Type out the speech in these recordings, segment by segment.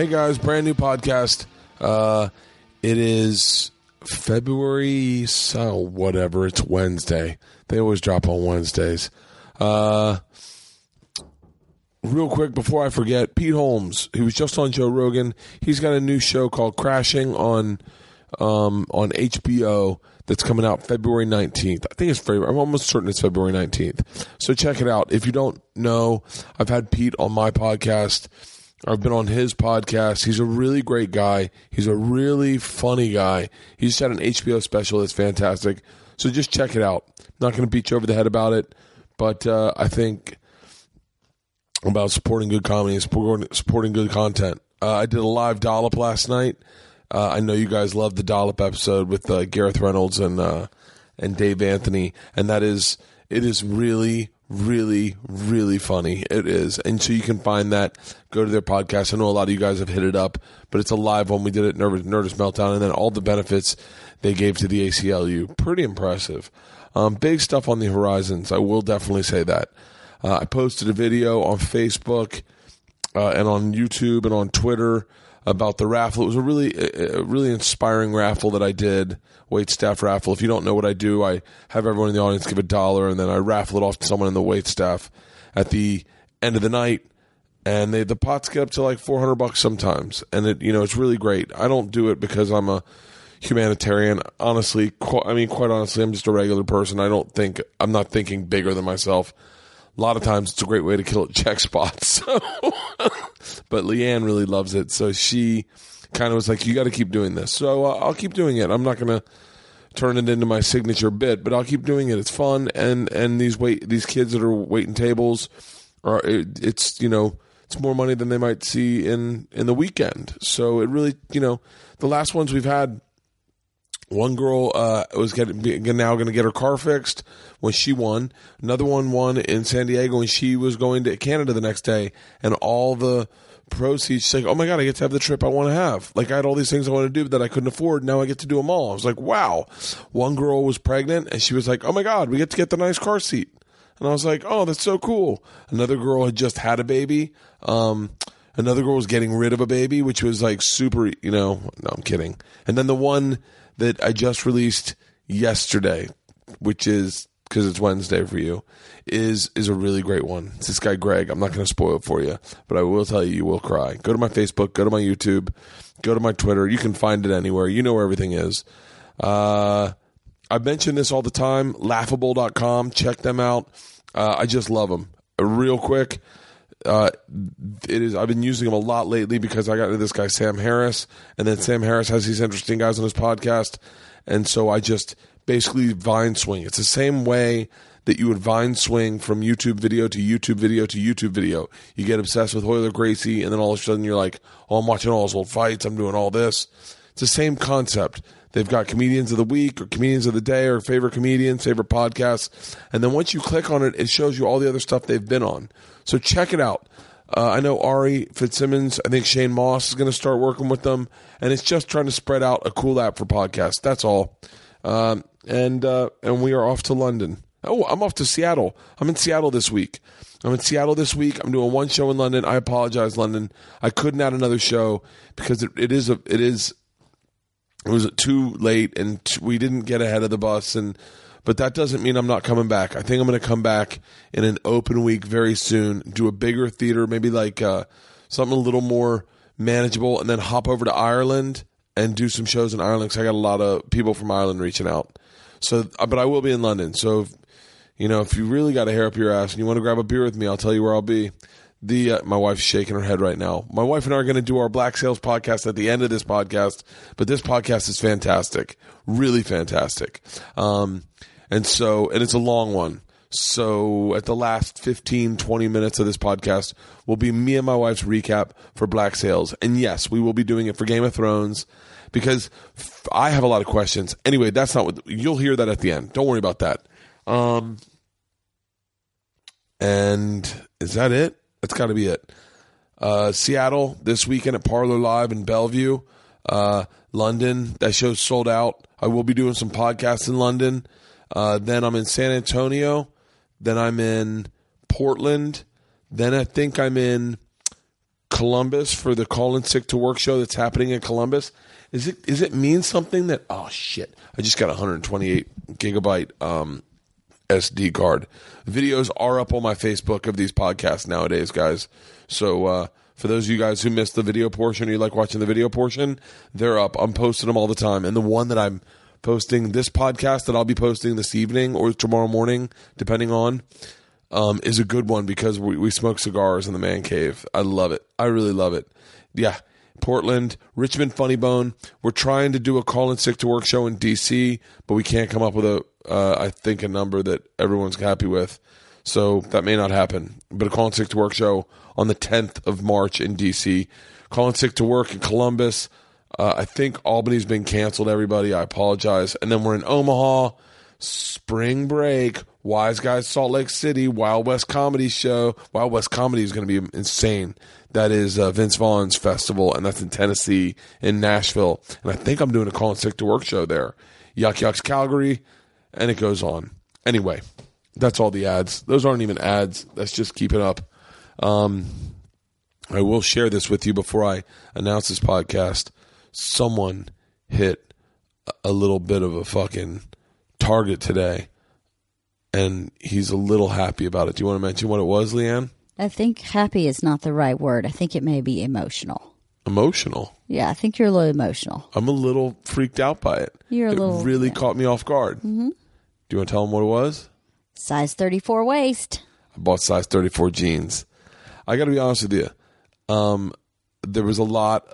Hey guys, brand new podcast. Uh, it is February, so whatever. It's Wednesday. They always drop on Wednesdays. Uh, real quick before I forget, Pete Holmes, who was just on Joe Rogan, he's got a new show called Crashing on um, on HBO that's coming out February 19th. I think it's February. I'm almost certain it's February 19th. So check it out. If you don't know, I've had Pete on my podcast. I've been on his podcast. He's a really great guy. He's a really funny guy. He just had an HBO special that's fantastic. So just check it out. Not going to beat you over the head about it, but uh, I think about supporting good comedy and supporting, good content. Uh, I did a live dollop last night. Uh, I know you guys loved the dollop episode with uh, Gareth Reynolds and uh, and Dave Anthony, and that is it is really really really funny. It is, and so you can find that. Go to their podcast. I know a lot of you guys have hit it up, but it's a live one. We did it Nerdist, Nerdist Meltdown, and then all the benefits they gave to the ACLU. Pretty impressive. Um, big stuff on the horizons. I will definitely say that. Uh, I posted a video on Facebook uh, and on YouTube and on Twitter about the raffle. It was a really, a really inspiring raffle that I did, wait staff raffle. If you don't know what I do, I have everyone in the audience give a dollar, and then I raffle it off to someone in the wait staff at the end of the night. And they, the pots get up to like four hundred bucks sometimes, and it you know it's really great. I don't do it because I'm a humanitarian. Honestly, qu- I mean, quite honestly, I'm just a regular person. I don't think I'm not thinking bigger than myself. A lot of times, it's a great way to kill a check spot. So, but LeeAnn really loves it, so she kind of was like, "You got to keep doing this." So uh, I'll keep doing it. I'm not gonna turn it into my signature bit, but I'll keep doing it. It's fun, and and these wait these kids that are waiting tables are it, it's you know it's more money than they might see in in the weekend. So it really you know the last ones we've had one girl uh, was getting now going to get her car fixed when she won. Another one won in San Diego and she was going to Canada the next day, and all the proceeds. She's like, "Oh my god, I get to have the trip I want to have. Like I had all these things I want to do that I couldn't afford. Now I get to do them all." I was like, "Wow." One girl was pregnant and she was like, "Oh my god, we get to get the nice car seat." And I was like, "Oh, that's so cool." Another girl had just had a baby. Um, another girl was getting rid of a baby, which was like super. You know, no, I'm kidding. And then the one that I just released yesterday, which is because it's Wednesday for you, is is a really great one. It's this guy Greg. I'm not going to spoil it for you, but I will tell you, you will cry. Go to my Facebook, go to my YouTube, go to my Twitter. You can find it anywhere. You know where everything is. Uh, I mention this all the time. Laughable.com. Check them out. Uh, I just love them. Real quick, uh, it is. I've been using them a lot lately because I got into this guy Sam Harris, and then Sam Harris has these interesting guys on his podcast, and so I just basically vine swing. It's the same way that you would vine swing from YouTube video to YouTube video to YouTube video. You get obsessed with Hoyler Gracie, and then all of a sudden you're like, "Oh, I'm watching all his old fights. I'm doing all this." It's the same concept. They've got comedians of the week or comedians of the day or favorite comedians, favorite podcasts. And then once you click on it, it shows you all the other stuff they've been on. So check it out. Uh, I know Ari Fitzsimmons. I think Shane Moss is going to start working with them. And it's just trying to spread out a cool app for podcasts. That's all. Um, and, uh, and we are off to London. Oh, I'm off to Seattle. I'm in Seattle this week. I'm in Seattle this week. I'm doing one show in London. I apologize, London. I couldn't add another show because it, it is a, it is it was too late and we didn't get ahead of the bus and but that doesn't mean I'm not coming back. I think I'm going to come back in an open week very soon, do a bigger theater, maybe like uh, something a little more manageable, and then hop over to Ireland and do some shows in Ireland because I got a lot of people from Ireland reaching out. So, uh, but I will be in London. So, if, you know, if you really got a hair up your ass and you want to grab a beer with me, I'll tell you where I'll be. The uh, my wife's shaking her head right now. My wife and I are going to do our Black Sails podcast at the end of this podcast, but this podcast is fantastic, really fantastic. Um, And so, and it's a long one. So at the last 15, 20 minutes of this podcast will be me and my wife's recap for Black Sails. And yes, we will be doing it for Game of Thrones because f- I have a lot of questions. Anyway, that's not what you'll hear that at the end. Don't worry about that. Um, and is that it? That's got to be it. Uh, Seattle this weekend at Parlor Live in Bellevue. Uh, London, that show's sold out. I will be doing some podcasts in London. Uh, then I'm in San Antonio. Then I'm in Portland. Then I think I'm in Columbus for the Call in Sick to Work show that's happening in Columbus. Is it is it mean something that oh shit I just got 128 gigabyte um, SD card. Videos are up on my Facebook of these podcasts nowadays, guys. So uh, for those of you guys who missed the video portion or you like watching the video portion, they're up. I'm posting them all the time. And the one that I'm posting, this podcast that I'll be posting this evening or tomorrow morning, depending on, um, is a good one because we, we smoke cigars in the man cave. I love it. I really love it. Yeah. Portland, Richmond Funny Bone. We're trying to do a call in sick to work show in DC, but we can't come up with a, uh, I think, a number that everyone's happy with. So that may not happen. But a call in sick to work show on the 10th of March in DC. Call in sick to work in Columbus. Uh, I think Albany's been canceled, everybody. I apologize. And then we're in Omaha, spring break, Wise Guys, Salt Lake City, Wild West Comedy Show. Wild West Comedy is going to be insane. That is uh, Vince Vaughn's festival, and that's in Tennessee, in Nashville. And I think I'm doing a Call and Sick to Work show there. Yuk Yuk's Calgary, and it goes on. Anyway, that's all the ads. Those aren't even ads. That's just keep it up. Um, I will share this with you before I announce this podcast. Someone hit a little bit of a fucking target today, and he's a little happy about it. Do you want to mention what it was, LeeAnn? I think happy is not the right word. I think it may be emotional. Emotional. Yeah, I think you're a little emotional. I'm a little freaked out by it. You're a it little- really yeah. caught me off guard. Mm-hmm. Do you want to tell him what it was? Size 34 waist. I bought size 34 jeans. I got to be honest with you. Um, there was a lot.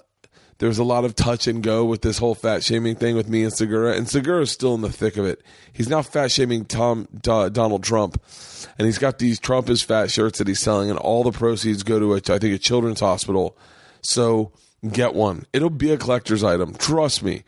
There was a lot of touch and go with this whole fat shaming thing with me and Segura, and Segura is still in the thick of it. He's now fat shaming Tom Do- Donald Trump, and he's got these Trump is fat shirts that he's selling, and all the proceeds go to a, I think a children's hospital. So get one. It'll be a collector's item. Trust me.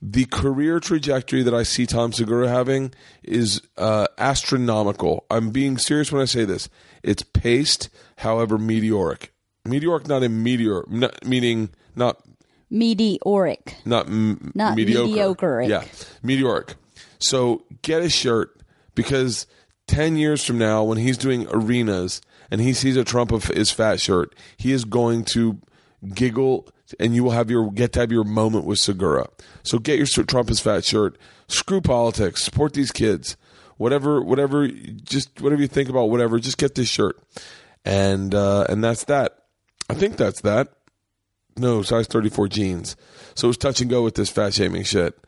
The career trajectory that I see Tom Segura having is uh, astronomical. I'm being serious when I say this. It's paced, however, meteoric. Meteoric, not a meteor, not, meaning not Meteoric. not m- Not mediocre. mediocre-ic. Yeah, meteoric. So get a shirt because ten years from now, when he's doing arenas and he sees a Trump of his fat shirt, he is going to giggle, and you will have your get to have your moment with Segura. So get your Trump is fat shirt. Screw politics. Support these kids. Whatever, whatever, just whatever you think about, whatever. Just get this shirt, and uh, and that's that. I think that's that. No, size 34 jeans. So it was touch and go with this fat shaming shit.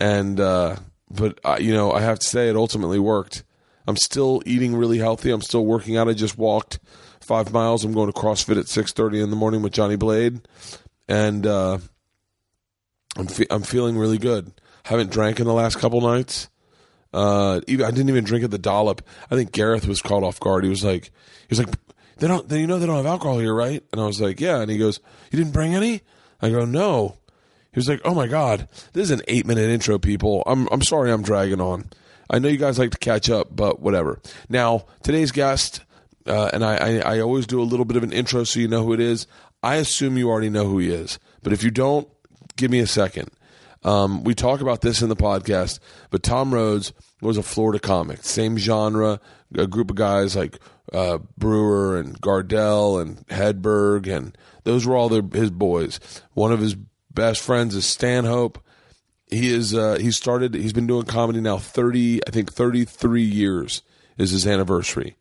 And, uh, but, uh, you know, I have to say it ultimately worked. I'm still eating really healthy. I'm still working out. I just walked five miles. I'm going to CrossFit at 6.30 in the morning with Johnny Blade. And, uh, I'm, fe- I'm feeling really good. Haven't drank in the last couple nights. Uh, even I didn't even drink at the dollop. I think Gareth was caught off guard. He was like, he was like, they don't, they, you know, they don't have alcohol here, right? And I was like, yeah. And he goes, you didn't bring any? I go, no. He was like, oh my god, this is an eight minute intro, people. I'm, I'm sorry, I'm dragging on. I know you guys like to catch up, but whatever. Now today's guest, uh, and I, I, I always do a little bit of an intro so you know who it is. I assume you already know who he is, but if you don't, give me a second. Um, we talk about this in the podcast, but Tom Rhodes was a Florida comic, same genre, a group of guys like uh, Brewer and Gardell and Hedberg, and those were all their, his boys. One of his best friends is Stanhope. He is uh, he started. He's been doing comedy now thirty, I think thirty three years is his anniversary.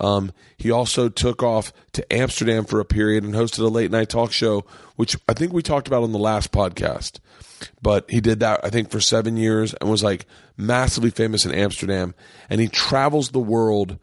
Um, he also took off to Amsterdam for a period and hosted a late night talk show, which I think we talked about on the last podcast. But he did that, I think, for seven years and was like massively famous in Amsterdam. And he travels the world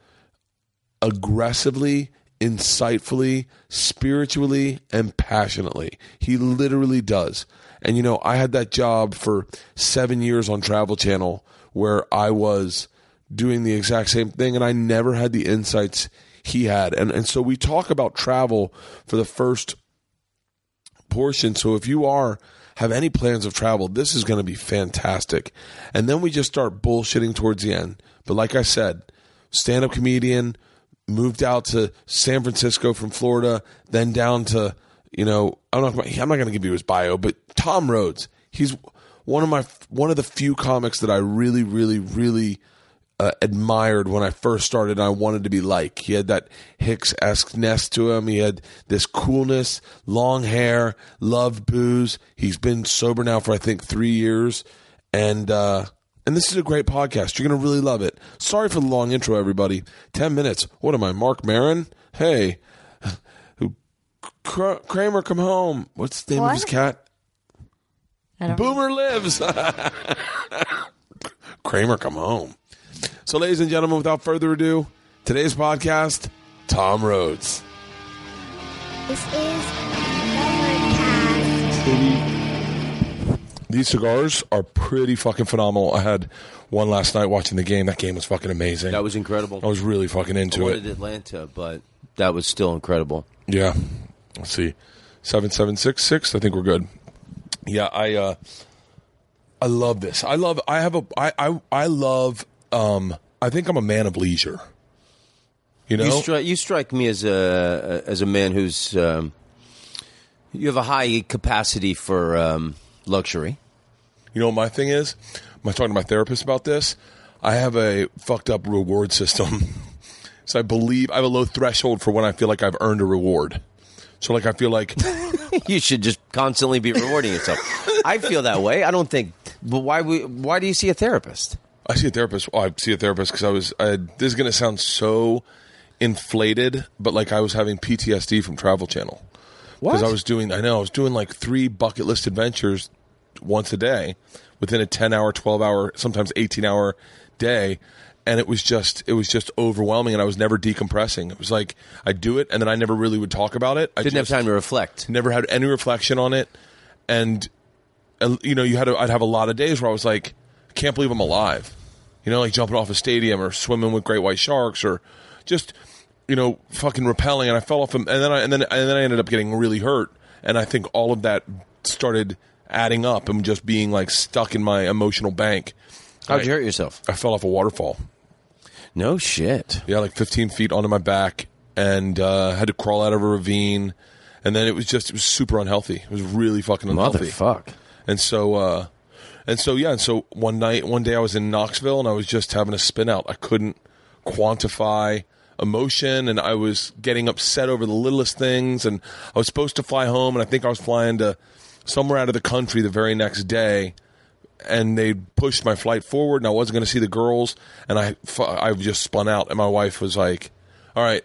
aggressively, insightfully, spiritually, and passionately. He literally does. And you know, I had that job for seven years on Travel Channel where I was doing the exact same thing, and I never had the insights he had. And and so we talk about travel for the first portion. So if you are have any plans of travel, this is going to be fantastic. And then we just start bullshitting towards the end. But like I said, stand up comedian, moved out to San Francisco from Florida, then down to, you know, I'm not, I'm not going to give you his bio, but Tom Rhodes, he's one of my, one of the few comics that I really, really, really uh, admired when I first started. I wanted to be like. He had that Hicks esque ness to him. He had this coolness, long hair, loved booze. He's been sober now for I think three years, and uh, and this is a great podcast. You're gonna really love it. Sorry for the long intro, everybody. Ten minutes. What am I, Marc Maron? Hey, who? Kramer, come home. What's the name of his cat? Boomer lives. Kramer, come home. So, ladies and gentlemen, without further ado, today's podcast, Tom Rhodes. This is Overcast. These cigars are pretty fucking phenomenal. I had one last night watching the game. That game was fucking amazing. That was incredible. I was really fucking I into wanted it. Atlanta, but that was still incredible. Yeah. Let's see. 7766. I think we're good. Yeah, I uh I love this. I love I have a I I I love um I think I'm a man of leisure. You know? You, stri- you strike me as a as a man who's um, you have a high capacity for um, luxury. You know what my thing is? I'm talking to my therapist about this. I have a fucked up reward system. so I believe I have a low threshold for when I feel like I've earned a reward. So like I feel like you should just constantly be rewarding yourself. I feel that way. I don't think. But why? we- Why do you see a therapist? I see a therapist. Oh, I see a therapist because I was. I, this is going to sound so inflated, but like I was having PTSD from Travel Channel because I was doing. I know I was doing like three bucket list adventures once a day within a ten hour, twelve hour, sometimes eighteen hour day, and it was just it was just overwhelming, and I was never decompressing. It was like I do it, and then I never really would talk about it. I Didn't have time to reflect. never had any reflection on it, and uh, you know, you had I'd have a lot of days where I was like, can't believe I'm alive. You know, like jumping off a stadium or swimming with great white sharks or just you know fucking rappelling. And I fell off, and then I, and then and then I ended up getting really hurt. And I think all of that started adding up and just being like stuck in my emotional bank. How'd I- you hurt yourself? I fell off a waterfall. No shit. Yeah, like 15 feet onto my back, and uh, had to crawl out of a ravine. And then it was just it was super unhealthy. It was really fucking unhealthy. Motherfuck. And so, uh, and so, yeah. And so one night, one day I was in Knoxville and I was just having a spin out. I couldn't quantify emotion and I was getting upset over the littlest things. And I was supposed to fly home and I think I was flying to somewhere out of the country the very next day. And they pushed my flight forward and I wasn't going to see the girls. And I, I just spun out. And my wife was like, all right,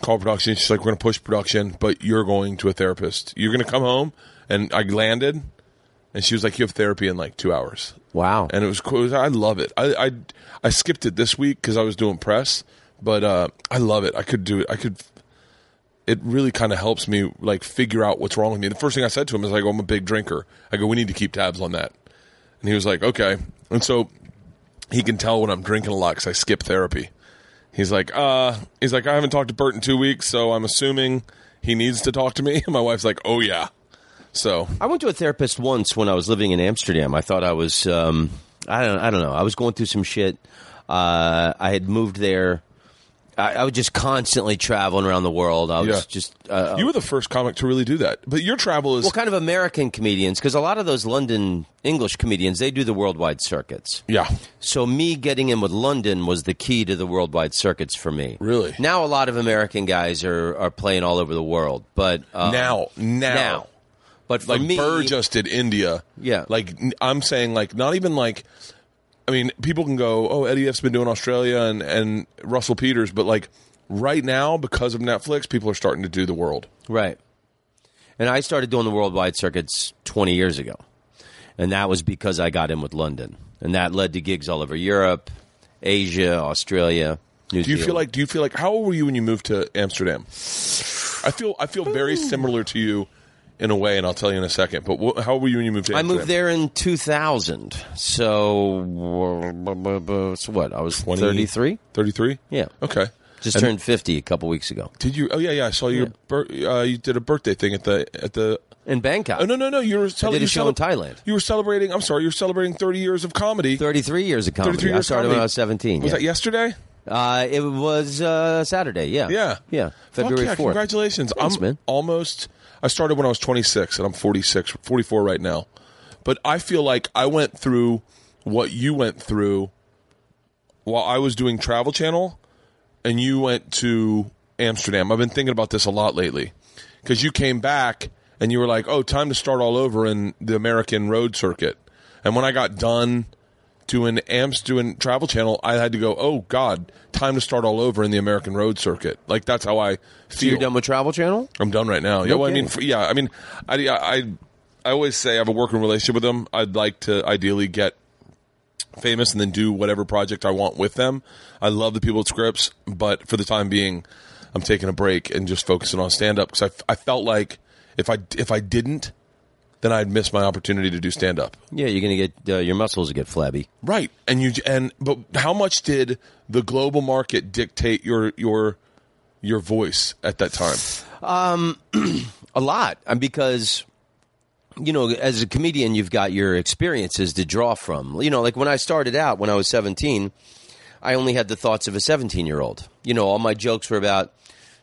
call production. She's like, we're going to push production, but you're going to a therapist. You're going to come home. And I landed and she was like, "You have therapy in like two hours," Wow. and it was cool. I love it. I I, I skipped it this week because I was doing press, but uh, I love it. I could do it. I could. It really kind of helps me like figure out what's wrong with me. The first thing I said to him is like, "I'm a big drinker." I go, "We need to keep tabs on that," and he was like, "Okay." And so he can tell when I'm drinking a lot because I skip therapy. He's like, uh, he's like, I haven't talked to Bert in two weeks, so I'm assuming he needs to talk to me. My wife's like, oh yeah. So I went to a therapist once when I was living in Amsterdam. I thought I was, um, I don't, I don't know. I was going through some shit. Uh, I had moved there. I, I was just constantly traveling around the world. I was Yeah. just. Uh, you were the first comic to really do that. But your travel is well, kind of American comedians, because a lot of those London English comedians they do the worldwide circuits. yeah. So me getting in with London was the key to the worldwide circuits for me. Really? Now a lot of American guys are are playing all over the world, but uh, now, now, now. But like me, Burr just did India. Yeah. Like I'm saying, like not even like. I mean, people can go, oh, Eddie F's been doing Australia and and Russell Peters, but like right now because of Netflix, people are starting to do the world. Right. And I started doing the worldwide circuits 20 years ago. And that was because I got in with London. And that led to gigs all over Europe, Asia, Australia, New Do you Zealand. feel like? Do you feel like? How old were you when you moved to Amsterdam? I feel I feel very similar to you in a way, and I'll tell you in a second. But wh- how were you when you moved to I Amsterdam? moved there in 2000. So, so what? I was 20 33. 33? Yeah. Okay. Just And turned 50 a couple weeks ago Did you? Oh yeah, yeah. I saw your. Bir- uh, you did a birthday thing at the at the. in Bangkok. Oh no, no, no! You were. I did you a show in Thailand. You were celebrating. I'm sorry. You were celebrating 30 years of comedy. 33 years of comedy. 33 I started comedy. when I was 17. Was yeah. that yesterday? Uh, it was uh, Saturday. Yeah. Yeah. Yeah. Fuck February yeah, 4th. Congratulations. Thanks, I'm man. almost. I started when I was 26, and I'm 46, 44 right now. But I feel like I went through what you went through while I was doing Travel Channel, and you went to Amsterdam. I've been thinking about this a lot lately because you came back and you were like, "Oh, time to start all over in the American road circuit." And when I got done doing amps doing travel channel i had to go oh god time to start all over in the american road circuit. Like that's how i So you're done with Travel Channel? i'm done right now. Yeah well i mean f- yeah i mean I, I i always say i have a working relationship with them. I'd like to ideally get famous and then do whatever project i want with them. I love the people at Scripps but for the time being i'm taking a break and just focusing on stand up because I felt like if i if i didn't then i'd miss my opportunity to do stand up Yeah, you're going to get uh, your muscles will get flabby. Right, and you and but how much did the global market dictate your your your voice at that time? Um A lot, and because you know, as a comedian, you've got your experiences to draw from. You know, like when I started out when I was 17, I only had the thoughts of a 17 year old. You know, all my jokes were about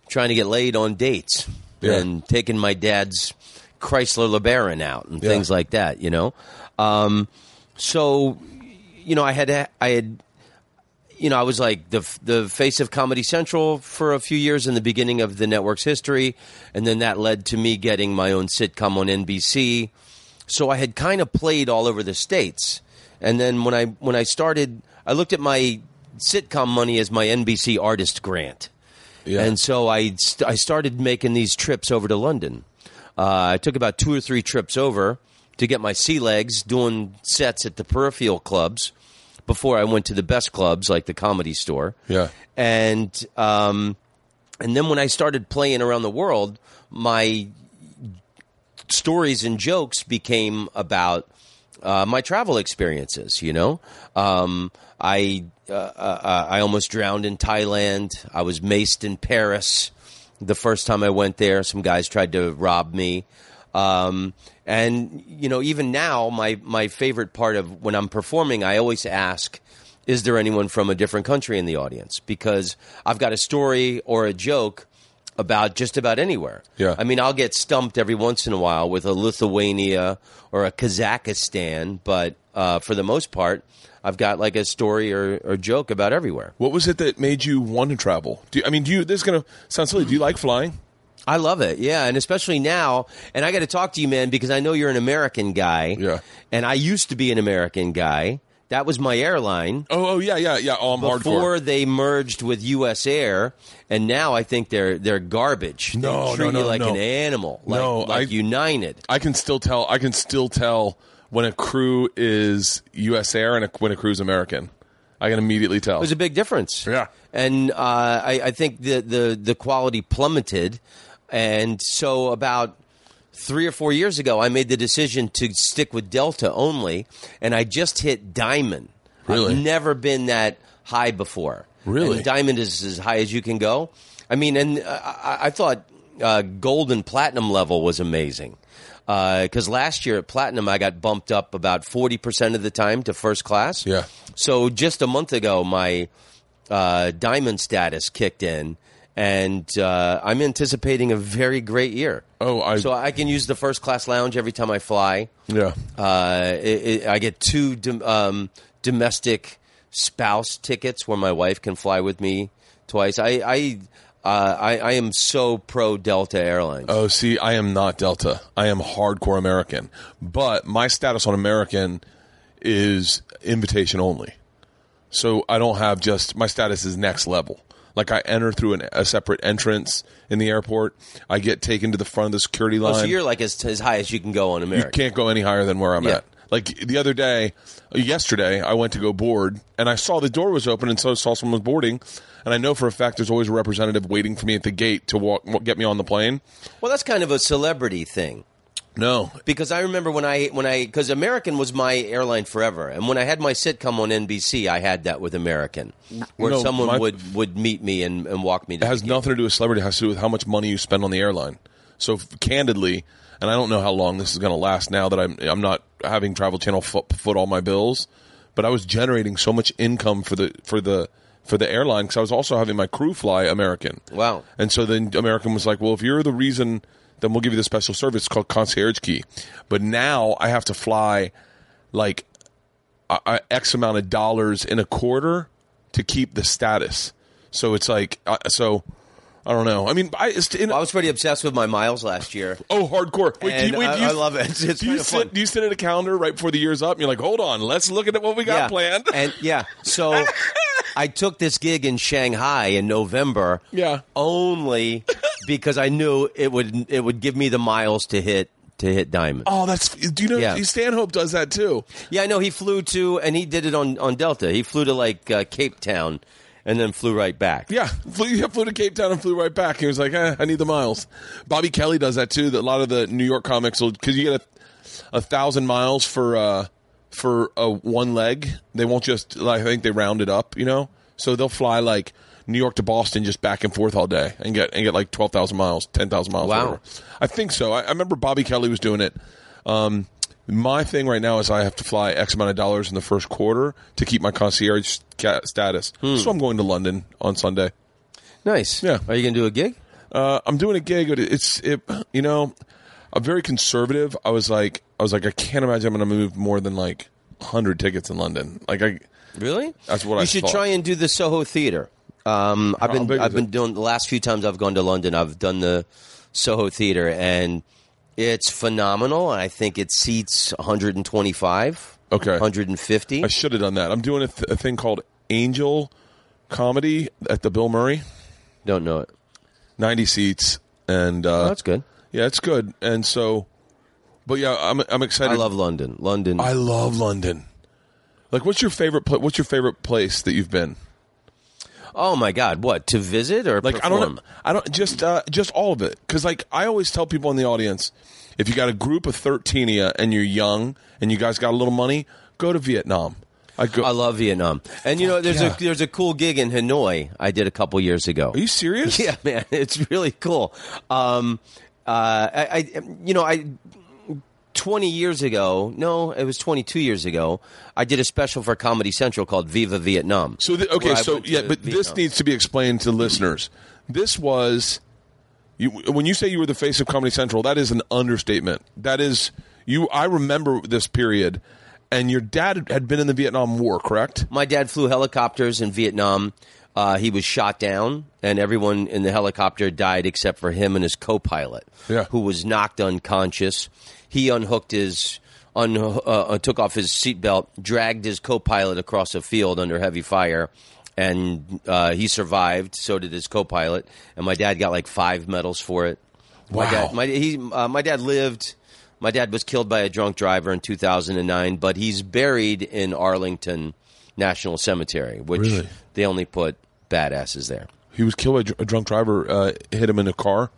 trying to get laid on dates Yeah. and taking my dad's Chrysler LeBaron out and Yeah. things like that. You know, um, so you know, I had I had you know, I was like the the face of Comedy Central for a few years in the beginning of the network's history, and then that led to me getting my own sitcom on NBC. So I had kind of played all over the states, and then when I when I started, I looked at my sitcom money as my NBC artist grant, Yeah. and so I st- I started making these trips over to London. Uh, I took about two or three trips over to get my sea legs doing sets at the peripheral clubs before I went to the best clubs like the Comedy Store. Yeah. and um, and then when I started playing around the world, my stories and jokes became about uh, my travel experiences. You know, um, I uh, uh, I almost drowned in Thailand. I was maced in Paris the first time I went there. Some guys tried to rob me. Um, and you know, even now, my my favorite part of when I'm performing, I always ask, "Is there anyone from a different country in the audience?" Because I've got a story or a joke about just about anywhere. Yeah. I mean, I'll get stumped every once in a while with a Lithuania or a Kazakhstan, but uh, for the most part, I've got like a story or, or joke about everywhere. What was it that made you want to travel? Do you, I mean, do you? This is gonna sound silly. Do you like flying? I love it, yeah, and especially now. And I got to talk to you, man, because I know you're an American guy. Yeah. And I used to be an American guy. That was my airline Oh, oh yeah, yeah, yeah. Oh, I'm before hardcore. they merged with U.S. Air, and now I think they're they're garbage. They No, treat no, you no, like no. an animal, like, No, like I- United. I can still tell. I can still tell when a crew is U.S. Air and a, when a crew is American. I can immediately tell. There's a big difference. Yeah. and uh, I, I think the, the the quality plummeted, and so about three or four years ago, I made the decision to stick with Delta only, and I just hit Diamond. Really? I've never been that high before. Really? And Diamond is as high as you can go. I mean, and uh, I, I thought uh, gold and platinum level was amazing. Because last year at platinum, I got bumped up about forty percent of the time to first class. Yeah. So just a month ago, my uh, diamond status kicked in, and uh, I'm anticipating a very great year. Oh, I- so I can use the first class lounge every time I fly. yeah. Uh, it, it, I get two dom- um, domestic spouse tickets where my wife can fly with me twice. I I, uh, I I am so pro Delta Airlines. Oh, see, I am not Delta. I am hardcore American. But my status on American is invitation only. So I don't have just my status is next level. Like I enter through an, a separate entrance in the airport. I get taken to the front of the security line. Oh, so you're like as, as high as you can go on American. you can't go any higher than where I'm Yeah. at. Like the other day, yesterday, I went to go board and I saw the door was open and so I saw someone was boarding. And I know for a fact there's always a representative waiting for me at the gate to walk, get me on the plane. Well, that's kind of a celebrity thing. No, Because I remember when I when I because American was my airline forever, and when I had my sitcom on NBC, I had that with American, where No, someone my- would would meet me and, and walk me. To it has the gate. nothing to do with celebrity. It has to do with how much money you spend on the airline. So f- candidly, and I don't know how long this is going to last. Now that I'm I'm not having Travel Channel foot, foot all my bills, but I was generating so much income for the for the for the airline because I was also having my crew fly American. Wow. And so then American was like, well, if you're the reason, then we'll give you the special service it's called concierge key. But now I have to fly like a, a X amount of dollars in a quarter to keep the status. So it's like, uh, so I don't know. I mean, I, it's in, I was pretty obsessed with my miles last year. oh, hardcore. Wait, And do you, wait, I- do you, I love it. It's- it's do you sit? fun. Do you sit at a calendar right before the year's up? And you're like, hold on, let's look at what we got yeah. planned. And yeah, so I took this gig in Shanghai in November. Yeah. only because I knew it would it would give me the miles to hit to hit diamond. oh, that's. Do you know Yeah. Stanhope does that too? Yeah, I know he flew to and he did it on on Delta. He flew to like uh, Cape Town and then flew right back. Yeah, flew, yeah, flew to Cape Town and flew right back. He was like, eh, I need the miles. Bobby Kelly does that too. That a lot of the New York comics will because you get a, a thousand miles for uh, for a one leg. They won't just. Like, I think they round it up. You know, so they'll fly like New York to Boston just back and forth all day and get and get like twelve thousand miles, ten thousand miles. Wow. whatever. I think so. I, I remember Bobby Kelly was doing it. Um, my thing right now is I have to fly X amount of dollars in the first quarter to keep my concierge status. So I'm going to London on Sunday. Nice. Yeah. Are you gonna do a gig? Uh, I'm doing a gig. But it's it. You know, I'm very conservative. I was like, I was like, I can't imagine I'm going to move more than like hundred tickets in London. Like I, Really? That's what you I should thought. try and do the Soho Theater. Um, I've been I've been it? doing the last few times I've gone to London. I've done the Soho Theater and it's phenomenal. I think it seats 125. Okay. 150. I should have done that. I'm doing a, th- a thing called Angel Comedy at the Bill Murray, Don't know it. 90 seats, and uh, Oh, that's good. yeah, it's good. And so, but yeah, I'm I'm excited. I love London. London. I love London. Like, what's your favorite? Pla- what's your favorite place that you've been? Oh my God! What to visit or Like I don't know, I don't just uh, just all of it because like I always tell people in the audience, if you got a group of thirteen of you and you're young and you guys got a little money, go to Vietnam. I go. I love Vietnam. And you know, there's yeah. a there's a cool gig in Hanoi I did a couple years ago. Are you serious? Yeah, man, it's really cool. Um, uh, I, I, you know, I. 20 years ago, no, it was 22 years ago, I did a special for Comedy Central called Viva Vietnam. So the, okay, so yeah, but this needs to be explained to listeners. This was you when you say you were the face of Comedy Central. That is an understatement. That is you. I remember this period, and your dad had been in the Vietnam War, correct? My dad flew helicopters in Vietnam. Uh, he was shot down, and everyone in the helicopter died except for him and his co-pilot, Yeah. who was knocked unconscious. He unhooked his, un, uh, took off his seatbelt, dragged his co-pilot across a field under heavy fire, and uh, he survived. So did his co-pilot, and my dad got like five medals for it. My Wow. dad, my, he, uh, my dad lived. My dad was killed by a drunk driver in 2009, but he's buried in Arlington National Cemetery, which Really? they only put badasses there. He was killed by dr- a drunk driver. Uh, hit him in a car.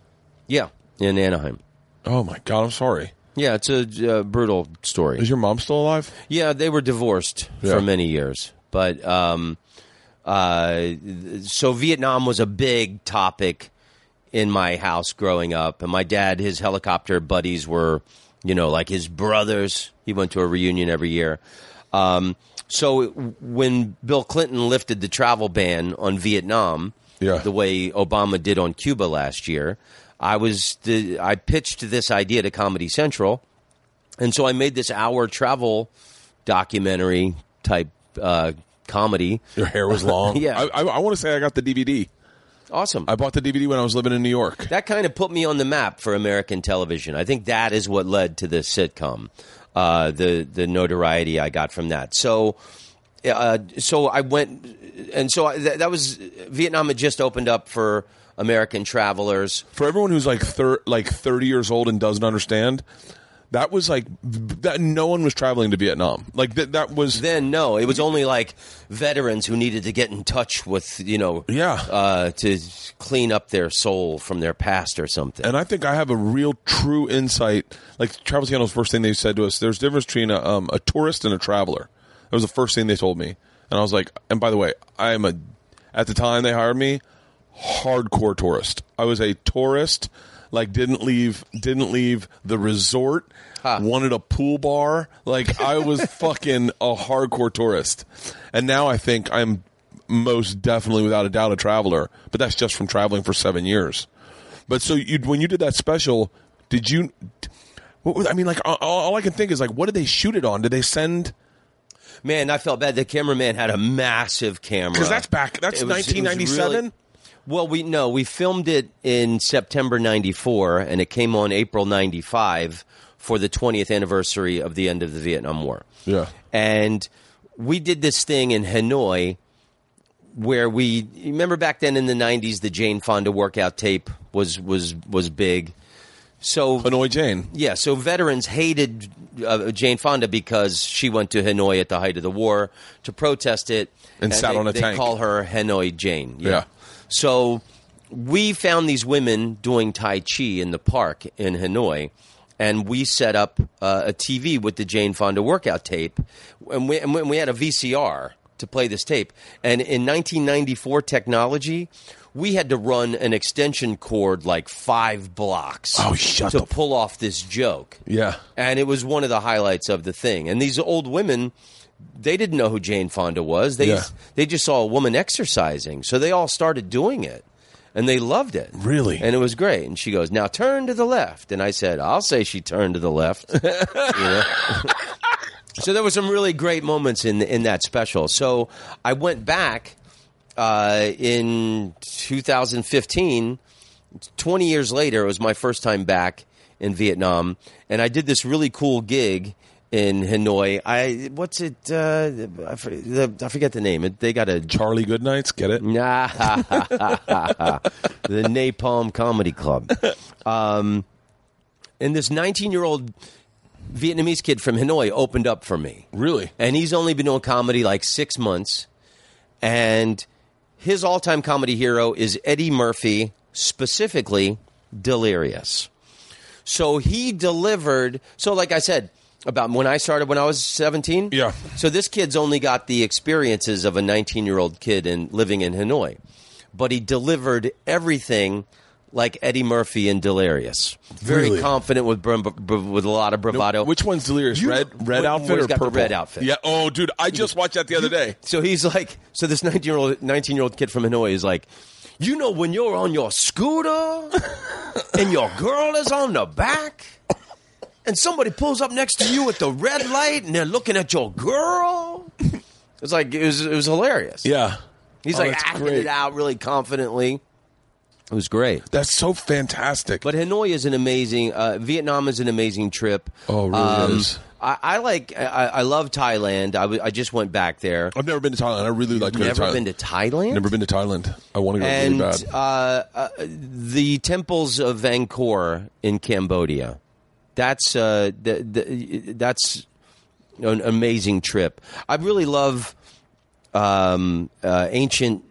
Yeah, in Anaheim. Oh my god! I'm sorry. Yeah, it's a uh, brutal story. Is your mom still alive? Yeah, they were divorced Yeah. for many years, but um, uh, so Vietnam was a big topic in my house growing up, and my dad, his helicopter buddies were, you know, like his brothers. He went to a reunion every year. Um, so when Bill Clinton lifted the travel ban on Vietnam, Yeah. the way Obama did on Cuba last year, I was the, I pitched this idea to Comedy Central, and so I made this hour travel documentary type uh, comedy. Your hair was long. Yeah. I, I, I want to say I got the DVD. Awesome. I bought the DVD when I was living in New York. that kind of put me on the map for American television. I think that is what led to this sitcom, uh, the the notoriety I got from that. So, uh, so I went, and so I, that, that was Vietnam had just opened up for American travelers. For everyone who's like thir- like 30 years old and doesn't understand, that was like that. No one was traveling to Vietnam. Like that. That was Then no, it was only like veterans who needed to get in touch with you know Yeah. uh, to clean up their soul from their past or something. And I think I have a real true insight. Like Travel Channel's first thing they said to us, there's a difference between a, um, a tourist and a traveler. That was the first thing they told me. And I was like, and by the way, I am a, at the time they hired me, hardcore tourist. I was a tourist, like didn't leave, didn't leave the resort, wanted a pool bar. Like I was fucking a hardcore tourist. And now I think I'm most definitely without a doubt a traveler, but that's just from traveling for seven years. But so you when you did that special, did you? What was, I mean, like all, all I can think is like, what did they shoot it on? Did they send? Man, I felt bad. The cameraman had a massive camera. Because that's back. That's It was- it was 1997. Well, we no, we filmed it in September '94, and it came on April '95 for the 20th anniversary of the end of the Vietnam War. Yeah. and we did this thing in Hanoi where we remember back then in the '90s the Jane Fonda workout tape was was was big. So Hanoi Jane. yeah, so veterans hated uh, Jane Fonda because she went to Hanoi at the height of the war to protest it, And sat they, on a they tank. call her Hanoi Jane. Yeah. So we found these women doing Tai Chi in the park in Hanoi, and we set up uh, a TV with the Jane Fonda workout tape, and we, and we had a VCR to play this tape. And in 1994 technology, we had to run an extension cord like five blocks Oh, shut to the- pull off this joke. Yeah. And it was one of the highlights of the thing. And these old women, they didn't know who Jane Fonda was. They Yeah. they just saw a woman exercising, so they all started doing it, and they loved it. Really? and it was great. And she goes, "Now turn to the left." And I said, "I'll say she turned to the left." So there were some really great moments in in that special. So I went back uh, in 2015. 20 years later, it was my first time back in Vietnam, and I did this really cool gig in Hanoi. I what's it? Uh, I, for- the, I forget the name. It, they got a Charlie Goodnights. Get it? Nah, the Napalm Comedy Club. Um, and this 19 year old Vietnamese kid from Hanoi opened up for me. Really? And he's only been doing comedy like six months. And his all time comedy hero is Eddie Murphy, specifically Delirious. So he delivered. So, like I said, about when I started when I was 17. Yeah. So this kid's only got the experiences of a 19 year old kid in living in Hanoi, but he delivered everything like Eddie Murphy in Delirious. Very Really? confident with br- br- with a lot of bravado. Which one's delirious? You- red, red outfit or purple? red outfit. Yeah. Oh, dude, I just watched that the other day. So he's like, so this 19 year old 19 year old kid from Hanoi is like, you know, when you're on your scooter and your girl is on the back, and somebody pulls up next to you at the red light and they're looking at your girl. It's like it was it was hilarious. Yeah. he's Oh, like that's acting great. it out really confidently. It was great. That's so fantastic. But Hanoi is an amazing. Uh, Vietnam is an amazing trip. Oh, it really is. I, I like. I, I love Thailand. I, w- I just went back there. I've never been to Thailand. I really like to go to Never Thailand. been to Thailand. Never been to Thailand. I want to go and really bad. uh, uh, the temples of Angkor in Cambodia. That's uh, the, the, that's an amazing trip. I really love um, uh, ancient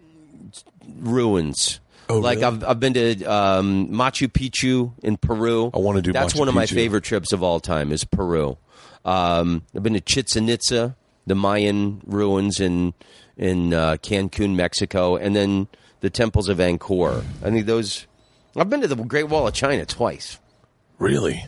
ruins. Oh, like really? I've I've been to um, Machu Picchu in Peru. I wanna do That's Machu one of my Picchu. favorite trips of all time. Is Peru. Um, I've been to Chichen Itza, the Mayan ruins in in uh, Cancun, Mexico, and then the temples of Angkor. I think those. I've been to the Great Wall of China twice. really?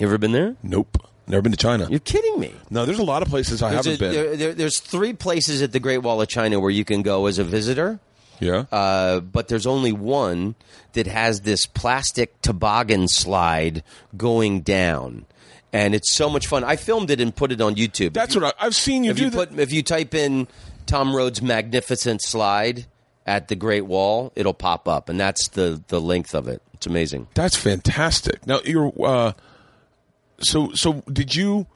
You ever been there? Nope. Never been to China. You're kidding me. no, there's a lot of places I There's, haven't a- been. there- there- there's three places at the Great Wall of China where you can go as a visitor. yeah. Uh, but there's only one that has this plastic toboggan slide going down, and it's so much fun. I filmed it and put it on YouTube. That's what I, I've seen you if do. you that. put if you type in Tom Rhodes magnificent slide at the Great Wall, it'll pop up, and that's the the length of it. It's amazing. That's fantastic. Now you're. Uh, so so did you?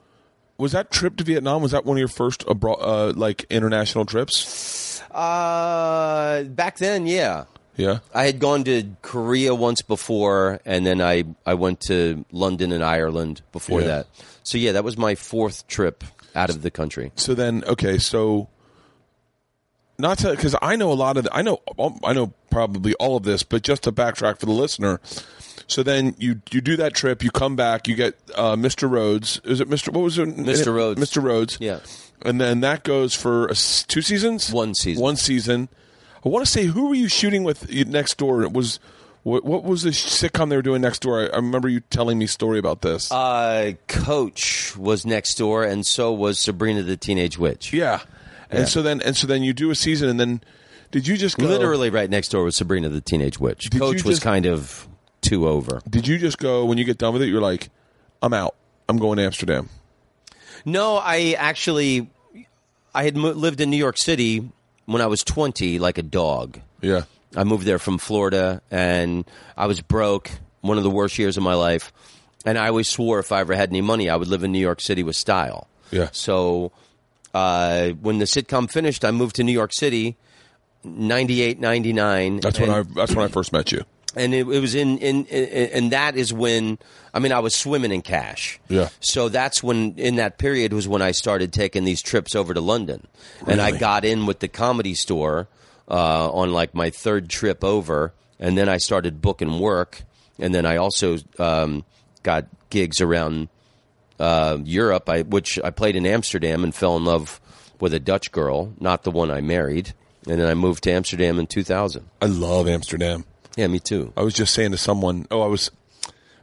Was that trip to Vietnam? Was that one of your first abroad, uh, like international trips? Uh, back then, yeah. Yeah. I had gone to Korea once before, and then I, I went to London and Ireland before Yeah. that. So yeah, that was my fourth trip out of the country. So then, okay, so not to because I know a lot of the, I know I know probably all of this, but just to backtrack for the listener. So then you you do that trip, you come back, you get uh, Mr. Rhodes. Is it Mr. What was it? Mr. Rhodes. Mr. Rhodes. Yeah. And then that goes for a two seasons. One season. One season. I want to say who were you shooting with next door? It was what, what was the sitcom they were doing next door? I, I remember you telling me story about this. Uh, Coach was next door, and so was Sabrina the Teenage Witch. yeah. And Yeah. so then and so then you do a season, and then did you just go, Literally right next door was Sabrina the Teenage Witch. Coach you was kind of two over. Did you just go when you get done with it? You're like, I'm out. I'm going to Amsterdam. No, I actually, I had mo- lived in New York City when I was 20, like a dog. Yeah. I moved there from Florida, and I was broke. One of the worst years of my life, and I always swore if I ever had any money, I would live in New York City with style. Yeah. So uh, when the sitcom finished, I moved to New York City, 98, 99. That's when I. That's when I first met you. And it, it was in, in, and that is when I mean I was swimming in cash. Yeah. So that's when in that period was when I started taking these trips over to London, and I got in with the comedy store uh, on like my third trip over, and then I started booking work, and then I also um, got gigs around uh, Europe, I, which I played in Amsterdam and fell in love with a Dutch girl, not the one I married, and then I moved to Amsterdam in 2000. I love Amsterdam. Yeah, me too. I was just saying to someone, oh, I was,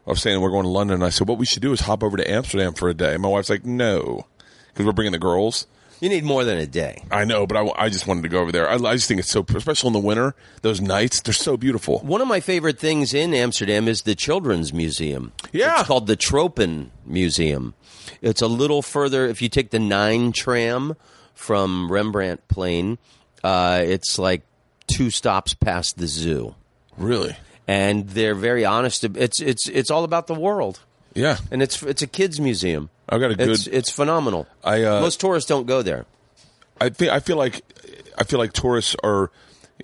I was saying we're going to London, and I said, what we should do is hop over to Amsterdam for a day. And my wife's like, no, because we're bringing the girls. You need more than a day. I know, but I, I just wanted to go over there. I, I just think it's so, especially in the winter, those nights, they're so beautiful. One of my favorite things in Amsterdam is the Children's Museum. Yeah. It's called the Tropen Museum. It's a little further, if you take the 9 tram from Rembrandtplein, uh, it's like two stops past the zoo. Really? And they're very honest. It's, it's, it's all about the world. Yeah. And it's, it's a kids' museum. I got a good- It's, it's phenomenal. I, uh, Most tourists don't go there. I think I feel like I feel like tourists are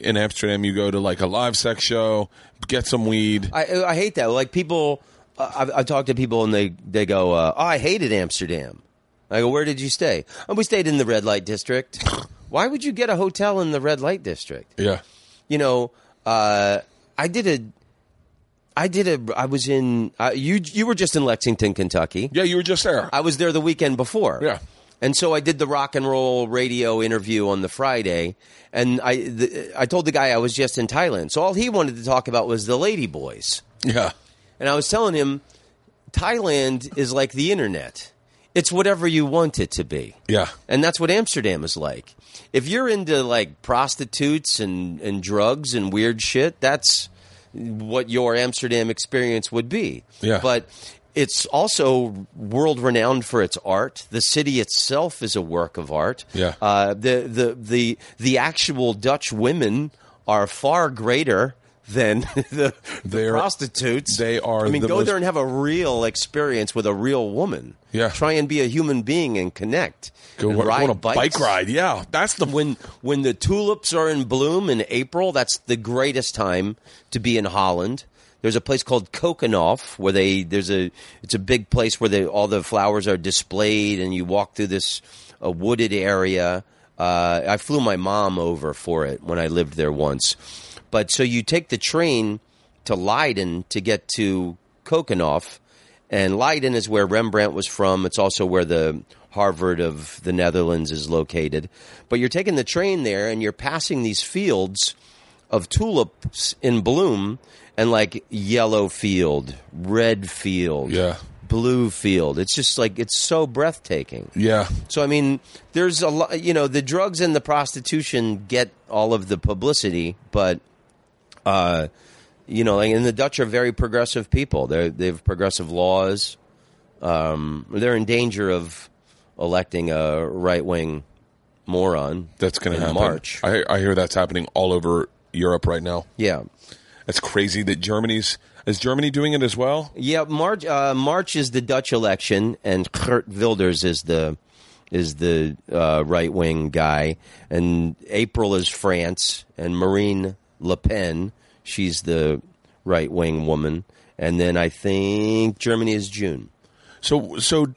in Amsterdam. You go to like a live sex show, get some weed. I, I hate that. Like people, I've, I've talked to people and they they go, uh, "Oh, I hated Amsterdam." I go, "Where did you stay?" Oh, we stayed in the red light district. Why would you get a hotel in the red light district? Yeah. You know, uh, I did a, I did a, I was in. Uh, you you were just in Lexington, Kentucky. Yeah, you were just there. I was there the weekend before. Yeah. And so I did the rock and roll radio interview on the Friday, and I the, I told the guy I was just in Thailand. So all he wanted to talk about was the Lady Boys. yeah. And I was telling him, Thailand is like the internet. It's whatever you want it to be. Yeah. And that's what Amsterdam is like. If you're into like prostitutes and, and drugs and weird shit, that's what your Amsterdam experience would be. Yeah. But it's also world renowned for its art. The city itself is a work of art. Yeah. Uh, the, the, the, the actual Dutch women are far greater than the, the prostitutes. they are I mean, the go most- there and have a real experience with a real woman. Yeah. Try and be a human being and connect. Go, and ride on a bikes. bike ride. Yeah. That's the When when the tulips are in bloom in April, that's the greatest time to be in Holland. There's a place called Keukenhof where they there's a it's a big place where they, all the flowers are displayed and you walk through this a wooded area. Uh, I flew my mom over for it when I lived there once. But so you take the train to Leiden to get to Keukenhof, and Leiden is where Rembrandt was from. It's also where the Harvard of the Netherlands is located. But you're taking the train there, and you're passing these fields of tulips in bloom, and like yellow field, red field, Yeah. blue field. It's just like it's so breathtaking. Yeah. So I mean, there's a lot. You know, the drugs and the prostitution get all of the publicity, but uh, you know, and the Dutch are very progressive people. They they have progressive laws. Um, they're in danger of electing a right wing moron. That's going to happen. March. I, I hear that's happening all over Europe right now. yeah. That's crazy that Germany's. Is Germany doing it as well? Yeah, March. Uh, March is the Dutch election, and Geert Wilders is the is the uh, right wing guy, and April is France, and Marine Le Pen she's the right wing woman, and then I think Germany is June. So so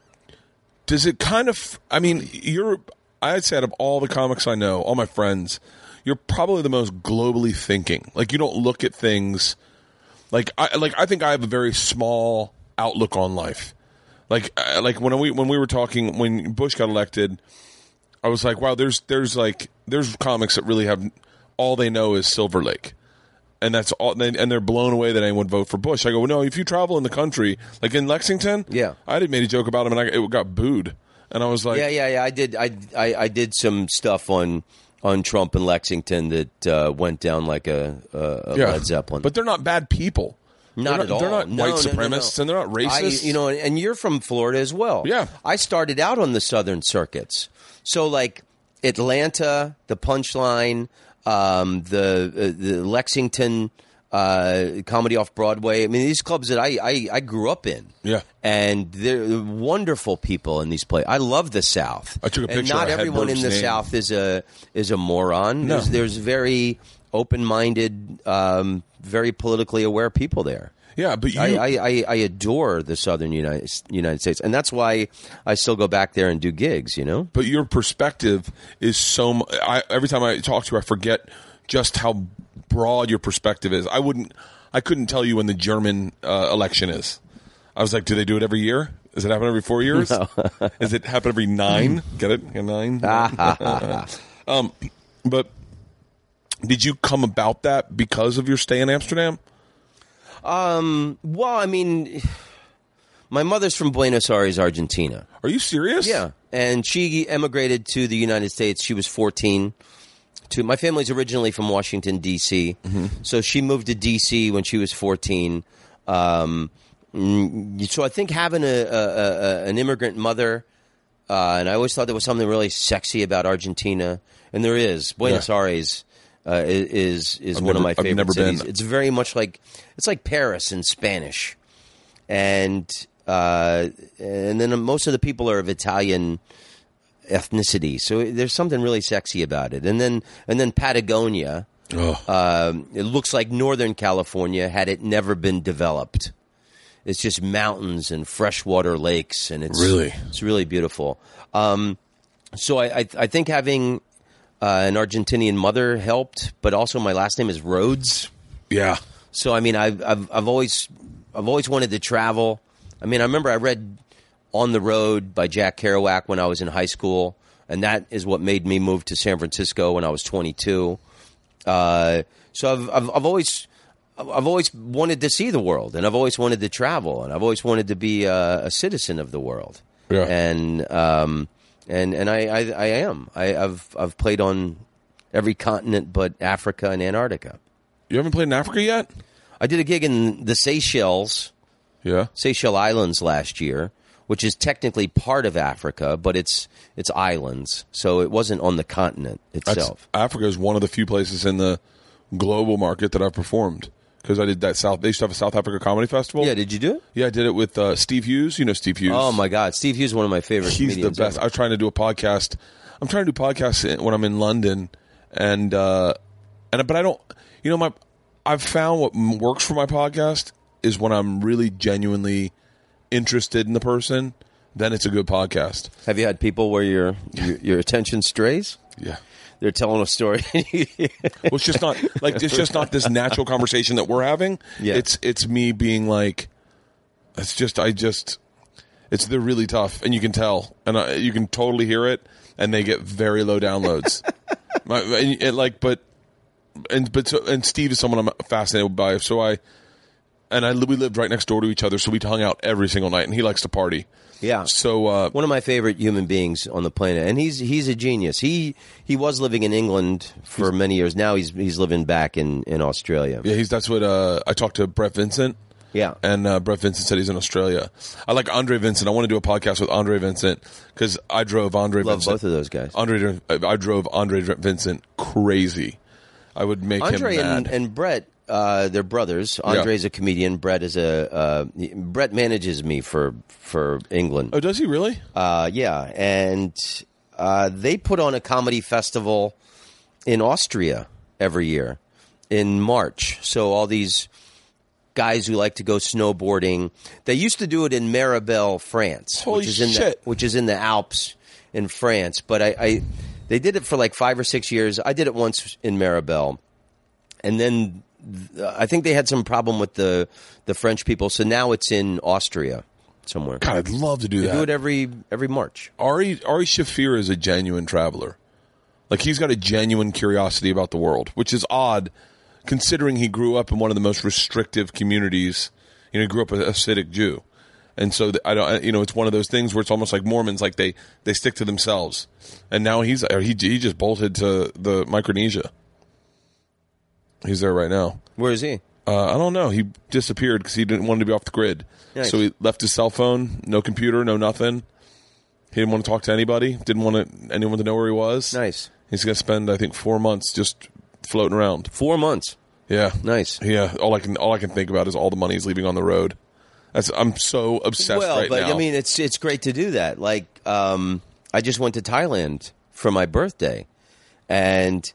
does it kind of I mean, you're I'd say out of all the comics I know, all my friends, you're probably the most globally thinking. Like you don't look at things like I like I think I have a very small outlook on life. Like uh, like when we when we were talking when Bush got elected, I was like, wow, there's there's like there's comics that really have all they know is Silver Lake. And that's all, and they're blown away that anyone would vote for Bush. I go, well, no. If you travel in the country, like in Lexington, Yeah. I did made a joke about him, and I, it got booed. And I was like, yeah, yeah, yeah. I did. I, I, I did some stuff on on Trump in Lexington that uh, went down like a, a, a yeah. Led Zeppelin. But they're not bad people. Not, they're at all. They're not No, white no, supremacists, no. and they're not racist. I, you know, and you're from Florida as well. Yeah. I started out on the southern circuits, so like Atlanta, the Punchline, um, the uh, the Lexington uh, comedy off Broadway. I mean, these clubs that I, I, I grew up in. Yeah. and they're wonderful people in these places. I love the South. I took a picture. And not everyone in the name. South is a is a moron. No. There's, there's very open minded, um, very politically aware people there. Yeah, but you, I, I, I, adore the Southern United United States, and that's why I still go back there and do gigs. You know, but your perspective is so. mu- I, every time I talk to you, I forget just how broad your perspective is. I wouldn't. I couldn't tell you when the German uh, election is. I was like, do they do it every year? Does it happen every four years? Does it happen every nine? Get it? A nine. um, but did you come about that because of your stay in Amsterdam? Well, I mean, my mother's from Buenos Aires, Argentina. Are you serious? Yeah, and she emigrated to the United States. She was fourteen. To my family's originally from Washington D.C., so she moved to D.C. when she was fourteen. Um, mm, so I think having a, a, a an immigrant mother, uh, and I always thought there was something really sexy about Argentina, and there is. Buenos Yeah. Aires uh, is is I've one of never- my I've favorite never been. cities. It's very much like it's like Paris in Spanish and uh, and then most of the people are of Italian ethnicity. So there's something really sexy about it. And then and then Patagonia, Oh. um, it looks like Northern California had it never been developed. It's just mountains and freshwater lakes, and it's Really? it's really beautiful. Um, so I, I, I think having uh, an Argentinian mother helped, but also my last name is Rhodes. Yeah. So I mean, I've I've I've always I've always wanted to travel. I mean, I remember I read On the Road by Jack Kerouac when I was in high school, and that is what made me move to San Francisco when I was 22. Uh, so I've, I've I've always I've always wanted to see the world, and I've always wanted to travel, and I've always wanted to be a, a citizen of the world. Yeah. And um, and and I I, I am. I, I've I've played on every continent but Africa and Antarctica. You haven't played in Africa yet? I did a gig in the Seychelles, Yeah. Seychelles Islands last year, which is technically part of Africa, but it's it's islands, so it wasn't on the continent That's, itself. Africa is one of the few places in the global market that I've performed because I did that South. They used to have a South Africa comedy festival. yeah, did you do it? yeah, I did it with uh, Steve Hughes. You know Steve Hughes. Oh my God, Steve Hughes is one of my favorite. he's the best. ever. I was trying to do a podcast. I'm trying to do podcasts when I'm in London, and uh, and but I don't. You know, my I've found what works for my podcast is when I'm really genuinely interested in the person. Then it's a good podcast. Have you had people where your your, your attention strays? Yeah. They're telling a story. Well, it's just not like it's just not this natural conversation that we're having. Yeah. It's it's me being like, it's just I just, it's they're really tough, and you can tell, and I, you can totally hear it, and they get very low downloads. My, and, and like, but and but so, and Steve is someone I'm fascinated by, so I. And I, we lived right next door to each other, so we hung out every single night. And he likes to party. Yeah. So uh, one of my favorite human beings on the planet, and he's he's a genius. He he was living in England for many years. Now he's he's living back in in Australia. yeah, he's that's what uh, I talked to Brett Vincent. Yeah. And uh, Brett Vincent said he's in Australia. I like Andre Vincent. I want to do a podcast with Andre Vincent because I drove Andre Love Vincent. both of those guys. Andre, I drove Andre Vincent crazy. I would make Andre him and, and Brett, uh, they're brothers. Andre's a comedian. Brett is a uh, Brett manages me for for England. oh, does he really? Uh, yeah, and uh, they put on a comedy festival in Austria every year. in March. So all these guys who like to go snowboarding, they used to do it in Méribel, France, Holy which is in shit. the which is in the Alps in France. But I, I they did it for like five or six years. I did it once in Méribel, and then th- I think they had some problem with the the French people. So now it's in Austria somewhere. God, I'd love to do They that. do it every every March. Ari Ari Shaffir is a genuine traveler. Like he's got a genuine curiosity about the world, which is odd considering he grew up in one of the most restrictive communities. You know, he grew up a Hasidic Jew. And so I don't you know, it's one of those things where it's almost like Mormons like they they stick to themselves. And now he's he he just bolted to the Micronesia. He's there right now. Where is he? Uh, I don't know. He disappeared because he didn't want to be off the grid. Nice. So he left his cell phone, no computer, no nothing. He didn't want to talk to anybody. Didn't want to, anyone to know where he was. Nice. He's going to spend, I think, four months just floating around. Four months. Yeah, Nice. Yeah, all I can all I can think about is all the money he's leaving on the road. That's I'm so obsessed well, right but now. I mean, it's it's great to do that. Like, um, I just went to Thailand for my birthday, and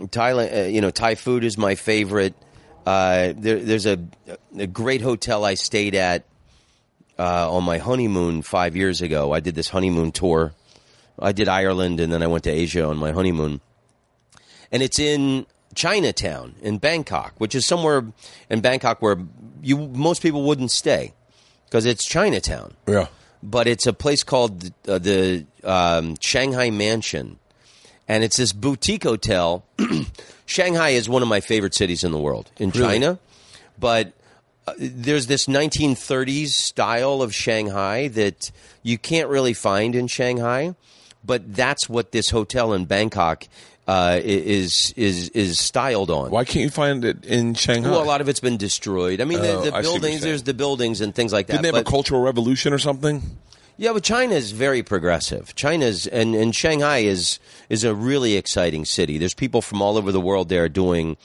Thailand, uh, you know, Thai food is my favorite. Uh, there, there's a a great hotel I stayed at uh, on my honeymoon five years ago. I did this honeymoon tour. I did Ireland, and then I went to Asia on my honeymoon, and it's in Chinatown in Bangkok, which is somewhere in Bangkok where you most people wouldn't stay because it's Chinatown. yeah, But it's a place called uh, the um, Shanghai Mansion, and it's this boutique hotel. Shanghai is one of my favorite cities in the world in China, but uh, there's this 1930s style of Shanghai that you can't really find in Shanghai, but that's what this hotel in Bangkok uh, is is is styled on. why can't you find it in Shanghai? Well, a lot of it's been destroyed. I mean, Oh, the, the I see what you're buildings. There's the buildings and things like that. Didn't they have a cultural revolution or something? Yeah, but China is very progressive. China's and, and Shanghai is is a really exciting city. There's people from all over the world there doing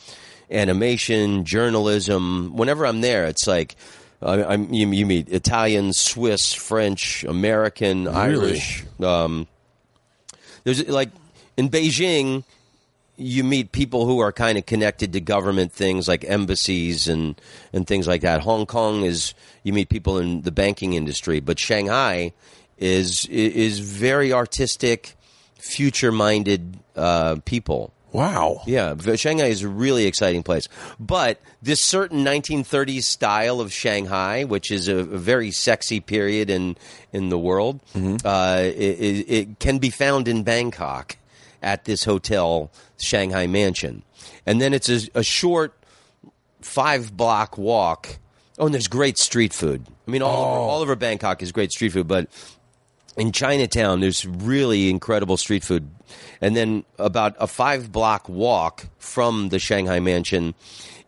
animation, journalism. Whenever I'm there, it's like I, I'm you, you meet Italian, Swiss, French, American, Irish. Um, there's like in Beijing, you meet people who are kind of connected to government things like embassies and and things like that. Hong Kong is you meet people in the banking industry, but Shanghai is is very artistic, future minded uh, people. Wow. Yeah, Shanghai is a really exciting place. But this certain 1930s style of Shanghai, which is a, very sexy period in in the world, uh, it, it, it can be found in Bangkok at this hotel, Shanghai Mansion, and then it's a, a short five block walk. Oh, and there's great street food. I mean, all over oh. all over Bangkok is great street food, but in Chinatown, there's really incredible street food. And then about a five block walk from the Shanghai mansion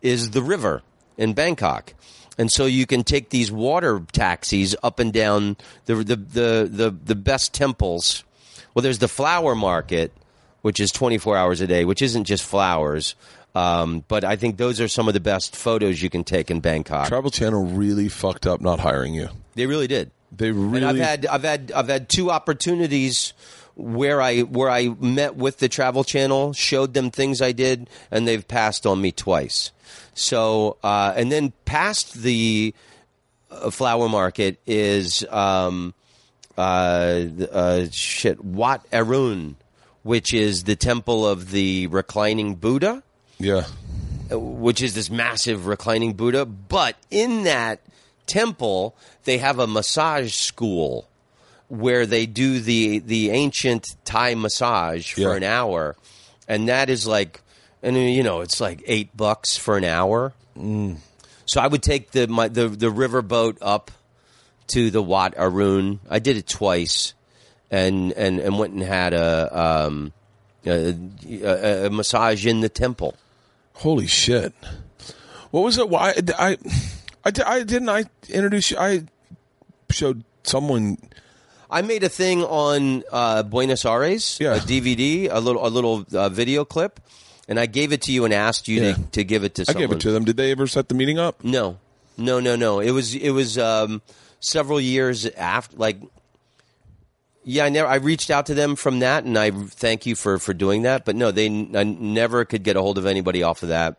is the river in Bangkok. And so you can take these water taxis up and down the, the, the, the, the best temples. Well, there's the flower market, which is 24 hours a day, which isn't just flowers. Um, but I think those are some of the best photos you can take in Bangkok. Travel Channel really fucked up not hiring you. They really did. They really. And I've had I've had I've had two opportunities where I where I met with the Travel Channel, showed them things I did, and they've passed on me twice. So uh, and then past the uh, flower market is um, uh, uh, shit Wat Arun, which is the temple of the reclining Buddha yeah. Uh, which is this massive reclining Buddha. But in that temple, they have a massage school where they do the the ancient Thai massage for Yeah. an hour, and that is like, and uh, you know, it's like eight bucks for an hour. Mm. So I would take the my the the river boat up to the Wat Arun. I did it twice, and and and went and had a um a, a, a massage in the temple. Holy shit! What was it? Why I, I, I, didn't I introduce you? I showed someone. I made a thing on uh, Buenos Aires, Yeah. a DVD, a little a little uh, video clip, and I gave it to you and asked you Yeah. to, to give it to I gave it to them. Did they ever set the meeting up? No, no, no, no. It was it was um, several years after, like. Yeah, I never. I reached out to them from that, and I thank you for for doing that. But no, they I never could get a hold of anybody off of that.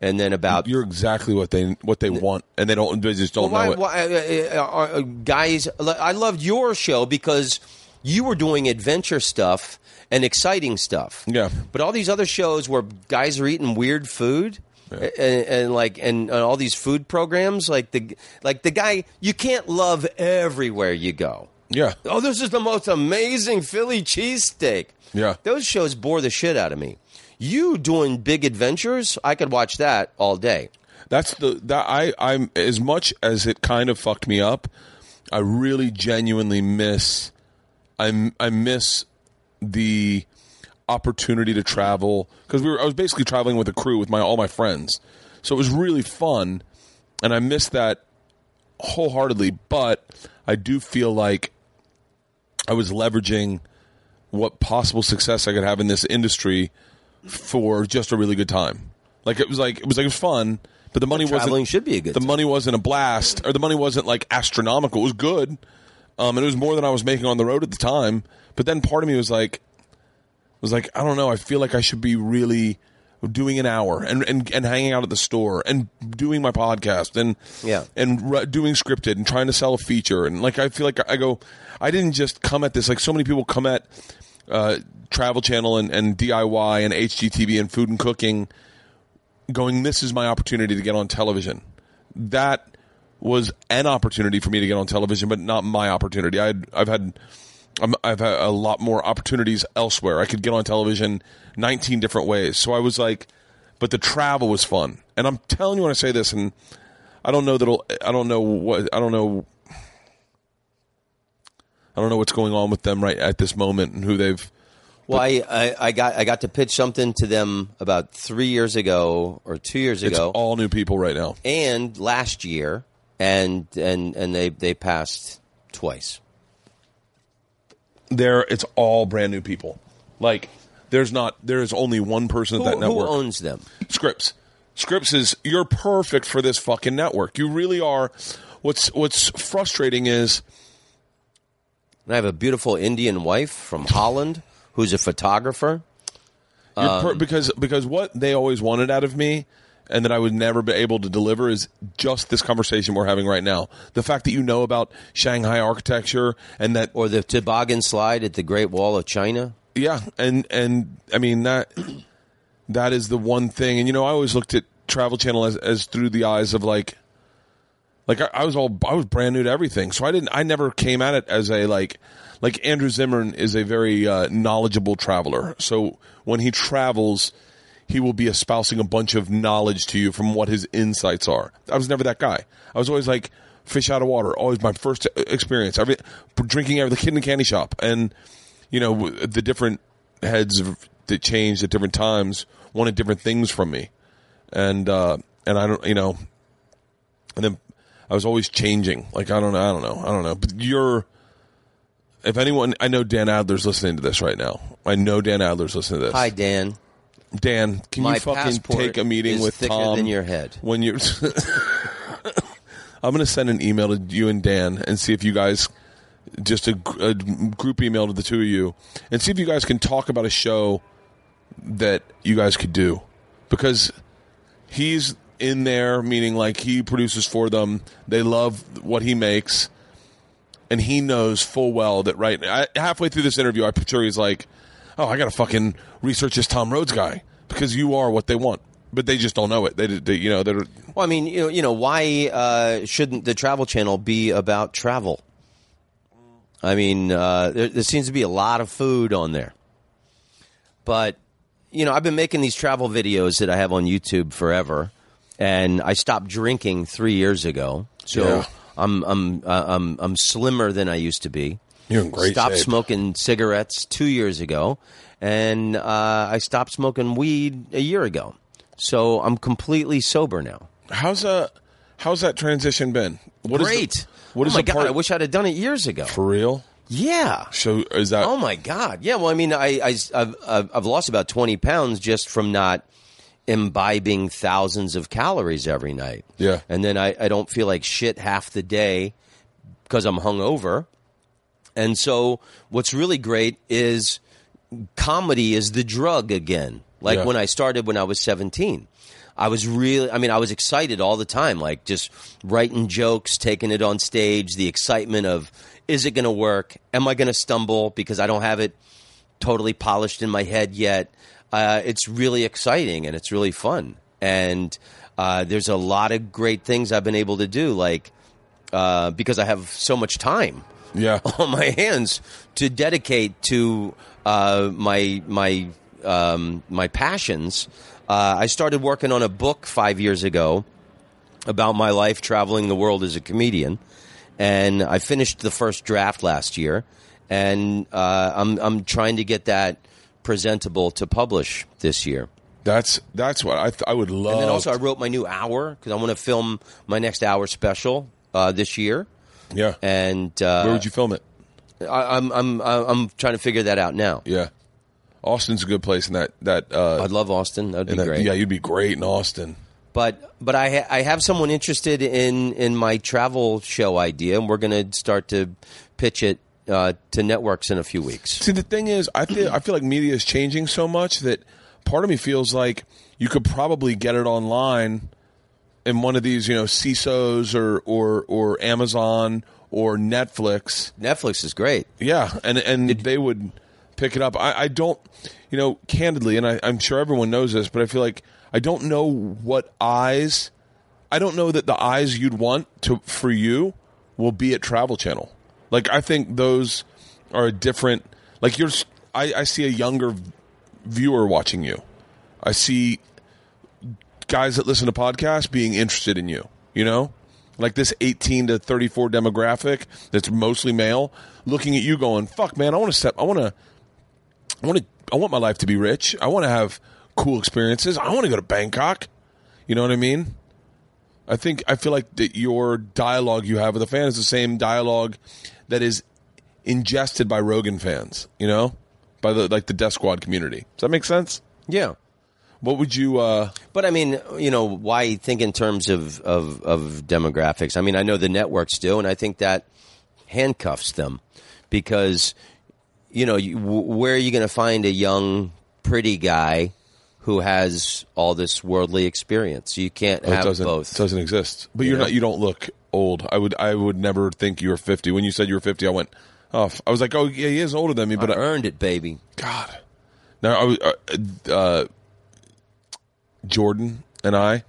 and then about You're exactly what they what they want, and they don't. They just don't Well, know why, it. why, uh, uh, guys, I loved your show because you were doing adventure stuff and exciting stuff. Yeah. But all these other shows where guys are eating weird food. And, and like and, and all these food programs like the like the guy you can't love everywhere you go yeah, oh this is the most amazing philly cheesesteak Yeah. those shows bore the shit out of me you doing big adventures i could watch that all day that's the that I I'm as much as it kind of fucked me up. I really genuinely miss. I I miss the opportunity to travel because we were. I was basically traveling with a crew with my all my friends, so it was really fun, and I miss that wholeheartedly. But I do feel like I was leveraging what possible success I could have in this industry for just a really good time. Like it was like it was like it was fun, but the money traveling wasn't should be a good The time. money wasn't a blast, or the money wasn't like astronomical. It was good, um, and it was more than I was making on the road at the time. But then part of me was like, was like, I don't know. I feel like I should be really doing an hour and, and, and hanging out at the store and doing my podcast and Yeah. and doing scripted and trying to sell a feature. And like I feel like I go I didn't just come at this like so many people come at uh, Travel Channel and, and DIY and HGTV and food and cooking going this is my opportunity to get on television. That was an opportunity for me to get on television but not my opportunity. I I've had I'm, I've had a lot more opportunities elsewhere. I could get on television 19 different ways. So I was like, but the travel was fun. And I'm telling you when I say this, and I don't know that it'll, I don't know what, I don't know, I don't know what's going on with them right at this moment and who they've, Well, I, I, I got I got to pitch something to them about three years ago or two years it's ago, all new people right now. and last year, and and and they they passed twice. There, it's all brand new people. Like, there's not, there is only one person Who, at that network. who owns them? Scripps. Scripps is you're perfect for this fucking network. You really are. What's what's frustrating is I have a beautiful Indian wife from Holland who's a photographer. you're Um, because because what they always wanted out of me and that I would never be able to deliver is just this conversation we're having right now. The fact that you know about Shanghai architecture and that Or the toboggan slide at the Great Wall of China. yeah, and and I mean that that is the one thing. And you know, I always looked at Travel Channel as as through the eyes of like like I, I was all I was brand new to everything, so I didn't I never came at it as a like like Andrew Zimmern is a very uh, knowledgeable traveler. So when he travels, he will be espousing a bunch of knowledge to you from what his insights are. I was never that guy. I was always like fish out of water. Always my first experience. Every drinking at the kid and candy shop, and you know the different heads that changed at different times wanted different things from me, and uh, and I don't you know, and then I was always changing. Like I don't know, I don't know, I don't know. But you're. If anyone, I know Dan Adler's listening to this right now. I know Dan Adler's listening to this. Hi, Dan. Dan, can My you fucking take a meeting with thicker Tom than your head. when you? I'm going to send an email to you and Dan and see if you guys just a, a group email to the two of you and see if you guys can talk about a show that you guys could do because he's in there, meaning like he produces for them. They love what he makes, and he knows full well that right I, halfway through this interview, I'm sure he's like, "Oh, I got to fucking research this Tom Rhodes guy because you are what they want." But they just don't know it. They, they you know, they're Well, I mean, you know, you know, why uh, shouldn't the Travel Channel be about travel? I mean, uh, there, there seems to be a lot of food on there, but you know, I've been making these travel videos that I have on YouTube forever, and I stopped drinking three years ago, so Yeah. I'm I'm uh, I'm I'm slimmer than I used to be. You're in great Stopped shape. smoking cigarettes two years ago, and uh, I stopped smoking weed a year ago. So I'm completely sober now. how's uh how's that transition been? What is Great. the, what oh is my the god? part I wish I'd have done it years ago. for real? Yeah. So is that Oh my god. Yeah. Well, I mean, I, I I've, I've I've lost about twenty pounds just from not imbibing thousands of calories every night. Yeah. And then I, I don't feel like shit half the day because I'm hungover. And so what's really great is comedy is the drug again. Like Yeah. when I started when I was 17. I was really, I mean, I was excited all the time, like just writing jokes, taking it on stage, the excitement of, is it going to work? Am I going to stumble because I don't have it totally polished in my head yet? Uh, it's really exciting and it's really fun. And uh, there's a lot of great things I've been able to do, like, uh, because I have so much time Yeah. on my hands to dedicate to uh, my my um, my passions. Uh, I started working on a book five years ago about my life traveling the world as a comedian, and I finished the first draft last year, and uh, I'm I'm trying to get that presentable to publish this year. That's that's what I th- I would love. And then also, I wrote my new hour because I want to film my next hour special uh, this year. yeah. And uh, Where would you film it? I, I'm I'm I'm trying to figure that out now. Yeah. Austin's a good place in that that uh I'd love Austin. That'd be that- great. Yeah, you'd be great in Austin. But but I ha- I have someone interested in in my travel show idea, and we're going to start to pitch it uh, to networks in a few weeks. See, the thing is, I feel I feel like media is changing so much that part of me feels like you could probably get it online in one of these, you know, Seesos or or or Amazon or Netflix. Netflix is great. Yeah, and and they would pick it up. I, I don't, you know, candidly, and I, I'm sure everyone knows this, but I feel like I don't know what eyes. I don't know that the eyes you'd want to for you will be at Travel Channel. Like I think those are a different. Like you're, I, I see a younger viewer watching you. I see guys that listen to podcasts being interested in you. You know, like this 18 to 34 demographic that's mostly male, looking at you, going, "Fuck, man, I want to step. I want to. I want to. I want my life to be rich. I want to have cool experiences. I want to go to Bangkok. You know what I mean? I think I feel like that your dialogue you have with a fan is the same dialogue that is ingested by Rogan fans. You know, by the like the Death Squad community. Does that make sense? Yeah. What would you? uh But I mean, you know, why think in terms of, of, of demographics? I mean, I know the networks do, and I think that handcuffs them because, you know, you, where are you going to find a young, pretty guy who has all this worldly experience? You can't Oh, it have doesn't both. It doesn't exist. But you're know? not. You don't look old. I would. I would never think you were 50. When you said you were 50, I went. Oh, I was like, oh yeah, he is older than me. But I I, earned it, baby. God. Now, I was, uh, uh, Jordan and I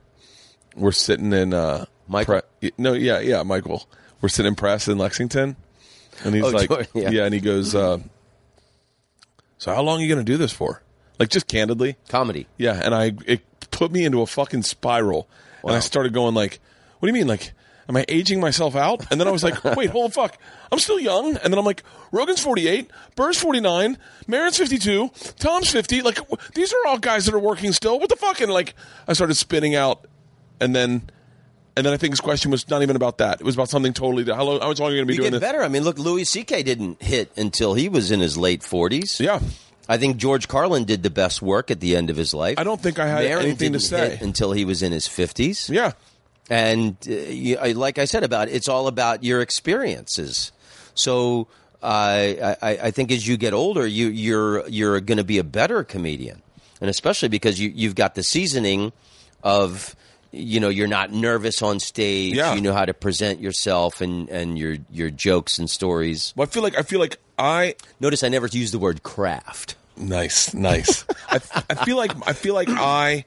were sitting in uh, Michael? Pre- no, yeah, yeah, Michael. We're sitting in press in Lexington, and he's Oh, like, Jordan, yeah. and he goes, uh, "So how long are you going to do this for?" Like, just candidly, Comedy. yeah. And I it put me into a fucking spiral, and I started going like, "What do you mean, like?" Am I aging myself out? And then I was like, wait, hold the fuck. I'm still young. And then I'm like, Rogan's 48, Burr's 49, Maron's 52, Tom's 50. Like, w- these are all guys that are working still. What the fuck? And like, I started spinning out. And then, and then I think his question was not even about that. It was about something totally different. How long, how much longer are you going to be You doing get this? better. I mean, look, Louis C.K. didn't hit until he was in his late 40s. Yeah. I think George Carlin did the best work at the end of his life. I don't think I had Maron anything to didn't say. hit until he was in his 50s. Yeah. And uh, you, I- like I said about it, it's all about your experiences. So uh, I, I I think as you get older, you, you're you're going to be a better comedian, and especially because you you've got the seasoning of you know you're not nervous on stage. Yeah. You know how to present yourself and, and your your jokes and stories. Well, I feel like, I feel like I, Notice I never use the word craft. Nice, nice. I, I feel like I feel like I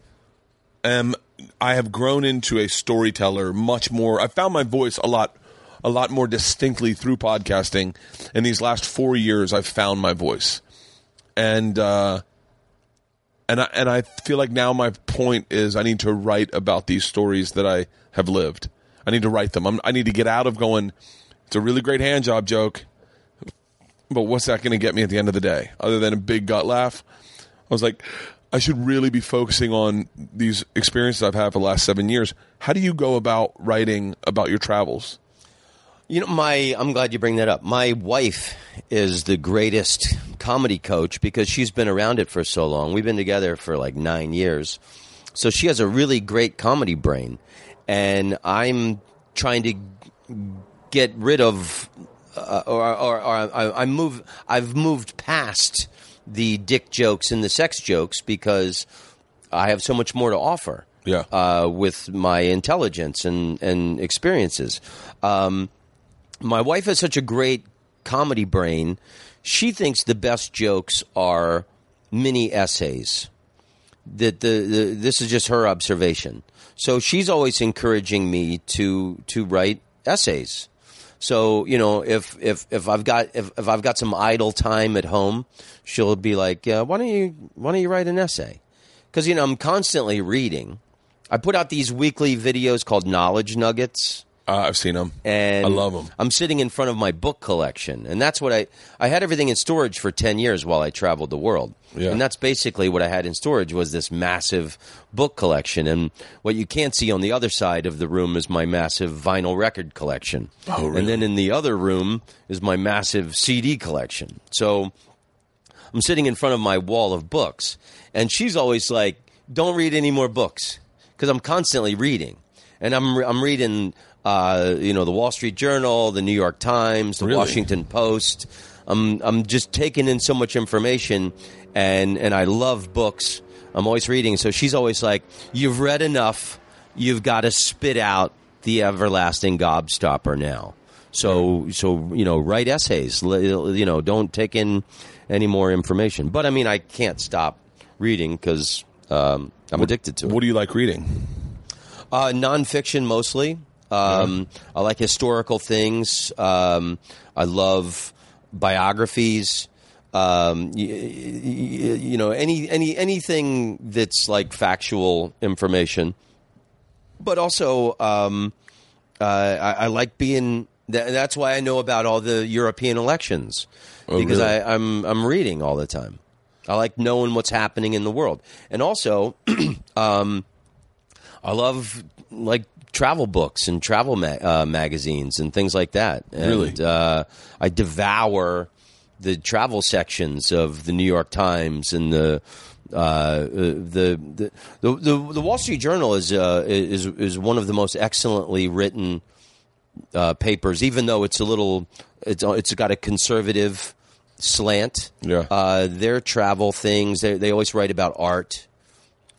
am. I have grown into a storyteller much more. I found my voice a lot, a lot more distinctly through podcasting. In these last four years, I've found my voice, and uh, and I, and I feel like now my point is I need to write about these stories that I have lived. I need to write them. I'm, I need to get out of going. It's a really great hand job joke but what's that going to get me at the end of the day other than a big gut laugh i was like i should really be focusing on these experiences i've had for the last seven years how do you go about writing about your travels You know, my I'm glad you bring that up. My wife is the greatest comedy coach because she's been around it for so long. We've been together for like nine years, so she has a really great comedy brain, and I'm trying to get rid of, uh, or, or, or I, I move. I've moved past the dick jokes and the sex jokes because I have so much more to offer. Yeah. Uh, with my intelligence and and experiences. Um, my wife has such a great comedy brain. She thinks the best jokes are mini essays. That the, the this is just her observation. So she's always encouraging me to to write essays. So you know, if if if I've got if, if I've got some idle time at home, she'll be like, uh, "Why don't you why don't you write an essay?" Because you know I'm constantly reading. I put out these weekly videos called Knowledge Nuggets Uh, I've seen them. and I love them. I'm sitting in front of my book collection, and that's what I I had everything in storage for ten years while I traveled the world, Yeah. and that's basically what I had in storage was this massive book collection. And what you can't see on the other side of the room is my massive vinyl record collection, Oh, really? and then in the other room is my massive CD collection. So I'm sitting in front of my wall of books, and she's always like, "Don't read any more books," because I'm constantly reading, and I'm I'm reading, uh, you know, the Wall Street Journal, the New York Times, the Really? Washington Post. I'm I'm just taking in so much information, and and I love books. I'm always reading, so she's always like, "You've read enough. You've got to spit out the everlasting gobstopper now." So, so you know, write essays. You know, don't take in any more information. But I mean, I can't stop reading because um, I'm addicted to it. What do you like reading? Uh, nonfiction mostly. Um, I like historical things. Um, I love biographies. Um, y- y- you know, any any anything that's like factual information. But also, um, uh, I, I like being. Th- that's why I know about all the European elections Oh, because really? I, I'm I'm reading all the time. I like knowing what's happening in the world, and also, um, I love like travel books and travel ma- uh, magazines and things like that. And, Really? uh, I devour the travel sections of the New York Times and the. Uh, the, the the the the Wall Street Journal is uh, is is one of the most excellently written uh, papers, even though it's a little it's it's got a conservative slant. Yeah. uh, their travel things they they always write about art,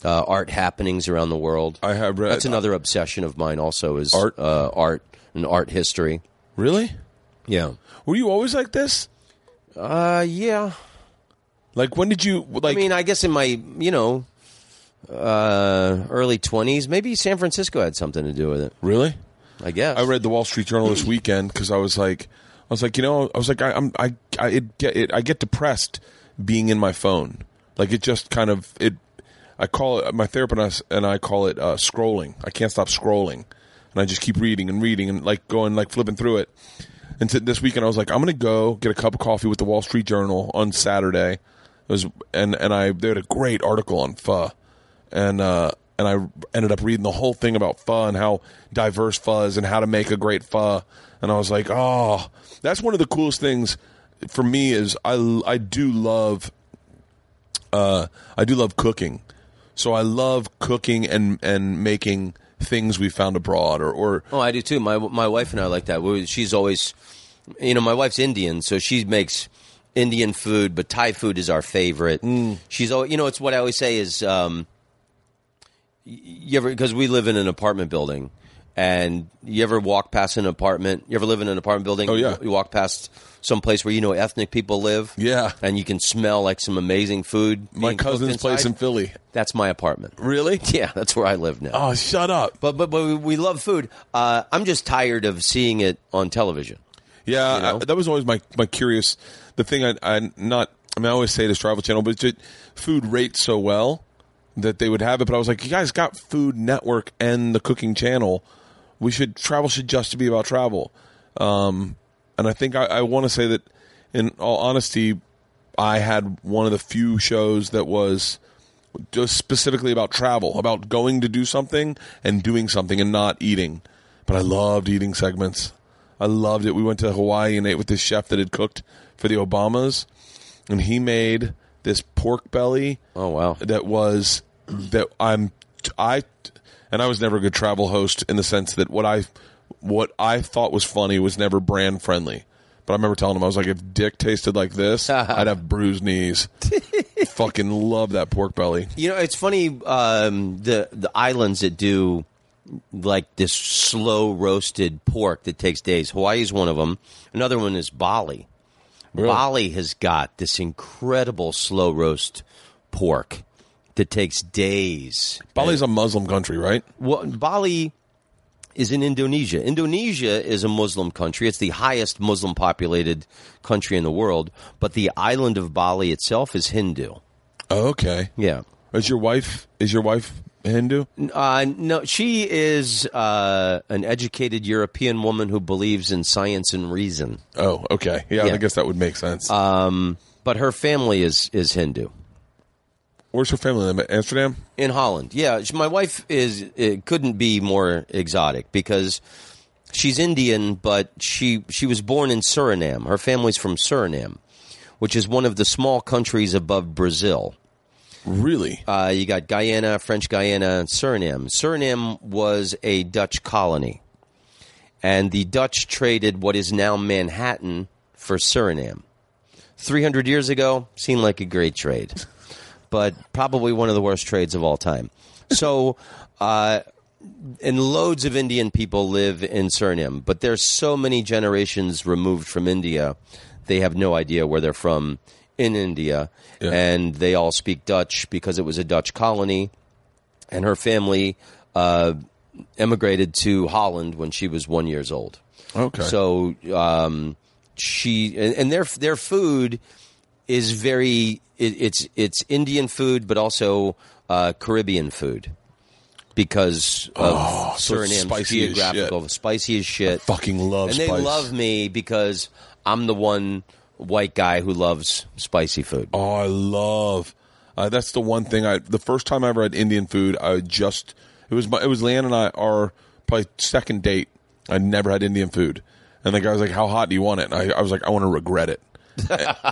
uh, art happenings around the world. I have read- that's another obsession of mine. Also, is Art? uh, art and art history. Really? Yeah, Were you always like this? uh, yeah. Like when did you like? I mean, I guess in my you know uh, early twenties, maybe San Francisco had something to do with it. really? I guess I read the Wall Street Journal this weekend because I was like, I was like, you know, I was like, I, I'm, I, I, it get, it, I get depressed being in my phone. Like it just kind of it. I call it my therapist and I call it uh, scrolling. I can't stop scrolling, and I just keep reading and reading and like going like flipping through it. And t- this weekend I was like, I'm gonna go get a cup of coffee with the Wall Street Journal on Saturday. It was and and I they had a great article on pho, and uh, and I ended up reading the whole thing about pho and how diverse pho is and how to make a great pho. And I was like, oh, that's one of the coolest things for me is I I do love uh, I do love cooking. So I love cooking and and making things we found abroad or or Oh, I do too. My my wife and I like that. She's always, you know, my wife's Indian, so she makes Indian food, but Thai food is our favorite. She's, al- you know, it's what I always say is, um, you ever because we live in an apartment building, and you ever walk past an apartment? You ever live in an apartment building? Oh, yeah. You walk past some place where you know ethnic people live. Yeah. and you can smell like some amazing food. my cousin's place in Philly. That's my apartment. Really? Yeah, that's where I live now. Oh, shut up. But but but we- love food. Uh, I'm just tired of seeing it on television. Yeah, You know? I, that was always my my curious. The thing I I not. I mean, I always say this Travel Channel, but it's just, food rates so well that they would have it. But I was like, you guys got Food Network and the Cooking Channel. We should travel should just be about travel. Um, and I think I, I want to say that, in all honesty, I had one of the few shows that was just specifically about travel, about going to do something and doing something and not eating. But I loved eating segments. I loved it. We went to Hawaii and ate with this chef that had cooked for the Obamas, and he made this pork belly Oh wow! that was that I'm I and I was never a good travel host in the sense that what I what I thought was funny was never brand friendly. But I remember telling him I was like, if dick tasted like this, I'd have bruised knees. Fucking love that pork belly. You know, it's funny. Um, the the islands that do like this slow roasted pork that takes days. Hawaii is one of them. Another one is Bali. Really? Bali has got this incredible slow roast pork that takes days. Bali's a Muslim country, right? Well, Bali is in Indonesia. Indonesia is a Muslim country. It's the highest Muslim populated country in the world, but the island of Bali itself is Hindu. Oh, okay. Yeah. Is your wife is your wife Hindu? Uh, no, she is uh, an educated European woman who believes in science and reason. Oh, okay. Yeah, Yeah. I guess that would make sense. Um, but her family is is Hindu Where's her family? Amsterdam? in Holland. Yeah, my wife is it couldn't be more exotic because she's Indian, but she she was born in Suriname. Her family's from Suriname, which is one of the small countries above Brazil. Really? Uh, you got Guyana, French Guiana, and Suriname. Suriname was a Dutch colony, and the Dutch traded what is now Manhattan for Suriname. 300 years ago, seemed like a great trade, but probably one of the worst trades of all time. So, uh, and loads of Indian people live in Suriname, but they're so many generations removed from India, they have no idea where they're from in India, Yeah. and they all speak Dutch because it was a Dutch colony. And her family uh, emigrated to Holland when she was one years old. Okay. So um, she and, and their their food is very it, it's it's Indian food, but also uh, Caribbean food because of Oh, so Suriname's spicy as geographical shit. spicy as shit. fucking love and they love me because I'm the one white guy who loves spicy food. Oh, I love. Uh, that's the one thing I. The first time I ever had Indian food, I just it was my it was LeeAnn and I our probably second date. I never had Indian food, and the guy was like, "How hot do you want it?" And I, I was like, "I want to regret it."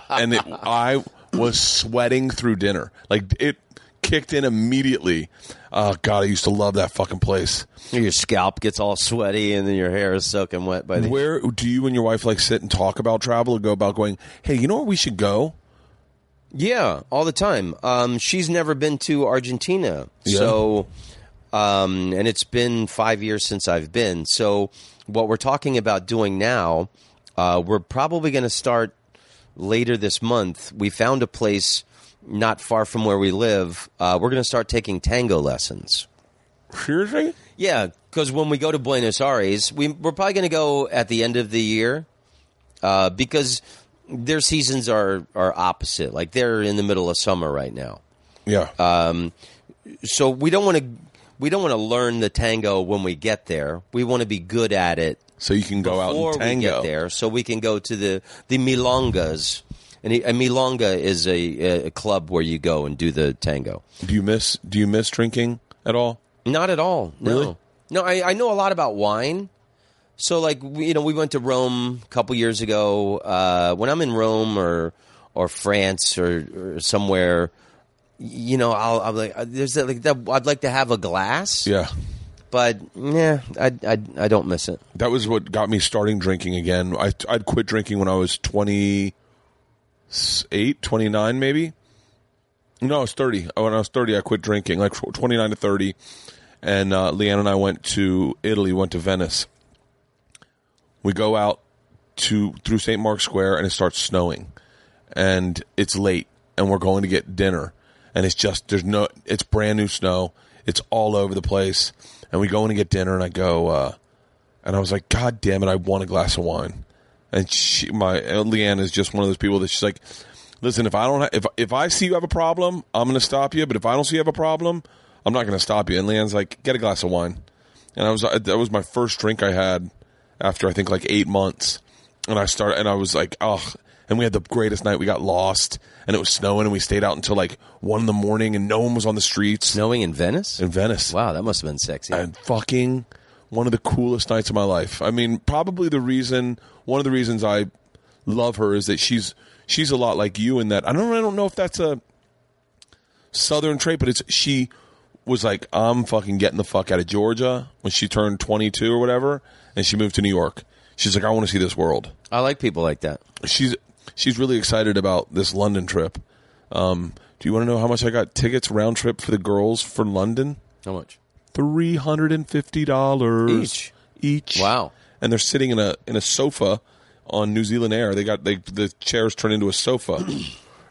and it, I was sweating through dinner. Like it kicked in immediately. Oh God, I used to love that fucking place. Your scalp gets all sweaty, and then your hair is soaking wet by the. Where do you and your wife like sit and talk about travel, or go about going? Hey, you know where we should go? Yeah, all the time. Um, she's never been to Argentina, Yeah. so um, and it's been five years since I've been. So what we're talking about doing now, uh, we're probably going to start later this month. We found a place not far from where we live. Uh, we're going to start taking tango lessons. Seriously? Yeah, because when we go to Buenos Aires, we, we're probably going to go at the end of the year uh, because their seasons are, are opposite. Like they're in the middle of summer right now, Yeah. so we don't want to we don't want to learn the tango when we get there. We want to be good at it so you can go out and we tango. get there, so we can go to the the milongas. And a milonga is a, a club where you go and do the tango. Do you miss Do you miss drinking at all? Not at all. No. Really? No, I, I know a lot about wine. So, like, you know, we went to Rome a couple years ago. Uh, when I'm in Rome or or France or, or somewhere, you know, I'll, I'll like, uh, there's that, like that. I'd like to have a glass. Yeah. But yeah, I, I I don't miss it. That was what got me starting drinking again. I, I'd quit drinking when I was 28, 29 maybe. No, I was 30. Oh, When I was 30, I quit drinking, like 29 to 30. And uh, LeeAnn and I went to Italy, went to Venice. We go out to through St. Mark's Square, and it starts snowing. And it's late, and we're going to get dinner. And it's just, there's no, it's brand new snow. It's all over the place. And we go in to get dinner, and I go, uh, and I was like, God damn it, I want a glass of wine. And she, my uh, LeeAnn is just one of those people that she's like, listen, if I don't, ha- if if I see you have a problem, I'm to stop you. But if I don't see you have a problem, I'm not to stop you. And LeeAnn's like, get a glass of wine. And I was uh, that was my first drink I had after I think like eight months. And I started, and I was like, oh. And we had the greatest night. We got lost, and it was snowing, and we stayed out until like one in the morning, and no one was on the streets Snowing in Venice. in Venice Wow, that must have been sexy. and fucking one of the coolest nights of my life. I mean, probably the reason, one of the reasons I love her is that she's she's a lot like you in that I don't I don't know if that's a southern trait, but it's she was like I'm fucking getting the fuck out of Georgia when she turned 22 or whatever, and she moved to New York. She's like, I want to see this world. I like people like that. She's she's really excited about this London trip. Um, do you want to know how much I got tickets round trip for the girls for London? How much? Three hundred and fifty dollars Each? Each. Wow. And they're sitting in a in a sofa on New Zealand Air. They got they the chairs turned into a sofa.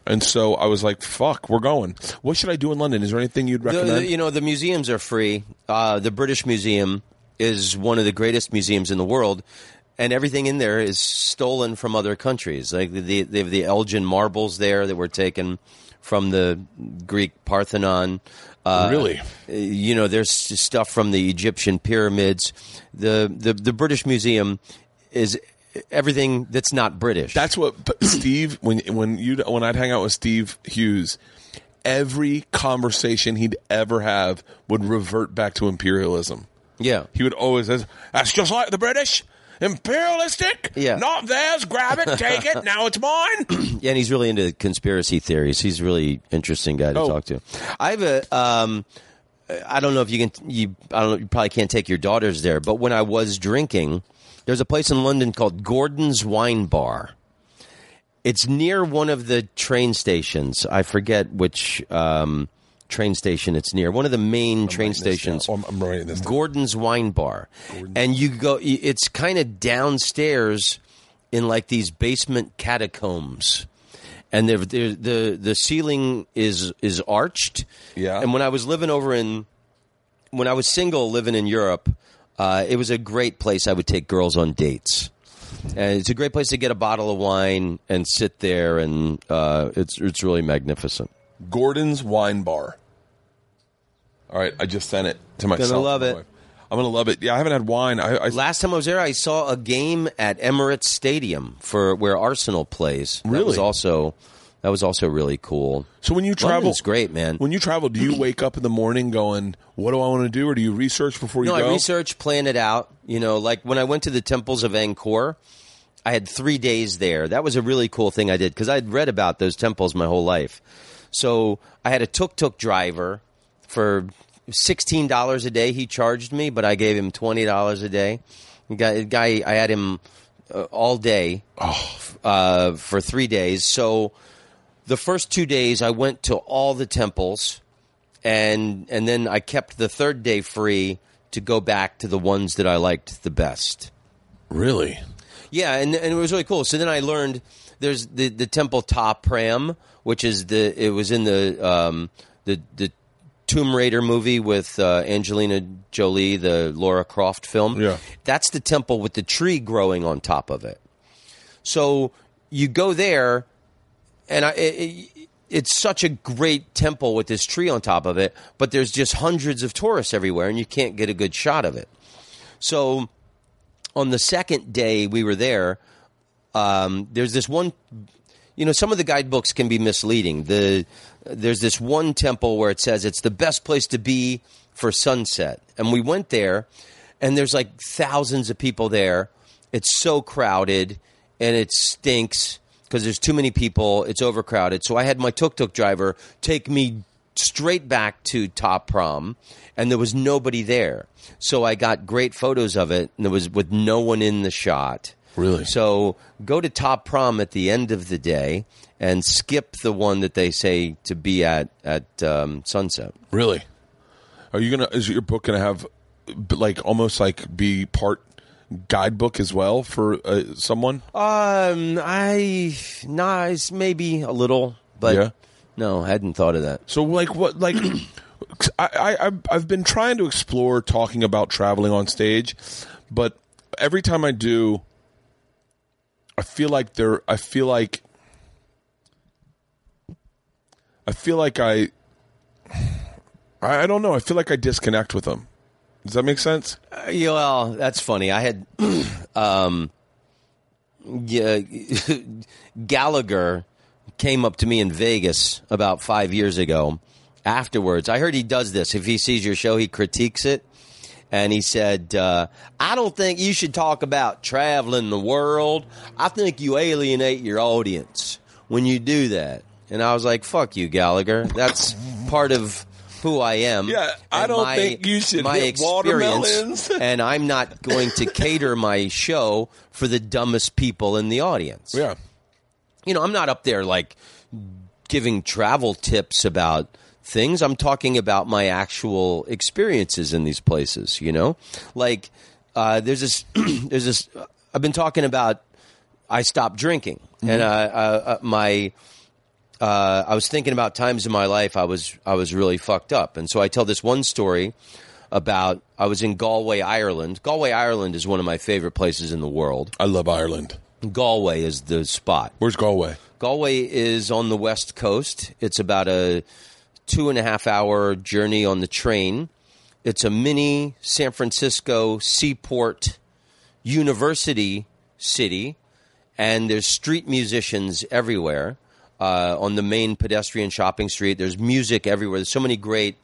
And so I was like, "Fuck, we're going." What should I do in London? Is there anything you'd The- recommend? the- you know, the museums are free. Uh, the British Museum is one of the greatest museums in the world, and everything in there is stolen from other countries. Like the, they have the Elgin marbles there that were taken from the Greek Parthenon. Uh, Really? You know, there's stuff from the Egyptian pyramids. The the, the British Museum is everything that's not British. That's what Steve when when you when I'd hang out with Steve Hughes, every conversation he'd ever have would revert back to imperialism. yeah. He would always say, "That's just like the British." Imperialistic, Yeah. Not theirs. Grab it, take it. Now it's mine. Yeah, and he's really into conspiracy theories. He's a really interesting guy to Oh. talk to. I have a. Um, I don't know if you can. You, I don't know. You probably can't take your daughters there. But when I was drinking, there's a place in London called Gordon's Wine Bar. It's near one of the train stations. I forget which um, train station it's near. One of the main train stations. Oh, I'm, I'm writing this. down. Gordon's Wine Bar, and you go. It's kind of downstairs in like these basement catacombs, and they're, they're, the the ceiling is is arched. Yeah. And when I was living over in, when I was single living in Europe, uh, it was a great place. I would take girls on dates. And it's a great place to get a bottle of wine and sit there, and uh, it's it's really magnificent. Gordon's Wine Bar. All right, I just sent it to myself. love it. I'm gonna love it. Yeah, I haven't had wine. I, I Last time I was there, I saw a game at Emirates Stadium for where Arsenal plays. That was Really? also that was also really cool. so when you travel, London's great, man. When you travel, do you wake up in the morning going, "What do I want to do?" or do you research before you No, go? I research, plan it out. You know, like when I went to the temples of Angkor, I had three days there. That was a really cool thing I did because I'd read about those temples my whole life. So I had a tuk tuk driver for sixteen dollars a day. He charged me, but I gave him twenty dollars a day. Guy, guy, I had him uh, all day uh, for three days. So the first two days, I went to all the temples, and and then I kept the third day free to go back to the ones that I liked the best. really? Yeah, and, and it was really cool. So then I learned there's the the temple Ta Prohm, which is the it was in the um, the the Tomb Raider movie with uh, Angelina Jolie, the Laura Croft film. Yeah. that's the temple with the tree growing on top of it. So you go there, and I, it, it, it's such a great temple with this tree on top of it, but there's just hundreds of tourists everywhere, and you can't get a good shot of it. So on the second day we were there, um, there's this one. You know, some of the guidebooks can be misleading. The there's this one temple where it says it's the best place to be for sunset, and we went there, and there's like thousands of people there. It's so crowded, and it stinks because there's too many people. It's overcrowded. So I had my tuk tuk driver take me straight back to Ta Prohm, and there was nobody there. So I got great photos of it, and there was with no one in the shot. Really? So go to Ta Prohm at the end of the day and skip the one that they say to be at at um, sunset. Really? Are you gonna? Is your book gonna have like almost like be part guidebook as well for uh, someone? Um, I nice maybe a little, but Yeah. no, I hadn't thought of that. So like what like I, I I've been trying to explore talking about traveling on stage, but every time I do, I feel like there. I feel like I feel like I. I don't know. I feel like I disconnect with them. Does that make sense? Uh, yeah, well, that's funny. I had um, yeah, Gallagher came up to me in Vegas about five years ago. Afterwards, I heard he does this. If he sees your show, he critiques it. And he said, uh, I don't think you should talk about traveling the world. I think you alienate your audience when you do that. And I was like, fuck you, Gallagher. That's part of who I am. Yeah, I don't my- think you should my hit watermelons. and I'm not going to cater my show for the dumbest people in the audience. Yeah. You know, I'm not up there like giving travel tips about things. I'm talking about my actual experiences in these places. You know, like uh, there's this, there's this. I've been talking about. I stopped drinking, and uh, uh, uh, my. Uh, I was thinking about times in my life I was I was really fucked up, and so I tell this one story about I was in Galway, Ireland. Galway, Ireland is one of my favorite places in the world. I love Ireland. Galway is the spot. Where's Galway? Galway is on the west coast. It's about a two and a half hour journey on the train. It's a mini San Francisco seaport university city, and there's street musicians everywhere uh, on the main pedestrian shopping street. There's music everywhere. There's so many great.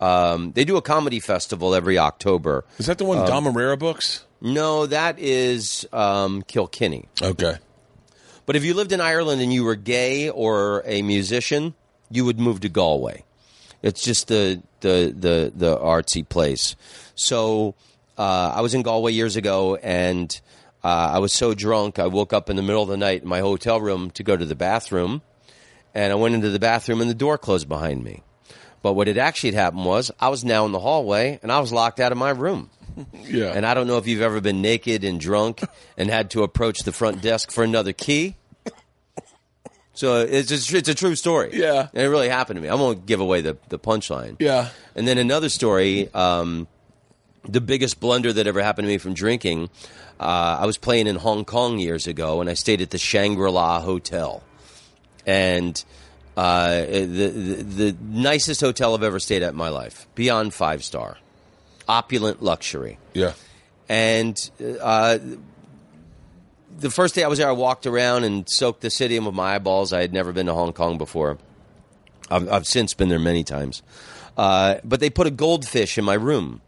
Um, they do a comedy festival every October. Is that the one Dom Irrera books? No, that is um, Kilkenny. Okay. But if you lived in Ireland and you were gay or a musician, you would move to Galway. It's just the the the, the artsy place. So uh, I was in Galway years ago, and uh, I was so drunk I woke up in the middle of the night in my hotel room to go to the bathroom, and I went into the bathroom and the door closed behind me. But what had actually happened was I was now in the hallway and I was locked out of my room. Yeah. And I don't know if you've ever been naked and drunk and had to approach the front desk for another key. So it's just, it's a true story. Yeah. And it really happened to me. I won't give away the, the punchline. Yeah. And then another story, um, the biggest blunder that ever happened to me from drinking. Uh, I was playing in Hong Kong years ago, and I stayed at the Shangri La Hotel, and uh, the, the the nicest hotel I've ever stayed at in my life, beyond five star, opulent luxury. Yeah. And uh, the first day I was there, I walked around and soaked the city in with my eyeballs. I had never been to Hong Kong before. I've, I've since been there many times. Uh, but they put a goldfish in my room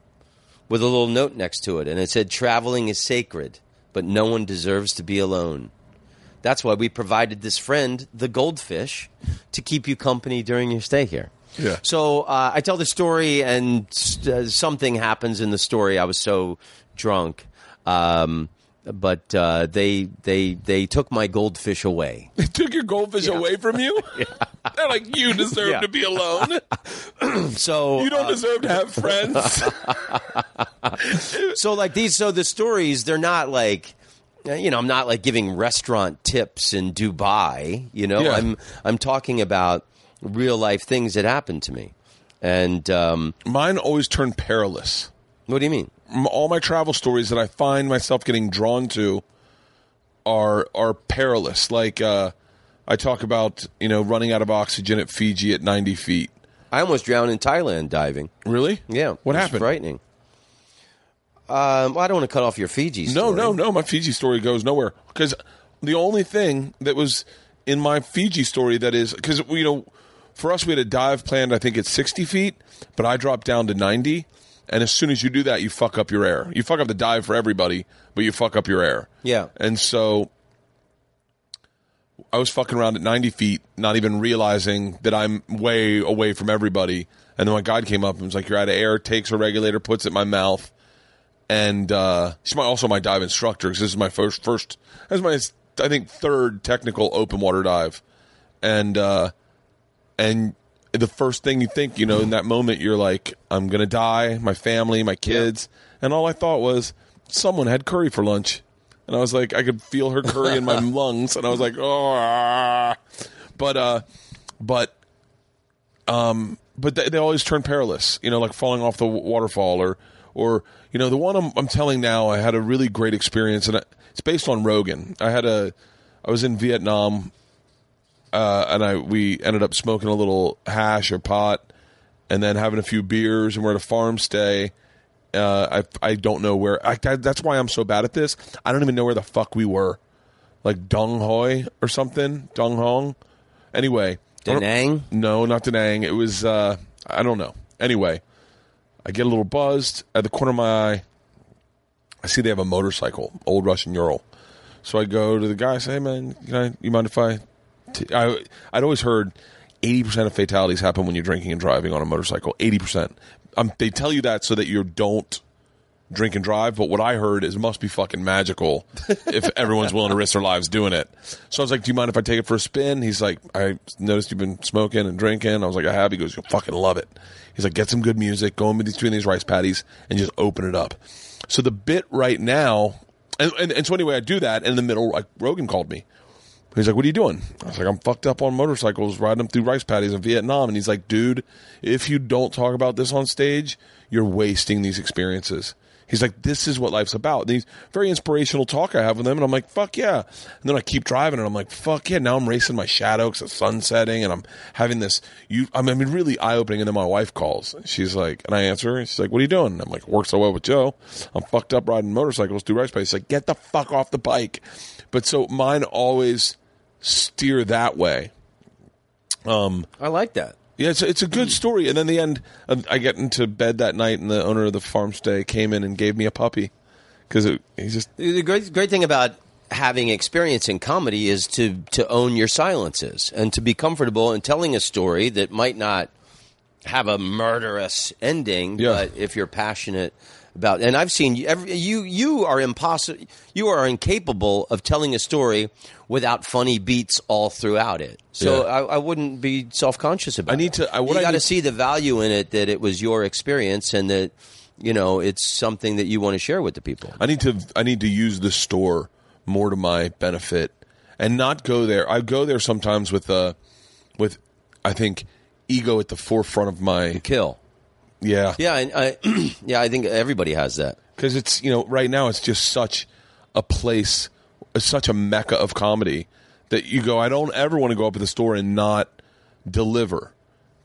with a little note next to it, and it said, Traveling is sacred, but no one deserves to be alone. That's why we provided this friend, the goldfish, to keep you company during your stay here. Yeah. So uh, I tell the story, and uh, something happens in the story. I was so drunk, um, but uh, they they they took my goldfish away. They took your goldfish away from you? They're like, you deserve Yeah. to be alone. So You don't uh, deserve to have friends. so like these so the stories they're not like you know i'm not like giving restaurant tips in dubai you know Yeah. i'm i'm talking about real life things that happened to me and um, Mine always turn perilous. what do you mean All my travel stories that I find myself getting drawn to are are perilous. Like uh, I talk about, you know, running out of oxygen at Fiji at 90 feet. i almost drowned in thailand diving Really? yeah What happened? frightening um, well, I don't want to cut off your Fiji No, story. no, no. My Fiji story goes nowhere because the only thing that was in my Fiji story that is because you know, for us we had a dive planned. I think it's sixty feet, but I dropped down to ninety. And as soon as you do that, you fuck up your air. You fuck up the dive for everybody, but you fuck up your air. Yeah. And so I was fucking around at 90 feet, not even realizing that I'm way away from everybody. And then my guide came up and was like, You're out of air, takes a regulator, puts it in my mouth. And uh, she's my, also my dive instructor because this is my first, first, this is my, I think, third technical open water dive. And, uh, and the first thing you think, you know, in that moment, you're like, I'm going to die, my family, my kids. And all I thought was, someone had curry for lunch. And I was like, I could feel her curry in my lungs. And I was like, oh. ah." But, uh, but, um, but they, they always turn perilous, you know, like falling off the waterfall or, or, you know, the one I'm, I'm telling now, I had a really great experience and I, it's based on Rogan. I had a, I was in Vietnam uh, and I we ended up smoking a little hash or pot, and then having a few beers, and we're at a farm stay. Uh, I I don't know where. I, I, that's why I'm so bad at this. I don't even know where the fuck we were, like Dong Hoi or something, Dong Hong. Anyway, I Da Nang? No, not Da Nang. It was uh, I don't know. Anyway, I get a little buzzed at the corner of my eye. I see they have a motorcycle, old Russian Ural. So I go to the guy, say, "Hey man, can I, you mind if I?" I I'd always heard, eighty percent of fatalities happen when you're drinking and driving on a motorcycle. Eighty percent. Um, they tell you that so that you don't drink and drive. But what I heard is it must be fucking magical if everyone's willing to risk their lives doing it. So I was like, "Do you mind if I take it for a spin?" He's like, "I noticed you've been smoking and drinking." I was like, "I have." He goes, "You'll fucking love it." He's like, "Get some good music, go in between these rice paddies, and just open it up." So the bit right now, and, and, and so anyway, I do that. And in the middle, like Rogan called me. He's like, "What are you doing?" I was like, "I'm fucked up on motorcycles, riding them through rice paddies in Vietnam." And he's like, "Dude, if you don't talk about this on stage, you're wasting these experiences." He's like, "This is what life's about." He's very inspirational talk I have with him, and I'm like, "Fuck yeah!" And then I keep driving, and I'm like, "Fuck yeah!" Now I'm racing my shadow because the sun's setting, and I'm having this. You, I mean, really eye opening. And then my wife calls. She's like, and I answer. her, and She's like, "What are you doing?" And I'm like, "Work so well with Joe. I'm fucked up riding motorcycles through rice paddies." She's like, "Get the fuck off the bike." But so mine always steer that way. Um, I like that. Yeah, it's, it's a good story. And then the end, uh, I get into bed that night, and the owner of the farm stay came in and gave me a puppy because he just The great great thing about having experience in comedy is to to own your silences and to be comfortable in telling a story that might not have a murderous ending, Yeah. but if you're passionate about and I've seen you every, you you are impossible you are incapable of telling a story without funny beats all throughout it. So Yeah. I, I wouldn't be self conscious about. I need it. to- I- what you got to see the value in it that it was your experience and that you know it's something that you want to share with the people. I need to I need to use the store more to my benefit and not go there. I go there sometimes with uh with I think ego at the forefront of my Kill. Yeah. Yeah, and I, yeah, I think everybody has that. because it's you know right now it's just such a place such a mecca of comedy that you go i don't ever want to go up to the store and not deliver.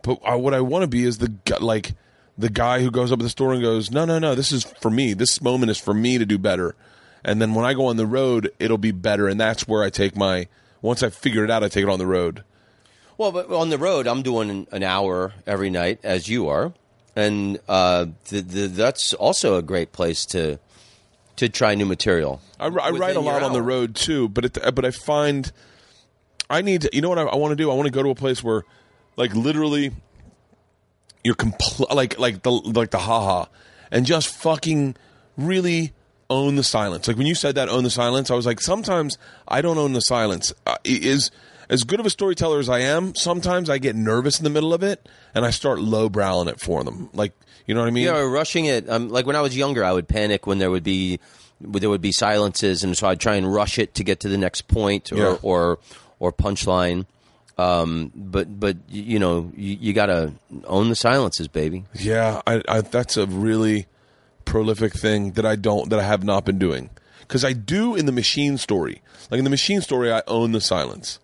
But I, what i want to be is the like the guy who goes up to the store and goes no no no this is for me. This moment is for me to do better. And then when i go on the road it'll be better and that's where i take my once i figure it out i take it on the road. Well, but on the road, I'm doing an hour every night, as you are, and uh, the, the, that's also a great place to to try new material. I, I write a lot on the road too, but it, but I find I need to. You know what I, I want to do? I want to go to a place where, like, literally, you're compl- like like the like the haha, and just fucking really own the silence. Like when you said that, own the silence. I was like, sometimes I don't own the silence. Uh, is as good of a storyteller as I am. Sometimes I get nervous in the middle of it, and I start lowbrowing it for them. Like, you know what I mean? Yeah, or rushing it. Um, like when I was younger, I would panic when there would be there would be silences, and so I'd try and rush it to get to the next point or Yeah. or, or punchline. Um, but but you know you, you got to own the silences, baby. Yeah, I, I, that's a really prolific thing that I don't that I have not been doing because I do in the machine story. Like in the machine story, I own the silence,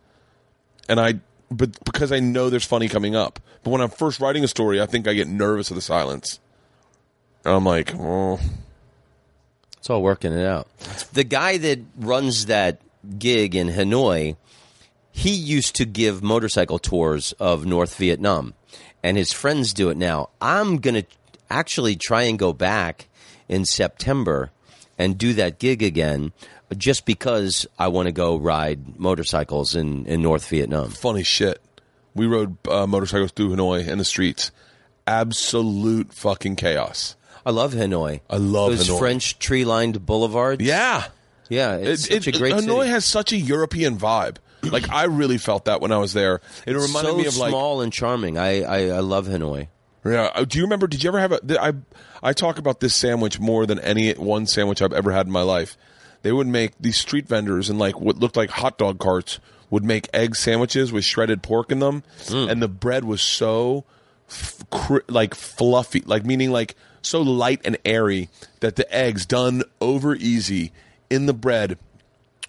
and I but because I know there's funny coming up. But when I'm first writing a story, I think I get nervous of the silence, and I'm like, oh, It's all working it out. The guy that runs that gig in Hanoi, he used to give motorcycle tours of North Vietnam, and his friends do it now. I'm going to actually try and go back in September and do that gig again just because I want to go ride motorcycles in, in North Vietnam. funny shit. We rode uh, motorcycles through Hanoi in the streets. Absolute fucking chaos. I love Hanoi. I love those Hanoi. French tree lined boulevards. Yeah. yeah, it's It- such it- a great Hanoi city. has such a European vibe. Like I really felt that when I was there. It reminded so me of like small and charming. I, I, I love Hanoi. Yeah. uh, Do you remember? Did you ever have a? I I talk about this sandwich more than any one sandwich I've ever had in my life. They would make these street vendors and like what looked like hot dog carts would make egg sandwiches with shredded pork in them, and the bread was so f- cr- like fluffy, like meaning like so light and airy that the eggs done over easy in the bread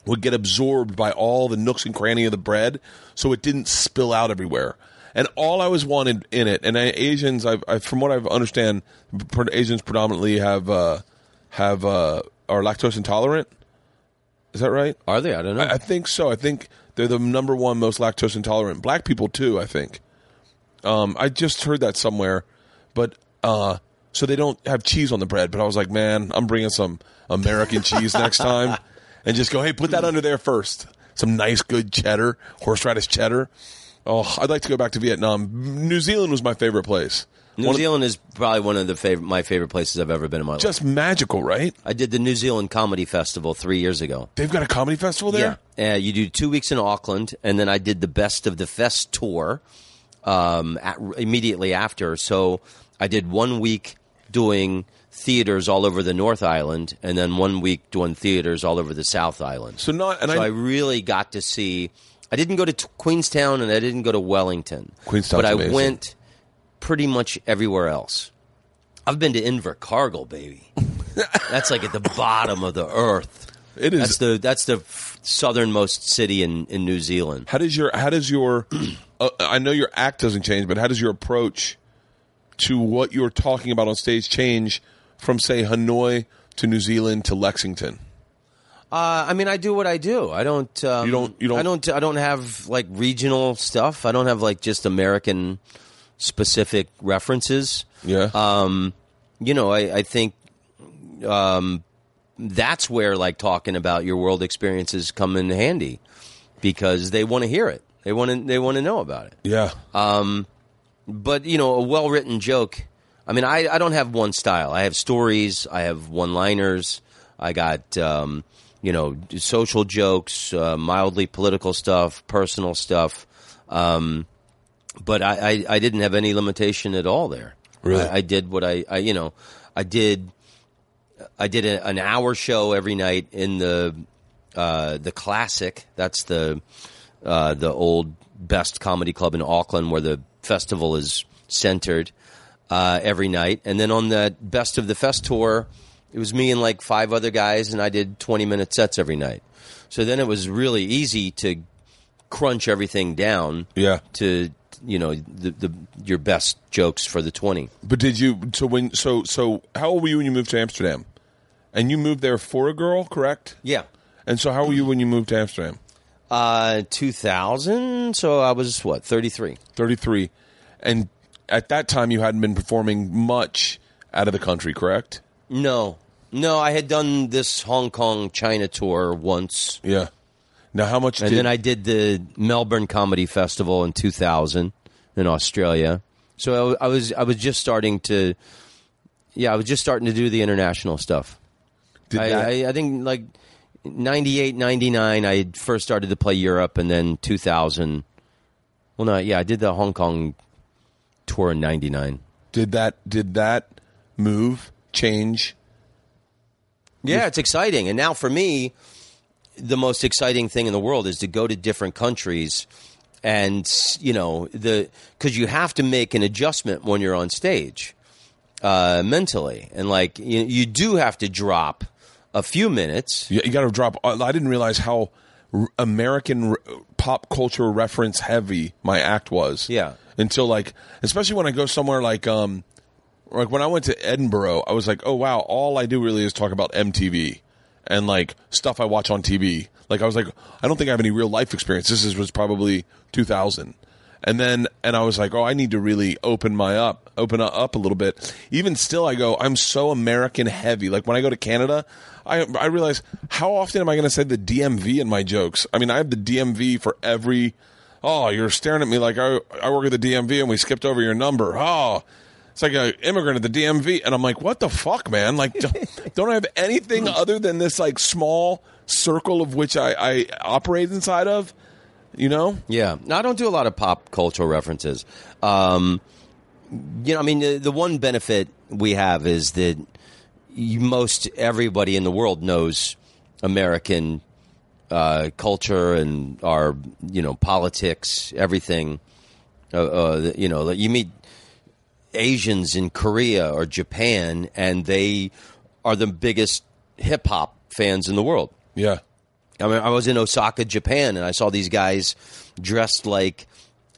would get absorbed by all the nooks and cranny of the bread, so it didn't spill out everywhere. And all I was wanted in it, and I, Asians, I've, I, from what I understand, Asians predominantly have uh, have uh, are lactose intolerant. Is that right? Are they? I don't know. I, I think so. I think they're the number one most lactose intolerant. Black people too. I think. Um, I just heard that somewhere, but uh, so they don't have cheese on the bread. But I was like, man, I'm bringing some American cheese next time, and just go, hey, put that under there first. Some nice, good cheddar, horseradish cheddar. Oh, I'd like to go back to Vietnam. New Zealand was my favorite place. New Zealand is probably one of the favorite, my favorite places I've ever been in my life. just magical, right? I did the New Zealand Comedy Festival three years ago. They've got a comedy festival there. Yeah, uh, you do two weeks in Auckland, and then I did the Best of the Fest tour um, at, immediately after. So I did one week doing theaters all over the North Island, and then one week doing theaters all over the South Island. So not, and so I, I, really got to see. I didn't go to t- Queenstown and I didn't go to Wellington. Queenstown's but I amazing. went pretty much everywhere else. I've been to Invercargill, baby. that's like at the bottom of the earth. It is- That's the that's the f- southernmost city in, in New Zealand. how does your how does your uh, I know your act doesn't change, but how does your approach to what you're talking about on stage change from say Hanoi to New Zealand to Lexington? Uh, I mean, I do what I do. I don't. Um, You don't- you don't- I don't. I don't have like regional stuff. I don't have like just American specific references. Yeah. Um, you know, I, I think um, that's where like talking about your world experiences come in handy because they want to hear it. They want to. They want to know about it. yeah. But you know, a well written joke. I mean, I, I don't have one style. I have stories. I have one liners. I got um, you know social jokes, uh, mildly political stuff, personal stuff. Um, but I, I, I didn't have any limitation at all there. Really? I, I did what I, I you know I did I did a, an hour show every night in the uh, the classic. That's the uh, the old best comedy club in Auckland, where the festival is centered uh, every night. And then on the best of the fest tour, it was me and like five other guys, and I did twenty minute sets every night. So then it was really easy to crunch everything down. Yeah. To you know the, the your best jokes for the twenty. But did you so when so so how old were you when you moved to Amsterdam? And you moved there for a girl, correct? Yeah. And so how were you when you moved to Amsterdam? Uh, 2000. So I was what 33. 33. And at that time you hadn't been performing much out of the country, correct? No, no, I had done this Hong Kong China tour once, Yeah. Now how much and did then I did the Melbourne Comedy Festival in 2000 in Australia. So I, I was I was just starting to, yeah, I was just starting to do the international stuff. did I, that- I, I think like 98, 99, I first started to play Europe, and then 2000. Well, no, yeah, I did the Hong Kong tour in 99. did that did that move change? Yeah, it's exciting. And now for me, the most exciting thing in the world is to go to different countries and, you know, the cuz you have to make an adjustment when you're on stage uh mentally. And like you, you do have to drop a few minutes. You, you got to drop. I didn't realize how American pop culture reference heavy my act was. Yeah. Until like, especially when I go somewhere like, um, like when I went to Edinburgh, I was like, oh wow, all I do really is talk about MTV and like stuff I watch on TV. Like I was like, I don't think I have any real life experience. This is, was probably 2000. And then, and I was like, oh, I need to really open my up, open up, a little bit. Even still, I go, I'm so American heavy. Like when I go to Canada, I, I realize how often am I going to say the DMV in my jokes? I mean, I have the DMV for every, oh, you're staring at me like I, I work at the DMV and we skipped over your number. Oh, it's like an immigrant at the DMV. And I'm like, what the fuck, man? Like, don't, don't I have anything other than this like small circle of which I, I operate inside of? You know? Yeah. No, I don't do a lot of pop cultural references. Um, you know, I mean, the, the one benefit we have is that you, most everybody in the world knows American uh, culture and our, you know, politics, everything. Uh, uh, you know, you meet Asians in Korea or Japan, and they are the biggest hip hop fans in the world. Yeah. I mean, I was in Osaka, Japan, and I saw these guys dressed like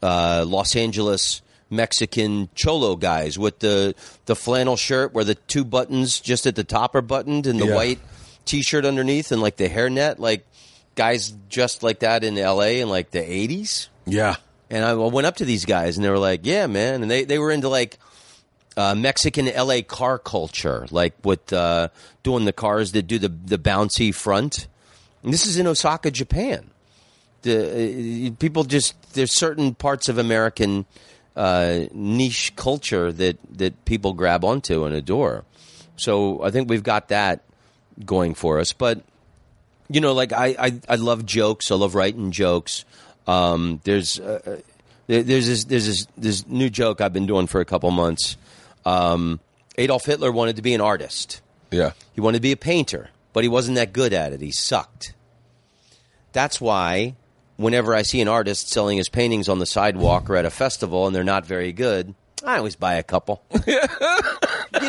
uh, Los Angeles Mexican cholo guys with the the flannel shirt where the two buttons just at the top are buttoned and the Yeah. white t-shirt underneath and like the hairnet, like guys dressed like that in L.A. in like the '80s. Yeah. And I went up to these guys, and they were like, "Yeah, man," and they they were into like uh, Mexican LA car culture, like with uh, doing the cars that do the the bouncy front. And this is in Osaka, Japan. the uh, people just there's certain parts of American uh, niche culture that that people grab onto and adore. So I think we've got that going for us. But you know, like I I, I love jokes. I love writing jokes. Um, there's uh, there- there's this there's this this new joke I've been doing for a couple months. Um, Adolf Hitler wanted to be an artist. Yeah. He wanted to be a painter, but he wasn't that good at it. He sucked. That's why whenever I see an artist selling his paintings on the sidewalk or at a festival and they're not very good, I always buy a couple. you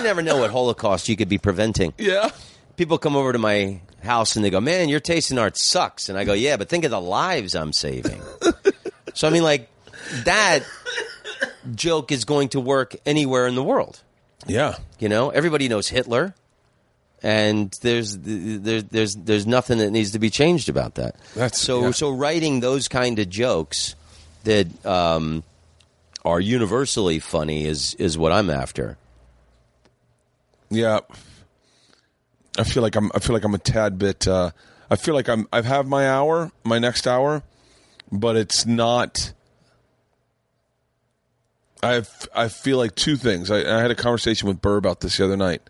never know what Holocaust you could be preventing. Yeah. People come over to my house and they go, "Man, your taste in art sucks." And I go, "Yeah, but think of the lives I'm saving." so I mean like that joke is going to work anywhere in the world. Yeah. You know, everybody knows Hitler, and there's there's there's there's nothing that needs to be changed about that. That's- so yeah. so writing those kind of jokes that um, are universally funny is is what I'm after. Yeah. I feel like I'm I feel like I'm a tad bit uh I feel like I'm I've have my hour, my next hour, but it's not I I feel like two things. I, I had a conversation with Burr about this the other night.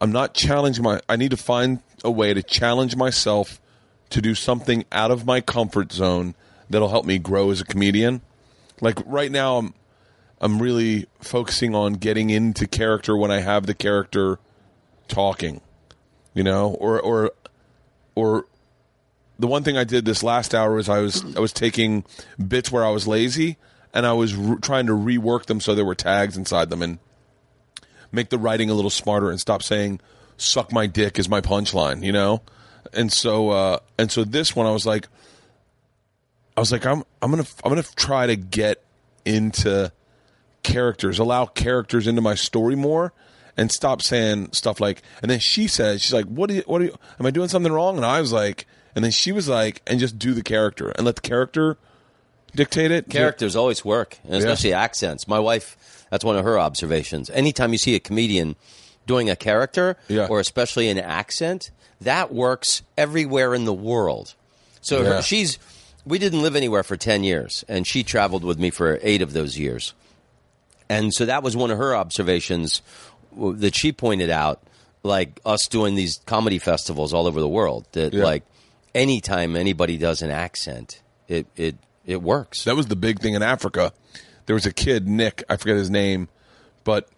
I'm not challenging my I need to find a way to challenge myself to do something out of my comfort zone that'll help me grow as a comedian. Like right now I'm I'm really focusing on getting into character when I have the character talking, you know, or or or the one thing I did this last hour was I was I was taking bits where I was lazy and I was re- trying to rework them so there were tags inside them and make the writing a little smarter and stop saying "suck my dick" is my punchline, you know. And so uh, and so this one I was like, I was like, I'm I'm gonna I'm gonna try to get into characters, allow characters into my story more, and stop saying stuff like. And then she says, she's like, "What do you? What do you? Am I doing something wrong?" And I was like, and then she was like, and just do the character and let the character dictate it. Characters always work, and especially accents. My wife, that's one of her observations. Anytime you see a comedian doing a character, Yeah. or especially an accent, that works everywhere in the world. So her, she's. We didn't live anywhere for ten years, and she traveled with me for eight of those years. And so that was one of her observations that she pointed out, like us doing these comedy festivals all over the world. That Yeah. like anytime anybody does an accent, it it it works. That was the big thing in Africa. There was a kid, Nick, I forget his name, but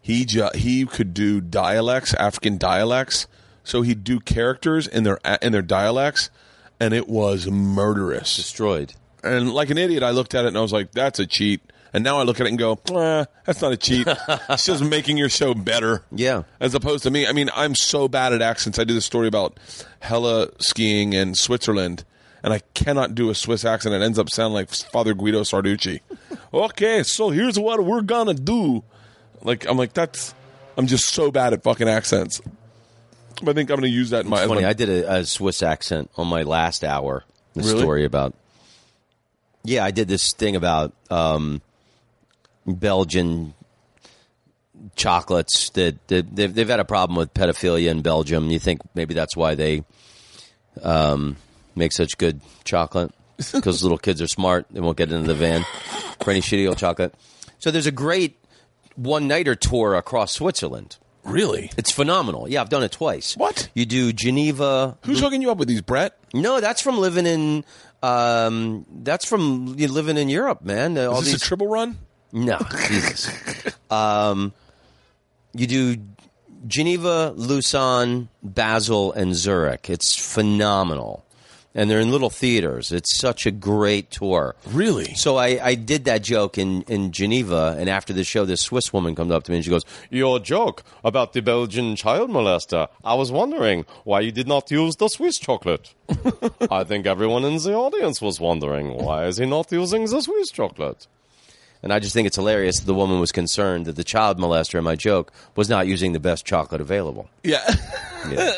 he ju- he could do dialects, African dialects. So he'd do characters in their in their dialects, and it was murderous. Destroyed. And like an idiot, I looked at it and I was like, "That's a cheat." And now I look at it and go, eh, "That's not a cheat. it's just making your show better." Yeah. As opposed to me, I mean, I'm so bad at accents. I did a story about hella skiing in Switzerland, and I cannot do a Swiss accent. It ends up sounding like Father Guido Sarducci. okay, so here's what we're gonna do. Like I'm like that's. I'm just so bad at fucking accents. But I think I'm gonna use that in my. It's funny. my- I did a, a Swiss accent on my last hour. The Really? story about. Yeah, I did this thing about um, Belgian chocolates that, that they've, they've had a problem with pedophilia in Belgium. You think maybe that's why they um, make such good chocolate because little kids are smart. They won't get into the van for any shitty old chocolate. So there's a great one nighter tour across Switzerland. really. It's phenomenal. Yeah, I've done it twice. What? You do Geneva. Who's hooking you up with these, Brett? No, that's from living in. Um, that's from you living in Europe, man. All Is this these a triple run? No, Jesus. Um, you do Geneva, Lausanne, Basel, and Zurich. It's phenomenal, and they're in little theaters. It's such a great tour. Really? So I, I did that joke in, in Geneva, and after the show, this Swiss woman comes up to me and she goes, "Your joke about the Belgian child molester. I was wondering why you did not use the Swiss chocolate. I think everyone in the audience was wondering why is he not using the Swiss chocolate." And I just think it's hilarious that the woman was concerned that the child molester in my joke was not using the best chocolate available. Yeah. Yeah.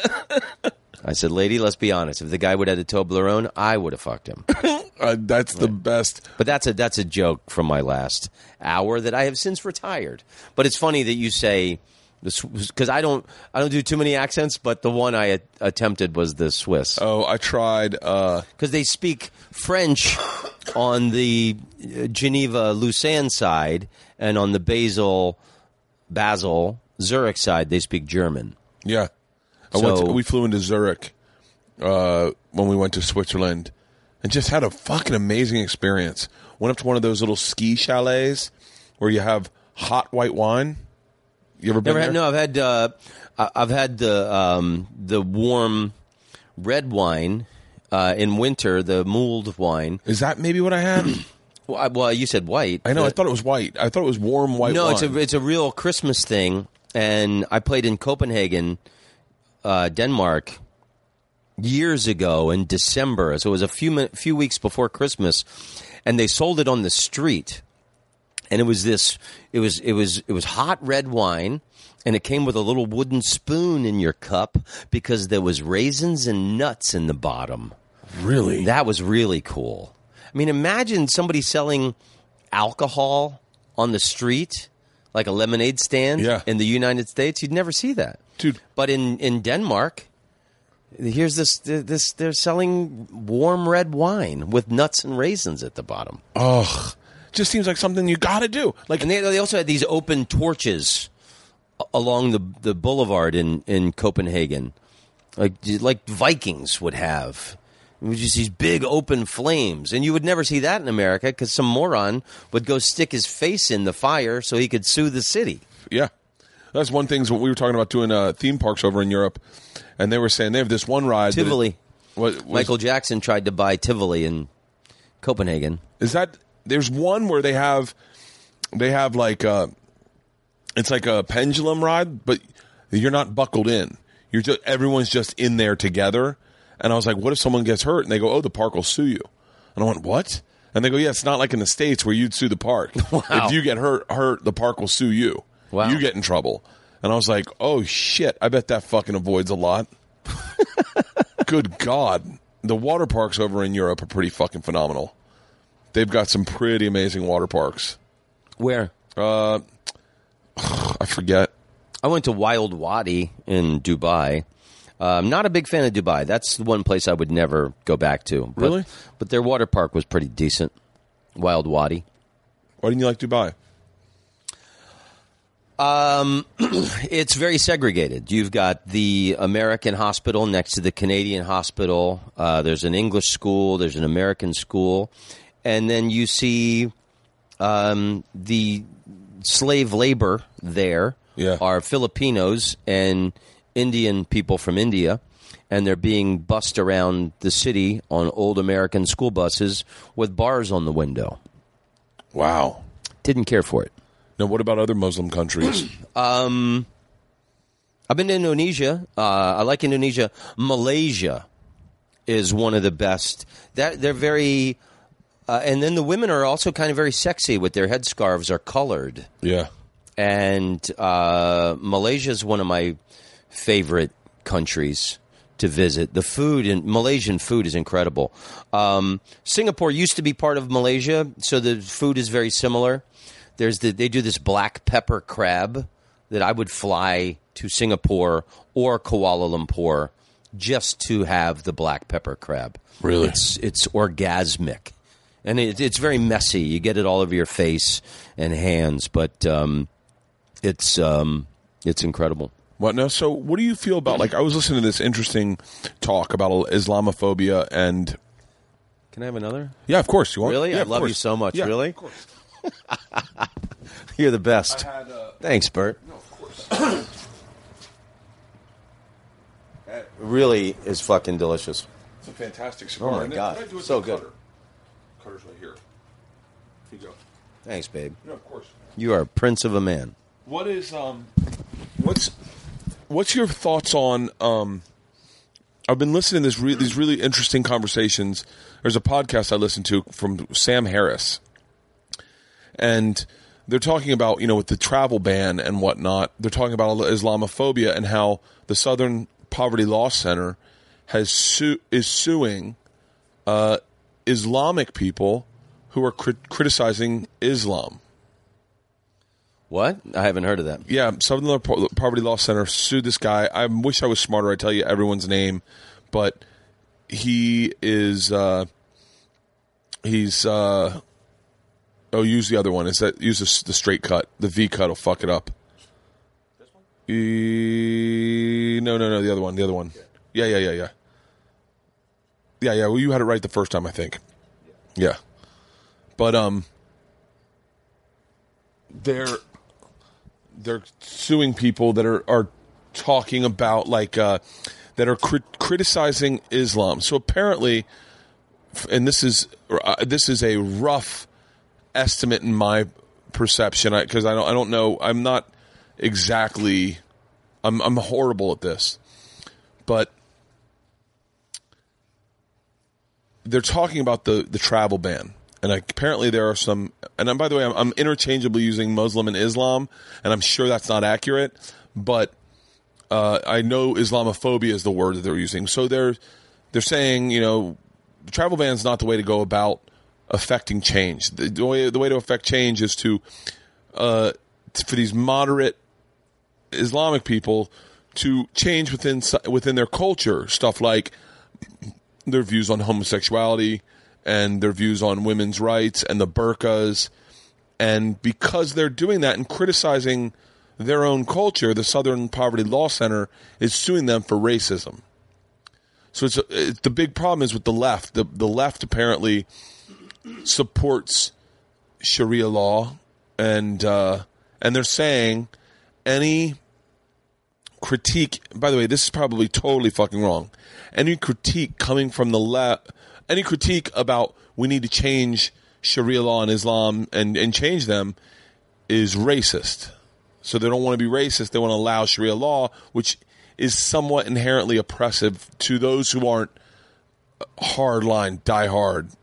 I said, "Lady, let's be honest. If the guy would have had a Toblerone, I would have fucked him." uh, that's the best. But that's a that's a joke from my last hour that I have since retired. But it's funny that you say because I don't I don't do too many accents, but the one I a- attempted was the Swiss Oh, I tried. Uh, because they speak French on the uh, Geneva Lausanne side, and on the Basel Basel Zurich side they speak German. yeah, I went So- to, we flew into Zurich uh, when we went to Switzerland, and just had a fucking amazing experience. Went up to one of those little ski chalets where you have hot white wine. You ever been Never there? had no. I've had uh, I've had the um, the warm red wine uh, in winter, the mulled wine. Is that maybe what I had? Well, I, well, you said white. I know. I thought it was white. I thought it was warm white. no, wine. it's a it's a real Christmas thing, and I played in Copenhagen, uh, Denmark, years ago in December. So it was a few min- few weeks before Christmas, and they sold it on the street, and it was this. It was it was it was hot red wine. And it came with a little wooden spoon in your cup because there was raisins and nuts in the bottom. really. That was really cool. I mean, imagine somebody selling alcohol on the street, like a lemonade stand Yeah. in the United States. You'd never see that, Dude. But in in Denmark, here's this this they're selling warm red wine with nuts and raisins at the bottom. Ugh. Just seems like something you got to do. Like And they, they also had these open torches along the the boulevard in in Copenhagen, like like Vikings would have. It was just these big open flames, and you would never see that in America because some moron would go stick his face in the fire so he could sue the city. Yeah, that's one thing. What we were talking about doing uh, theme parks over in Europe, and they were saying they have this one ride. Tivoli. What, was, Michael Jackson tried to buy Tivoli in Copenhagen. is that? There's one where they have, they have like uh it's like a pendulum ride, but you're not buckled in. You're just everyone's just in there together. And I was like, what if someone gets hurt? And they go, oh, the park will sue you. And I went, what? And they go, yeah, it's not like in the states where you'd sue the park. If you get hurt, hurt, the park will sue you. Wow. You get in trouble. And I was like, oh shit, I bet that fucking avoids a lot. Good God. The water parks over in Europe are pretty fucking phenomenal. They've got some pretty amazing water parks. Where? I forget. I went to Wild Wadi in Dubai. Uh, I'm not a big fan of Dubai. That's the one place I would never go back to. But, Really? But their water park was pretty decent. Wild Wadi. Why didn't you like Dubai? It's very segregated. You've got the American hospital next to the Canadian hospital. Uh, there's an English school. There's an American school, and then you see um, the slave labor there Yeah. are Filipinos and Indian people from India, and they're being bussed around the city on old American school buses with bars on the window. Wow. Didn't care for it. Now, what about other Muslim countries? I've been to Indonesia. Uh, I like Indonesia. Malaysia is one of the best. That they're very, uh, and then the women are also kind of very sexy with their headscarves are colored. yeah. And uh, Malaysia is one of my favorite countries to visit. The food in Malaysian food is incredible. Um, Singapore used to be part of Malaysia, so the food is very similar. There's the, they do this black pepper crab that I would fly to Singapore or Kuala Lumpur just to have the black pepper crab. Really? it's it's orgasmic, and it, it's very messy. You get it all over your face and hands, but um, it's um, it's incredible. What now? So, what do you feel about? Like, I was listening to this interesting talk about Islamophobia, and Can I have another? yeah, of course you want. Really? Yeah, I love you so much. Yeah, Really? of course. You're the best. Had, uh, Thanks, Bert. no, of course. It really is fucking delicious. It's a fantastic cigar. Oh, my God. what I do with So good. Cutter's right here. Here you go. Thanks, babe. No, of course. You are a prince of a man. What is um, what's what's your thoughts on um? I've been listening to this re- these really interesting conversations. There's a podcast I listen to from Sam Harris, and they're talking about you know with the travel ban and whatnot. They're talking about Islamophobia and how the Southern Poverty Law Center has su- is suing uh, Islamic people who are crit- criticizing Islam. What? I haven't heard of that. Yeah, Southern Po- Poverty Law Center sued this guy. I wish I was smarter. I tell you everyone's name, but he is. Uh, he's. Uh, oh, use the other one. Is that use the, the straight cut? The V cut will fuck it up. This E- no, no, no. The other one. The other one. Yeah, yeah, yeah, yeah. Yeah, yeah. Well, you had it right the first time, I think. Yeah, but um, they're they're suing people that are are talking about like uh, that are crit- criticizing Islam. So apparently, and this is uh, this is a rough estimate in my perception because I, don't I don't know I'm not exactly I'm I'm horrible at this, but they're talking about the the travel ban. And apparently there are some, and I'm, by the way, I'm, I'm interchangeably using Muslim and Islam, and I'm sure that's not accurate, but uh, I know Islamophobia is the word that they're using. So they're they're saying, you know, travel ban is not the way to go about affecting change. The, the way the way to affect change is to uh, for these moderate Islamic people to change within within their culture. Stuff like their views on homosexuality and their views on women's rights and the burqas. And because they're doing that and criticizing their own culture, the Southern Poverty Law Center is suing them for racism. So it's, it's the big problem is with the left. The the left apparently supports Sharia law, and uh, and they're saying any critique. By the way, this is probably totally fucking wrong. Any critique coming from the left, any critique about we need to change Sharia law and Islam and and change them is racist. So they don't want to be racist. They want to allow Sharia law, which is somewhat inherently oppressive to those who aren't hardline, diehard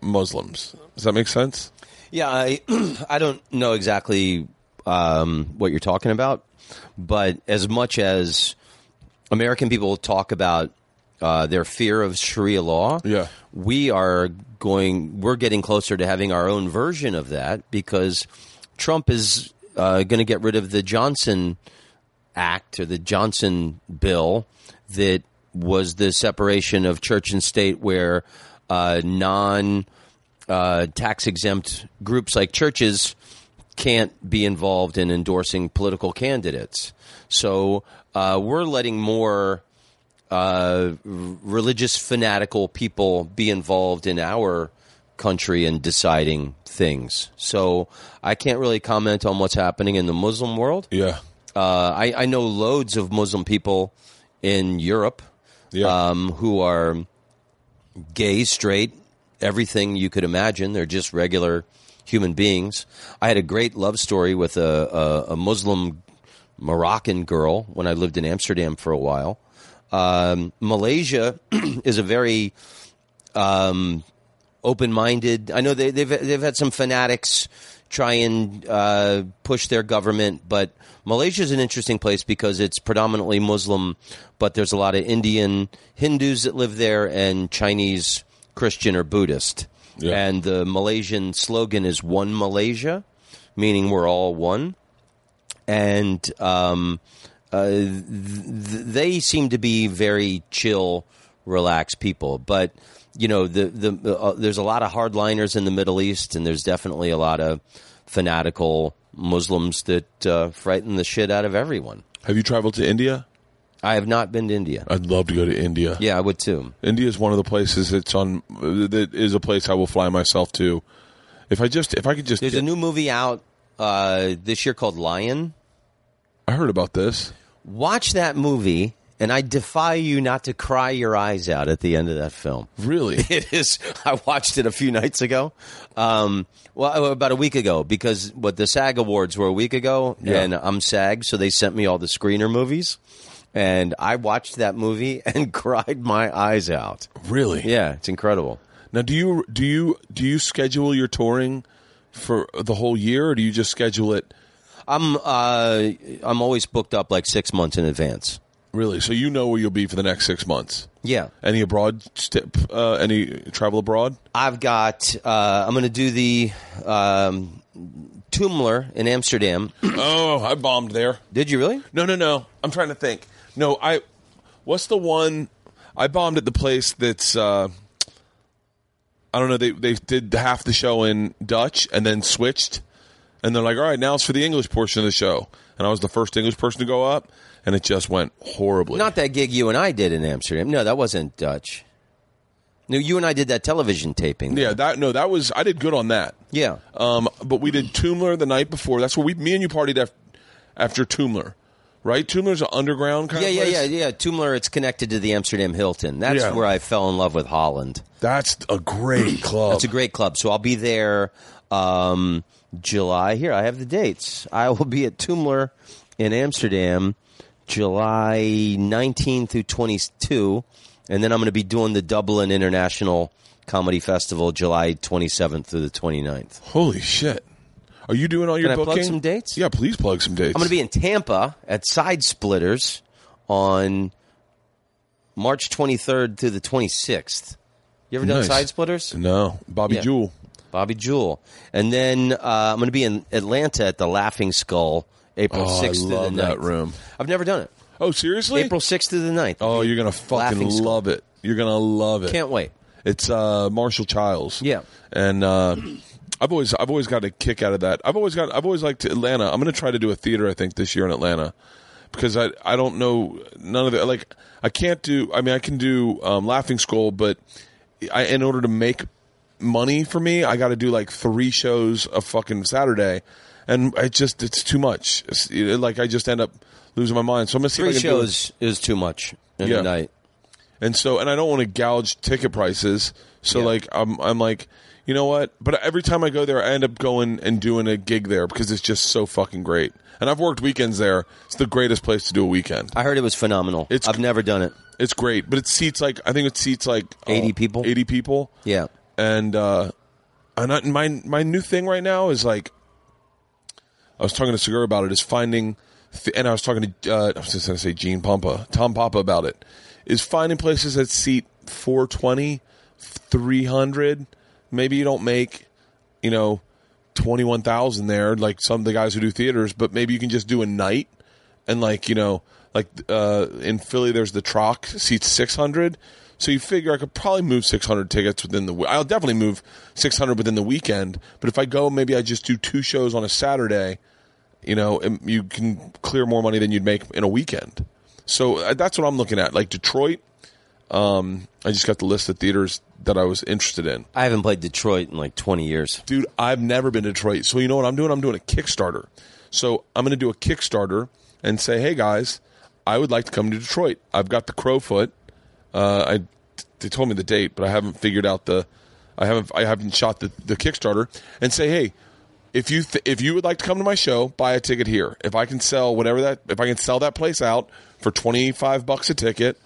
Muslims. Does that make sense? Yeah, I I don't know exactly um, what you're talking about, but as much as American people talk about uh, their fear of Sharia law, Yeah. we are going. We're getting closer to having our own version of that because Trump is uh, going to get rid of the Johnson Act or the Johnson bill that was the separation of church and state, where uh, non uh, tax exempt groups like churches can't be involved in endorsing political candidates. So uh, we're letting more uh, religious fanatical people be involved in our country and deciding things. So I can't really comment on what's happening in the Muslim world. Yeah. Uh, I, I know loads of Muslim people in Europe Yeah. um, who are gay, straight, everything you could imagine. They're just regular human beings. I had a great love story with a, a, a Muslim Moroccan girl when I lived in Amsterdam for a while. Um, Malaysia is a very um, open-minded. I know they, they've they've had some fanatics try and uh, push their government, but Malaysia is an interesting place because it's predominantly Muslim, but there's a lot of Indian Hindus that live there and Chinese Christian or Buddhist. Yeah. And the Malaysian slogan is "One Malaysia," meaning we're all one. And um, uh, th- th- they seem to be very chill, relaxed people. But you know, the the uh, there's a lot of hardliners in the Middle East, and there's definitely a lot of fanatical Muslims that uh, frighten the shit out of everyone. Have you traveled to India? I have not been to India. I'd love to go to India. Yeah, I would too. India is one of the places that's on that is a place I will fly myself to. If I just if I could just There's a new movie out uh, this year called Lion. I heard about this. Watch that movie, and I defy you not to cry your eyes out at the end of that film. Really? It is. I watched it a few nights ago. Um, well, about a week ago, because what the SAG Awards were a week ago, Yeah. and I'm SAG, so they sent me all the screener movies, and I watched that movie and cried my eyes out. really? Yeah, it's incredible. Now, do you do you do you schedule your touring for the whole year, or do you just schedule it? I'm uh, I'm always booked up like six months in advance. Really? So you know where you'll be for the next six months. Yeah, Any abroad? St- uh, any travel abroad? I've got. Uh, I'm going to do the um, Toomler in Amsterdam. Oh, I bombed there. Did you really? No, no, no. I'm trying to think. No, I. What's the one? I bombed at the place that's. Uh, I don't know. They they did half the show in Dutch and then switched, and they're like, "All right, now it's for the English portion of the show." And I was the first English person to go up, and it just went horribly. Not that gig you and I did in Amsterdam. No, that wasn't Dutch. No, you and I did that television taping. yeah, that no, that was I did good on that. Yeah. Um, but we did Toomler the night before. That's where we, me and you partied after, after Toomler, right? Toomler's an underground kind Yeah, of yeah, place. yeah, yeah. Toomler, it's connected to the Amsterdam Hilton. That's Yeah. where I fell in love with Holland. That's a great club. That's a great club. So I'll be there um, July. Here, I have the dates. I will be at Toomler in Amsterdam July 19 through 22. And then I'm going to be doing the Dublin International Comedy Festival July 27th through the 29th. Holy shit! Are you doing all your Can I plug some dates? Yeah, please plug some dates. I'm going to be in Tampa at Side Splitters on March 23rd through the 26th. You ever done Nice. Side Splitters? No, Bobby Yeah. Jewell. Bobby Jewell. And then uh, I'm going to be in Atlanta at the Laughing Skull April Oh, I 6th love through the 9th. that room. I've never done it. Oh, seriously? April 6th to the 9th. Oh, you're gonna fucking Laughing Skull. love it. You're gonna love it. Can't wait. It's uh, Marshall Chiles. Yeah. and uh, I've always I've always got a kick out of that. I've always got I've always liked Atlanta. I'm gonna try to do a theater. I think this year in Atlanta because I I don't know none of the like I can't do. I mean I can do um, Laughing Skull, but I in order to make money for me, I got to do like three shows a fucking Saturday, and it just it's too much. It's, it- like I just end up losing my mind. So I'm gonna see Three if I can do it. shows is too much in Yeah. a night. And so, and I don't want to gouge ticket prices. So, Yeah. like, I'm, I'm like, you know what? But every time I go there, I end up going and doing a gig there because it's just so fucking great. And I've worked weekends there. It's the greatest place to do a weekend. I heard it was phenomenal. It's- I've never done it. It's great, but it seats like I think it seats like 80 uh, people? Eighty people. Yeah. And uh, and I, my my new thing right now is like, I was talking to Segura about it. Is finding, th- and I was talking to uh, I was just to say Gene Pampa, Tom Papa about it. Is finding places that seat 420, 300. Maybe you don't make, you know, twenty one thousand there like some of the guys who do theaters, but maybe you can just do a night and like you know like uh, in Philly there's the Troc seats six hundred. So you figure I could probably move 600 tickets within the. I'll definitely move 600 within the weekend. But if I go, maybe I just do two shows on a Saturday. You know, and you can clear more money than you'd make in a weekend. So uh, that's what I'm looking at. Like Detroit, um, I just got the list of theaters that I was interested in. I haven't played Detroit in like 20 years. Dude, I've never been to Detroit. So you know what I'm doing? I'm doing a Kickstarter. So I'm going to do a Kickstarter and say, hey guys, I would like to come to Detroit. I've got the Crofoot. Uh, I they told me the date, but I haven't figured out the. I haven't I haven't shot the, the Kickstarter and say, hey, if you th- if you would like to come to my show, buy a ticket here. If I can sell whatever that if I can sell that place out for twenty five bucks a ticket,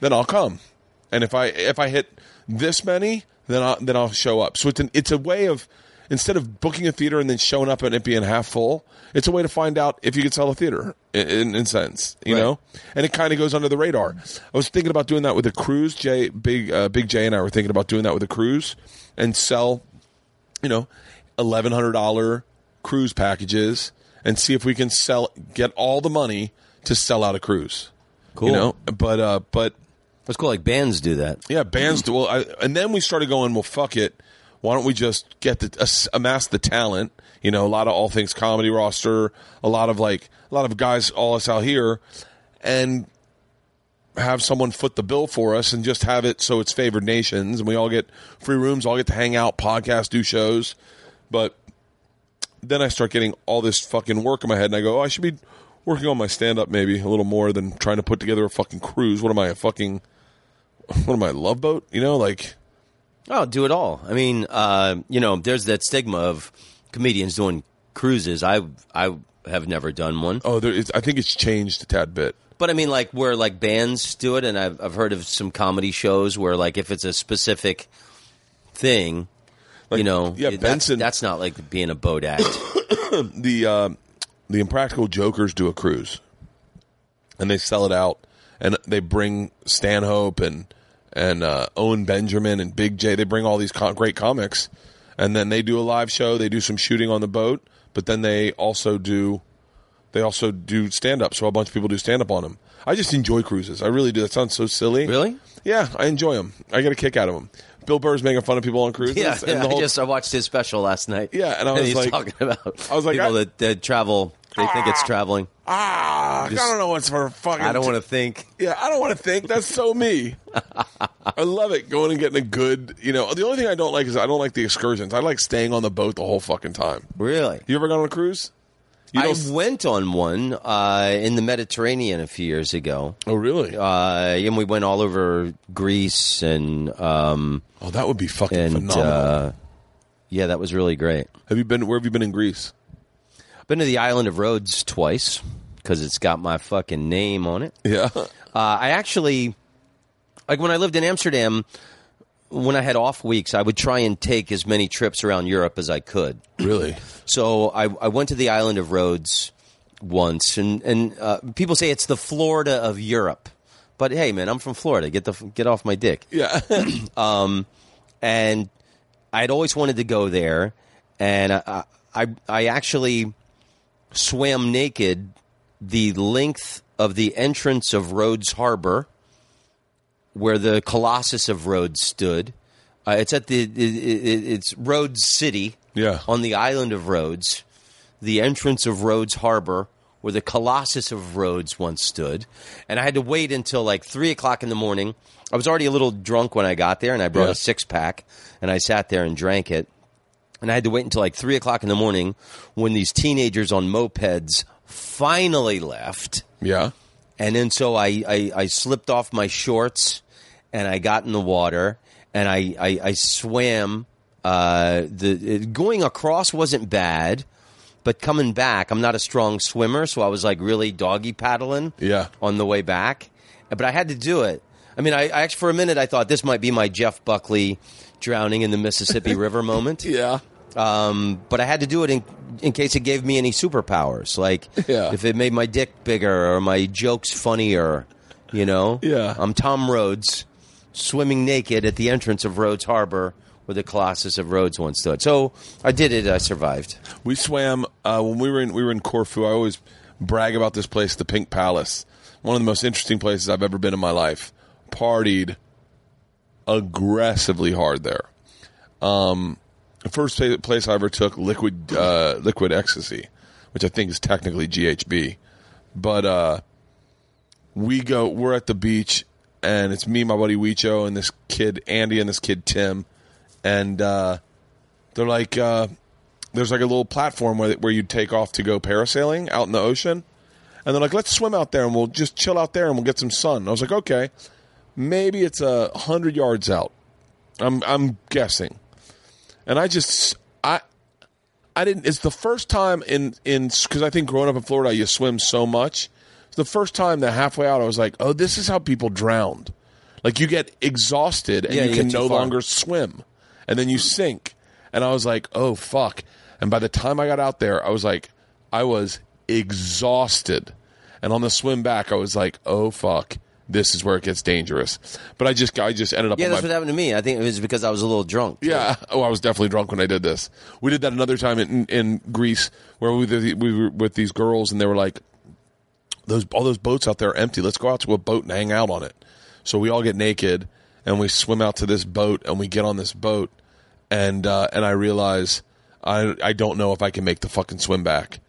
then I'll come. And if I if I hit this many, then I then I'll show up. So it's an, it's a way of instead of booking a theater and then showing up and it being half full, it's a way to find out if you could sell a theater in, in, in sense, you Right. know. And it kind of goes under the radar. I was thinking about doing that with a cruise. Jay, big uh, Big Jay and I were thinking about doing that with a cruise and sell, you know, eleven hundred dollar cruise packages and see if we can sell get all the money to sell out a cruise. Cool. You know, but uh, but Let's go like bands do that. yeah, bands do. Well, I, and then we started going. Well, fuck it. Why don't we just get the ass- amass the talent? You know, a lot of all things comedy roster, a lot of like a lot of guys, all us out here, and have someone foot the bill for us, and just have it so it's favored nations, and we all get free rooms, all get to hang out, podcast, do shows. But then I start getting all this fucking work in my head, and I go, oh, I should be working on my stand up maybe a little more than trying to put together a fucking cruise. What am I, a fucking what am I, love boat? You know, like Oh, do it all. I mean, uh, you know, there's that stigma of comedians doing cruises. I I have never done one, oh, there is, I think it's changed a tad bit. but I mean, like where like bands do it, and I've I've heard of some comedy shows where like if it's a specific thing, Like, you know, yeah, that's, Benson- that's not like being a boat act. The uh, the Impractical Jokers do a cruise, and they sell it out, and they bring Stanhope and and uh, Owen Benjamin and Big Jay. They bring all these co- great comics, and then they do a live show. They do some shooting on the boat, but then they also do they also do stand up. So a bunch of people do stand up on them. I just enjoy cruises. I really do. That sounds so silly. Really? Yeah, I enjoy them. I get a kick out of them. Bill Burr's making fun of people on cruises. Yeah, and whole- I just I watched his special last night. Yeah, and I was he's like- talking about I was like, people I- that, that travel. They think it's traveling. Ah, Just- I don't know what's for fucking. I don't want to think. Yeah, I don't want to think. That's so me. I love it going and getting a good. You know, the only thing I don't like is I don't like the excursions. I like staying on the boat the whole fucking time. Really, You ever gone on a cruise? You I don't- went on one uh, in the Mediterranean a few years ago, oh, really? uh, and we went all over Greece and um, oh, that would be fucking and phenomenal. uh, yeah, that was really great. have you been? Where have you been in Greece? Been to the island of Rhodes twice because it's got my fucking name on it. Yeah. Uh, I actually, like when I lived in Amsterdam, when I had off weeks, I would try and take as many trips around Europe as I could. Really? So I, I went to the island of Rhodes once, and and uh, people say it's the Florida of Europe, but hey, man, I'm from Florida. Get the get off my dick. Yeah. um, And I'd always wanted to go there, and I I, I actually swam naked the length of the entrance of Rhodes Harbor, where the Colossus of Rhodes stood. Uh, it's at the it, it, it's Rhodes City, Yeah. on the island of Rhodes, the entrance of Rhodes Harbor, where the Colossus of Rhodes once stood, and I had to wait until like three o'clock in the morning. I was already a little drunk when I got there, and I brought Yeah. a six pack, and I sat there and drank it. And I had to wait until like three o'clock in the morning when these teenagers on mopeds finally left. yeah. And then so I, I, I slipped off my shorts and I got in the water and I, I, I swam. Uh, the it, going across wasn't bad, but coming back, I'm not a strong swimmer, so I was like really doggy paddling. Yeah. On the way back, but I had to do it. I mean, I, I actually for a minute I thought this might be my Jeff Buckley drowning in the Mississippi River moment. Yeah. Um, but I had to do it in in case it gave me any superpowers, like Yeah. if it made my dick bigger or my jokes funnier. You know, Yeah. I'm Tom Rhodes, swimming naked at the entrance of Rhodes Harbor, where the Colossus of Rhodes once stood. So I did it. I survived. We swam uh, when we were in we were in Corfu. I always brag about this place, the Pink Palace. One of the most interesting places I've ever been in my life. Partied aggressively hard there. Um, the first place I ever took liquid uh, liquid ecstasy, which I think is technically GHB, but uh, we go. We're at the beach, and it's me, my buddy Weecho, and this kid Andy, and this kid Tim, and uh, they're like. Uh, there's like a little platform where where you take off to go parasailing out in the ocean, and they're like, let's swim out there and we'll just chill out there and we'll get some sun. I was like, okay, maybe it's a hundred yards out. I'm I'm guessing, and I just I I didn't. It's the first time in in because I think growing up in Florida you swim so much. It's the first time that halfway out I was like, oh, this is how people drowned. Like you get exhausted and Yeah, you, you can no far. longer swim, and then you sink. And I was like, oh fuck. And by the time I got out there, I was like, I was exhausted. And on the swim back, I was like, oh fuck, this is where it gets dangerous. But I just I just ended up Yeah, that's my what happened to me. I think it was because I was a little drunk. yeah. Oh, I was definitely drunk when I did this. We did that another time in, in Greece where we, we were with these girls and they were like, those all those boats out there are empty. Let's go out to a boat and hang out on it. So we all get naked and we swim out to this boat and we get on this boat and uh, and I realize I I don't know if I can make the fucking swim back.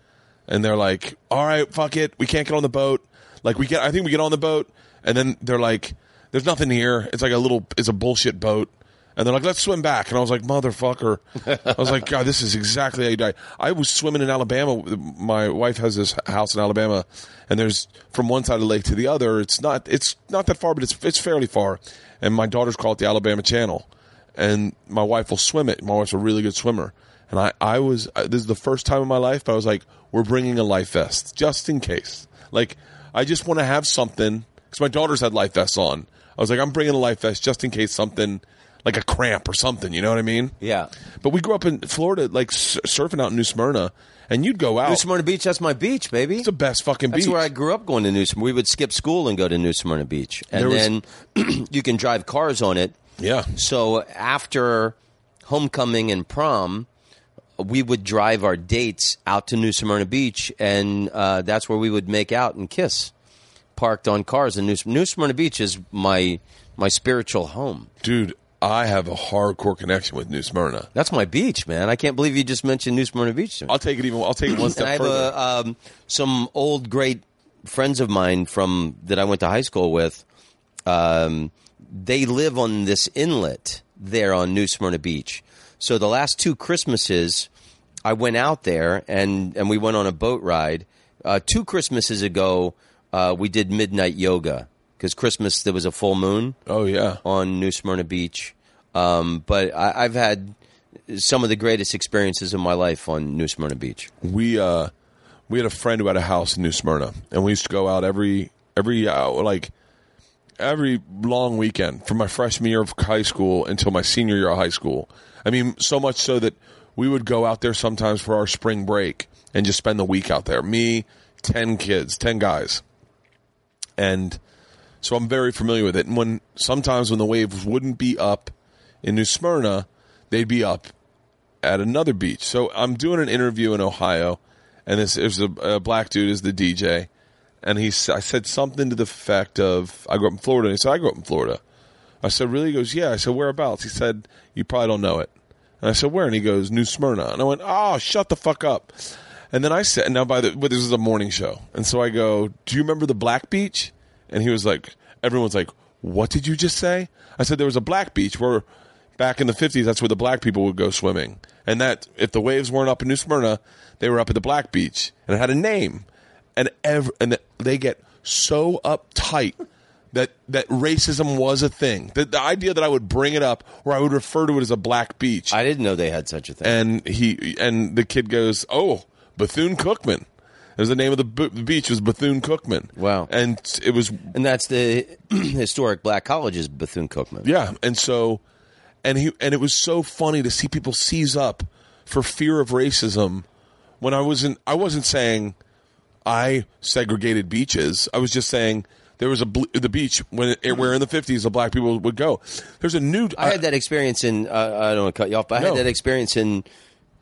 And they're like, "All right, fuck it. We can't get on the boat." Like we get I think we get on the boat and then they're like, "There's nothing here. It's like a little it's a bullshit boat." And they're like, "Let's swim back." And I was like, "Motherfucker!" I was like, "God, this is exactly how you die." I was swimming in Alabama. My wife has this house in Alabama, and there's from one side of the lake to the other. It's not it's not that far, but it's it's fairly far. And my daughters call it the Alabama Channel, and my wife will swim it. My wife's a really good swimmer, and I I was uh, this is the first time in my life I was like, "We're bringing a life vest just in case." Like I just want to have something because my daughters had life vests on. I was like, I'm bringing a life vest just in case something like a cramp or something. You know what I mean? Yeah. But we grew up in Florida, like s- surfing out in New Smyrna, and you'd go out. New Smyrna Beach, that's my beach, baby. it's the best fucking beach. That's where I grew up going to New Smyrna. We would skip school and go to New Smyrna Beach. And There was- then you can drive cars on it. yeah, So after homecoming and prom, we would drive our dates out to New Smyrna Beach, and uh, that's where we would make out and kiss, parked on cars. And New, New Smyrna Beach is my my spiritual home. Dude, I have a hardcore connection with New Smyrna. That's my beach, man. I can't believe you just mentioned New Smyrna Beach. To me. I'll take it even. I'll take it one step I have further. a, um, some old great friends of mine from that I went to high school with. Um, they live on this inlet there on New Smyrna Beach. So the last two Christmases, I went out there and and we went on a boat ride. Uh, two Christmases ago, uh, we did midnight yoga because Christmas there was a full moon oh yeah. on New Smyrna Beach. Um, but I, I've had some of the greatest experiences of my life on New Smyrna Beach. we uh we had a friend who had a house in New Smyrna, and we used to go out every every uh, like every long weekend from my freshman year of high school until my senior year of high school. I mean, so much so that we would go out there sometimes for our spring break and just spend the week out there. Me, ten kids, ten guys, and so I'm very familiar with it. And when sometimes when the waves wouldn't be up in New Smyrna, they'd be up at another beach. So I'm doing an interview in Ohio, and this is a, a black dude is the DJ, and he I said something to the effect of I grew up in Florida. And he said I grew up in Florida. I said really? He goes yeah. I said whereabouts? He said you probably don't know it. And I said where? And he goes New Smyrna. And I went oh shut the fuck up. And then I said now by the but this is a morning show, and so I go do you remember the Black Beach? And he was like everyone's like what did you just say? I said there was a black beach where back in the 50s that's where the black people would go swimming and that if the waves weren't up in new smyrna they were up at the black beach and it had a name and ev- and they get so uptight that that racism was a thing the, the idea that i would bring it up or i would refer to it as a black beach I didn't know they had such a thing. and he and the kid goes oh bethune cookman it was the name of the, beach was bethune cookman Wow. and it was And that's the historic black college's Bethune Cookman. Yeah, and so, and he and it was so funny to see people seize up for fear of racism. When I wasn't, I wasn't saying I segregated beaches. I was just saying there was a ble- the beach when it, where in the fifties the black people would go. There's a new. I had that experience in. Uh, I don't want to cut you off, but I No. had that experience in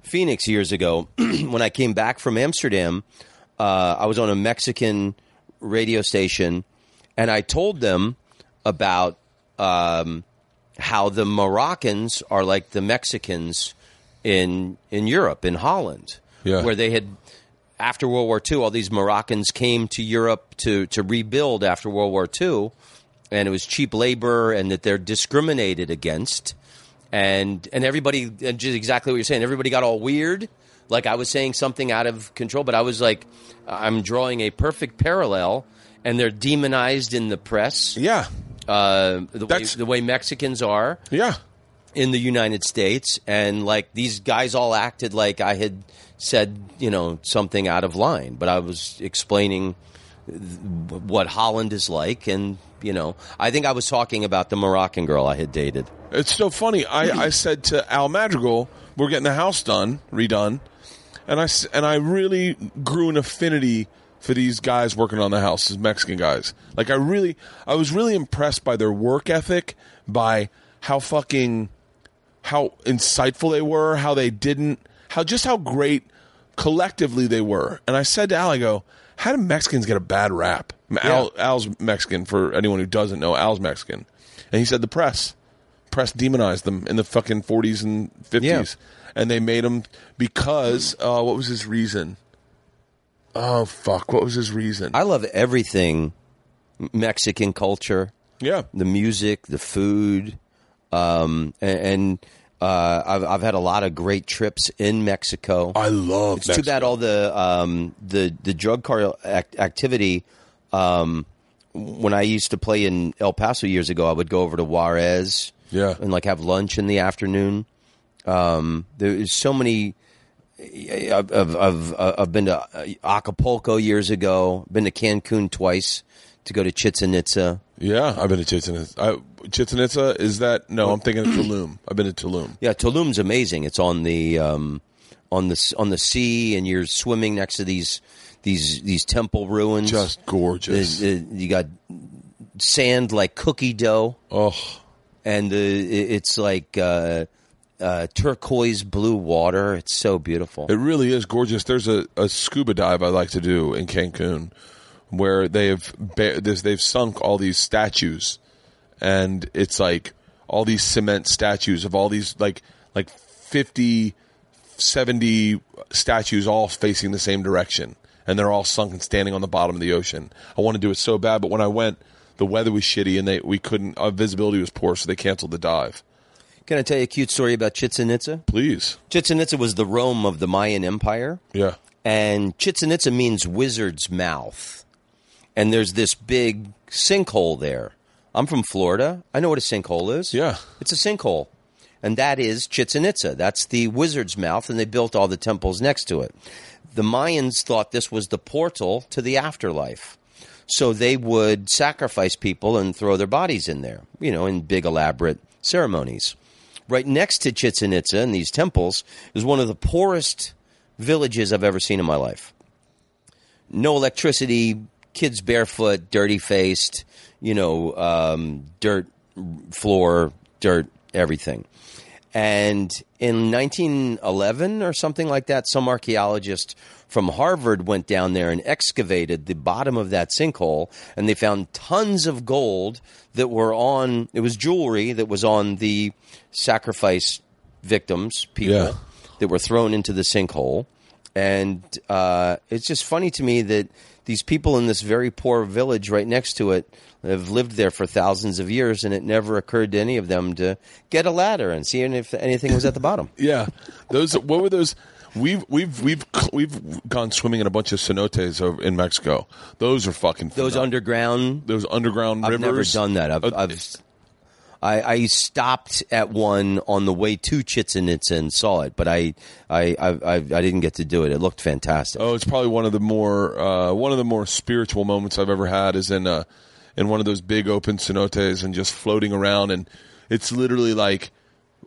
Phoenix years ago when I came back from Amsterdam. Uh, I was on a Mexican radio station, and I told them about um, how the Moroccans are like the Mexicans in in Europe, in Holland, Yeah. where they had after World War II, all these Moroccans came to Europe to to rebuild after World War II, and it was cheap labor, and that they're discriminated against, and and everybody, and just exactly what you're saying, everybody got all weird, like I was saying something out of control, but I was like, I'm drawing a perfect parallel, and they're demonized in the press, yeah, uh, the way the way Mexicans are. Yeah. in the United States, and like these guys all acted like I had said, you know, something out of line, but I was explaining th- what Holland is like, and you know, I think I was talking about the Moroccan girl I had dated. It's so funny. I, I said to Al Madrigal, "We're getting the house done, redone," and I and I really grew an affinity for these guys working on the house, these Mexican guys. Like I really, I was really impressed by their work ethic, by how fucking how insightful they were, how they didn't, how just how great collectively they were. And I said to Al, I go, how do Mexicans get a bad rap? Al, Al's Mexican, for anyone who doesn't know, Al's Mexican. And he said the press. Press demonized them in the fucking 40s and 50s. Yeah. And they made him because, uh, what was his reason? Oh, fuck. What was his reason? I love everything Mexican culture, yeah. the music, the food, um, and. and uh, I've, I've had a lot of great trips in Mexico. I love It's too bad all the um, the the drug car act- activity. Um, when I used to play in El Paso years ago, I would go over to Juarez, Yeah. and like have lunch in the afternoon. Um, there's so many. I've, I've, I've, I've been to Acapulco years ago. Been to Cancun twice to go to Chichen Itza. Yeah, I've been to Chichen Itza. I, Chichen Itza, is that? No, I'm thinking of Tulum. I've been to Tulum. Yeah, Tulum's amazing. It's on the um, on the on the sea, and you're swimming next to these these these temple ruins. Just gorgeous. The- the- you got sand like cookie dough, oh, and the, it's like uh, uh, turquoise blue water. It's so beautiful. It really is gorgeous. There's a, a scuba dive I like to do in Cancun, where they've ba- this- they've sunk all these statues, and it's like all these cement statues of all these like like 50, 70 statues all facing the same direction, and they're all sunk and standing on the bottom of the ocean. I want to do it so bad, but when I went, the weather was shitty and they we couldn't. Our visibility was poor, so they canceled the dive. Can I tell you a cute story about Chichen Itza? Please, Chichen Itza was the Rome of the Mayan Empire. yeah. and Chichen Itza means wizard's mouth. And there's this big sinkhole there. I'm from Florida. I know what a sinkhole is. Yeah. It's a sinkhole. And that is Chichen Itza. That's the wizard's mouth, and they built all the temples next to it. The Mayans thought this was the portal to the afterlife. So they would sacrifice people and throw their bodies in there, you know, in big elaborate ceremonies. Right next to Chichen Itza and these temples is one of the poorest villages I've ever seen in my life. No electricity, kids barefoot, dirty faced, you know, um, dirt floor, dirt, everything. And in 1911 or something like that, some archaeologist from Harvard went down there and excavated the bottom of that sinkhole, and they found tons of gold that were on. It was jewelry that was on the sacrifice victims, people Yeah. that were thrown into the sinkhole. And uh, it's just funny to me that these people in this very poor village right next to it have lived there for thousands of years, and it never occurred to any of them to get a ladder and see if anything was at the bottom. Yeah, those. What were those? We've we've we've we've gone swimming in a bunch of cenotes over in Mexico. Those are fucking Those phenomenal. underground. those underground rivers. I've never done that. I've, Uh, I've I, I stopped at one on the way to Chichen Itza and saw it, but I I, I I I didn't get to do it. It looked fantastic. Oh, it's probably one of the more uh, one of the more spiritual moments I've ever had is in uh, in one of those big open cenotes and just floating around and it's literally like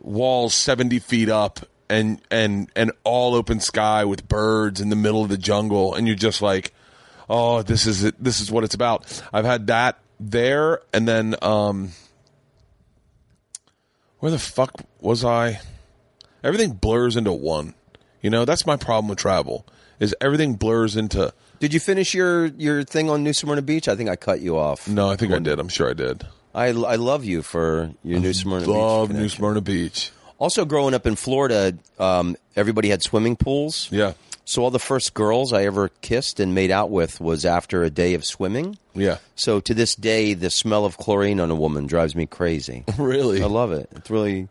walls seventy feet up and and and all open sky with birds in the middle of the jungle and you're just like, oh, this is it. This is what it's about. I've had that there and then um, where the fuck was I? Everything blurs into one. You know, that's my problem with travel. Is everything blurs into Did you finish your, your thing on New Smyrna Beach? I think I cut you off. No, I think I did. I'm sure I did. I, I love you for your New Smyrna Beach. Love New connection. Smyrna Beach. Also, growing up in Florida, um, everybody had swimming pools. Yeah. So all the first girls I ever kissed and made out with was after a day of swimming. Yeah. So to this day, the smell of chlorine on a woman drives me crazy. Really? I love it. It's really,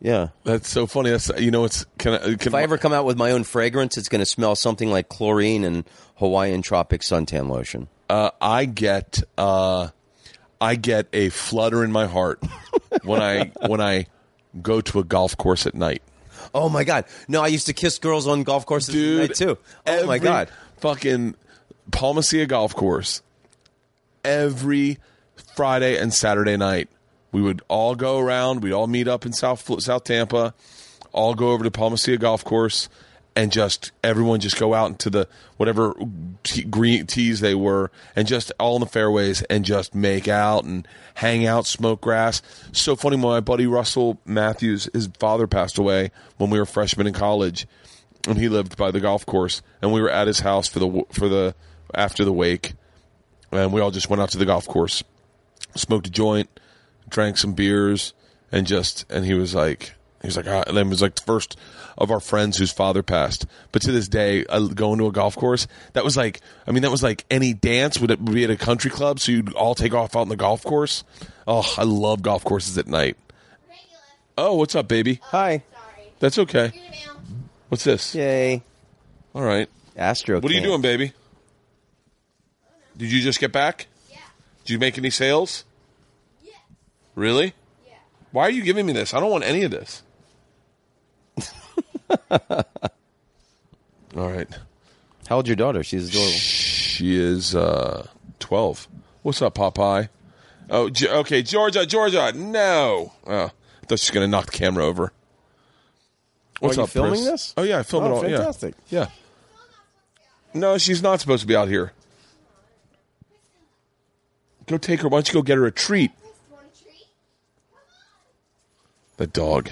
yeah. That's so funny. That's you know it's can I can If I ever come out with my own fragrance, it's going to smell something like chlorine and Hawaiian tropic suntan lotion. uh, I get uh, I get a flutter in my heart when I when I go to a golf course at night. Oh my god! No, I used to kiss girls on golf courses Dude, at too. Oh my god! Fucking Palma Ceia golf course. Every Friday and Saturday night, we would all go around. We'd all meet up in South South Tampa. All go over to Palma Ceia golf course, and just everyone just go out into the whatever t- green tees they were, and just all in the fairways, and just make out and hang out, smoke grass. So funny. My buddy Russell Matthews, his father passed away when we were freshmen in college and he lived by the golf course and we were at his house for the for the after the wake and we all just went out to the golf course smoked a joint drank some beers and just and he was like he was like ah, and then it was like the first of our friends whose father passed but to this day uh, going to a golf course that was like i mean that was like any dance would it be at a country club so you'd all take off out in the golf course oh i love golf courses at night oh what's up baby Hi! that's okay what's this Yay! all right Astro. What are you doing, baby? Did you just get back? Yeah. Did you make any sales? Yeah. Really? Yeah. Why are you giving me this? I don't want any of this. All right. How old's your daughter? She's adorable. She is uh, 12. What's up, Popeye? Oh, Ge- okay, Georgia, Georgia, no. Oh, I thought she was going to knock the camera over. What's Are you up, filming this? Oh, yeah, I film Oh, it all. yeah. fantastic. Yeah. No, she's not supposed to be out here. Go take her. Why don't you go get her a treat? The dog.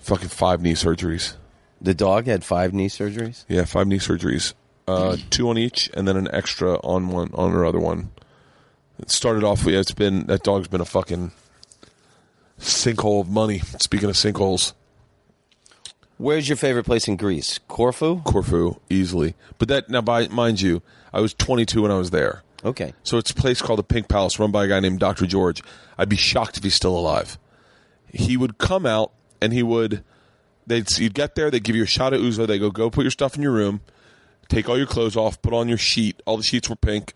Fucking five knee surgeries. The dog had five knee surgeries. Yeah, five knee surgeries. Uh, two on each, and then an extra on one on her other one. It started off. Yeah, it's been that dog's been a fucking sinkhole of money. Speaking of sinkholes, Where's your favorite place in Greece? Corfu. Corfu easily. But that now, by mind you, I was 22 when I was there. Okay. So it's a place called the Pink Palace, run by a guy named Dr. George. I'd be shocked if he's still alive. He would come out and he would. They'd you'd get there. They'd give you a shot of ouzo. They go, go put your stuff in your room, take all your clothes off, put on your sheet. All the sheets were pink.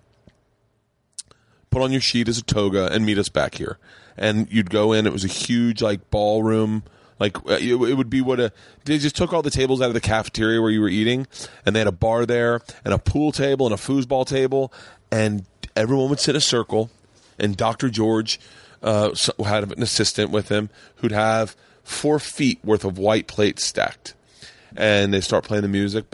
Put on your sheet as a toga and meet us back here. And you'd go in. It was a huge like ballroom. Like uh, it, it would be what a they just took all the tables out of the cafeteria where you were eating, and they had a bar there and a pool table and a foosball table, and everyone would sit in a circle, and Dr. George uh, had an assistant with him who'd have four feet worth of white plates stacked. And they start playing the music,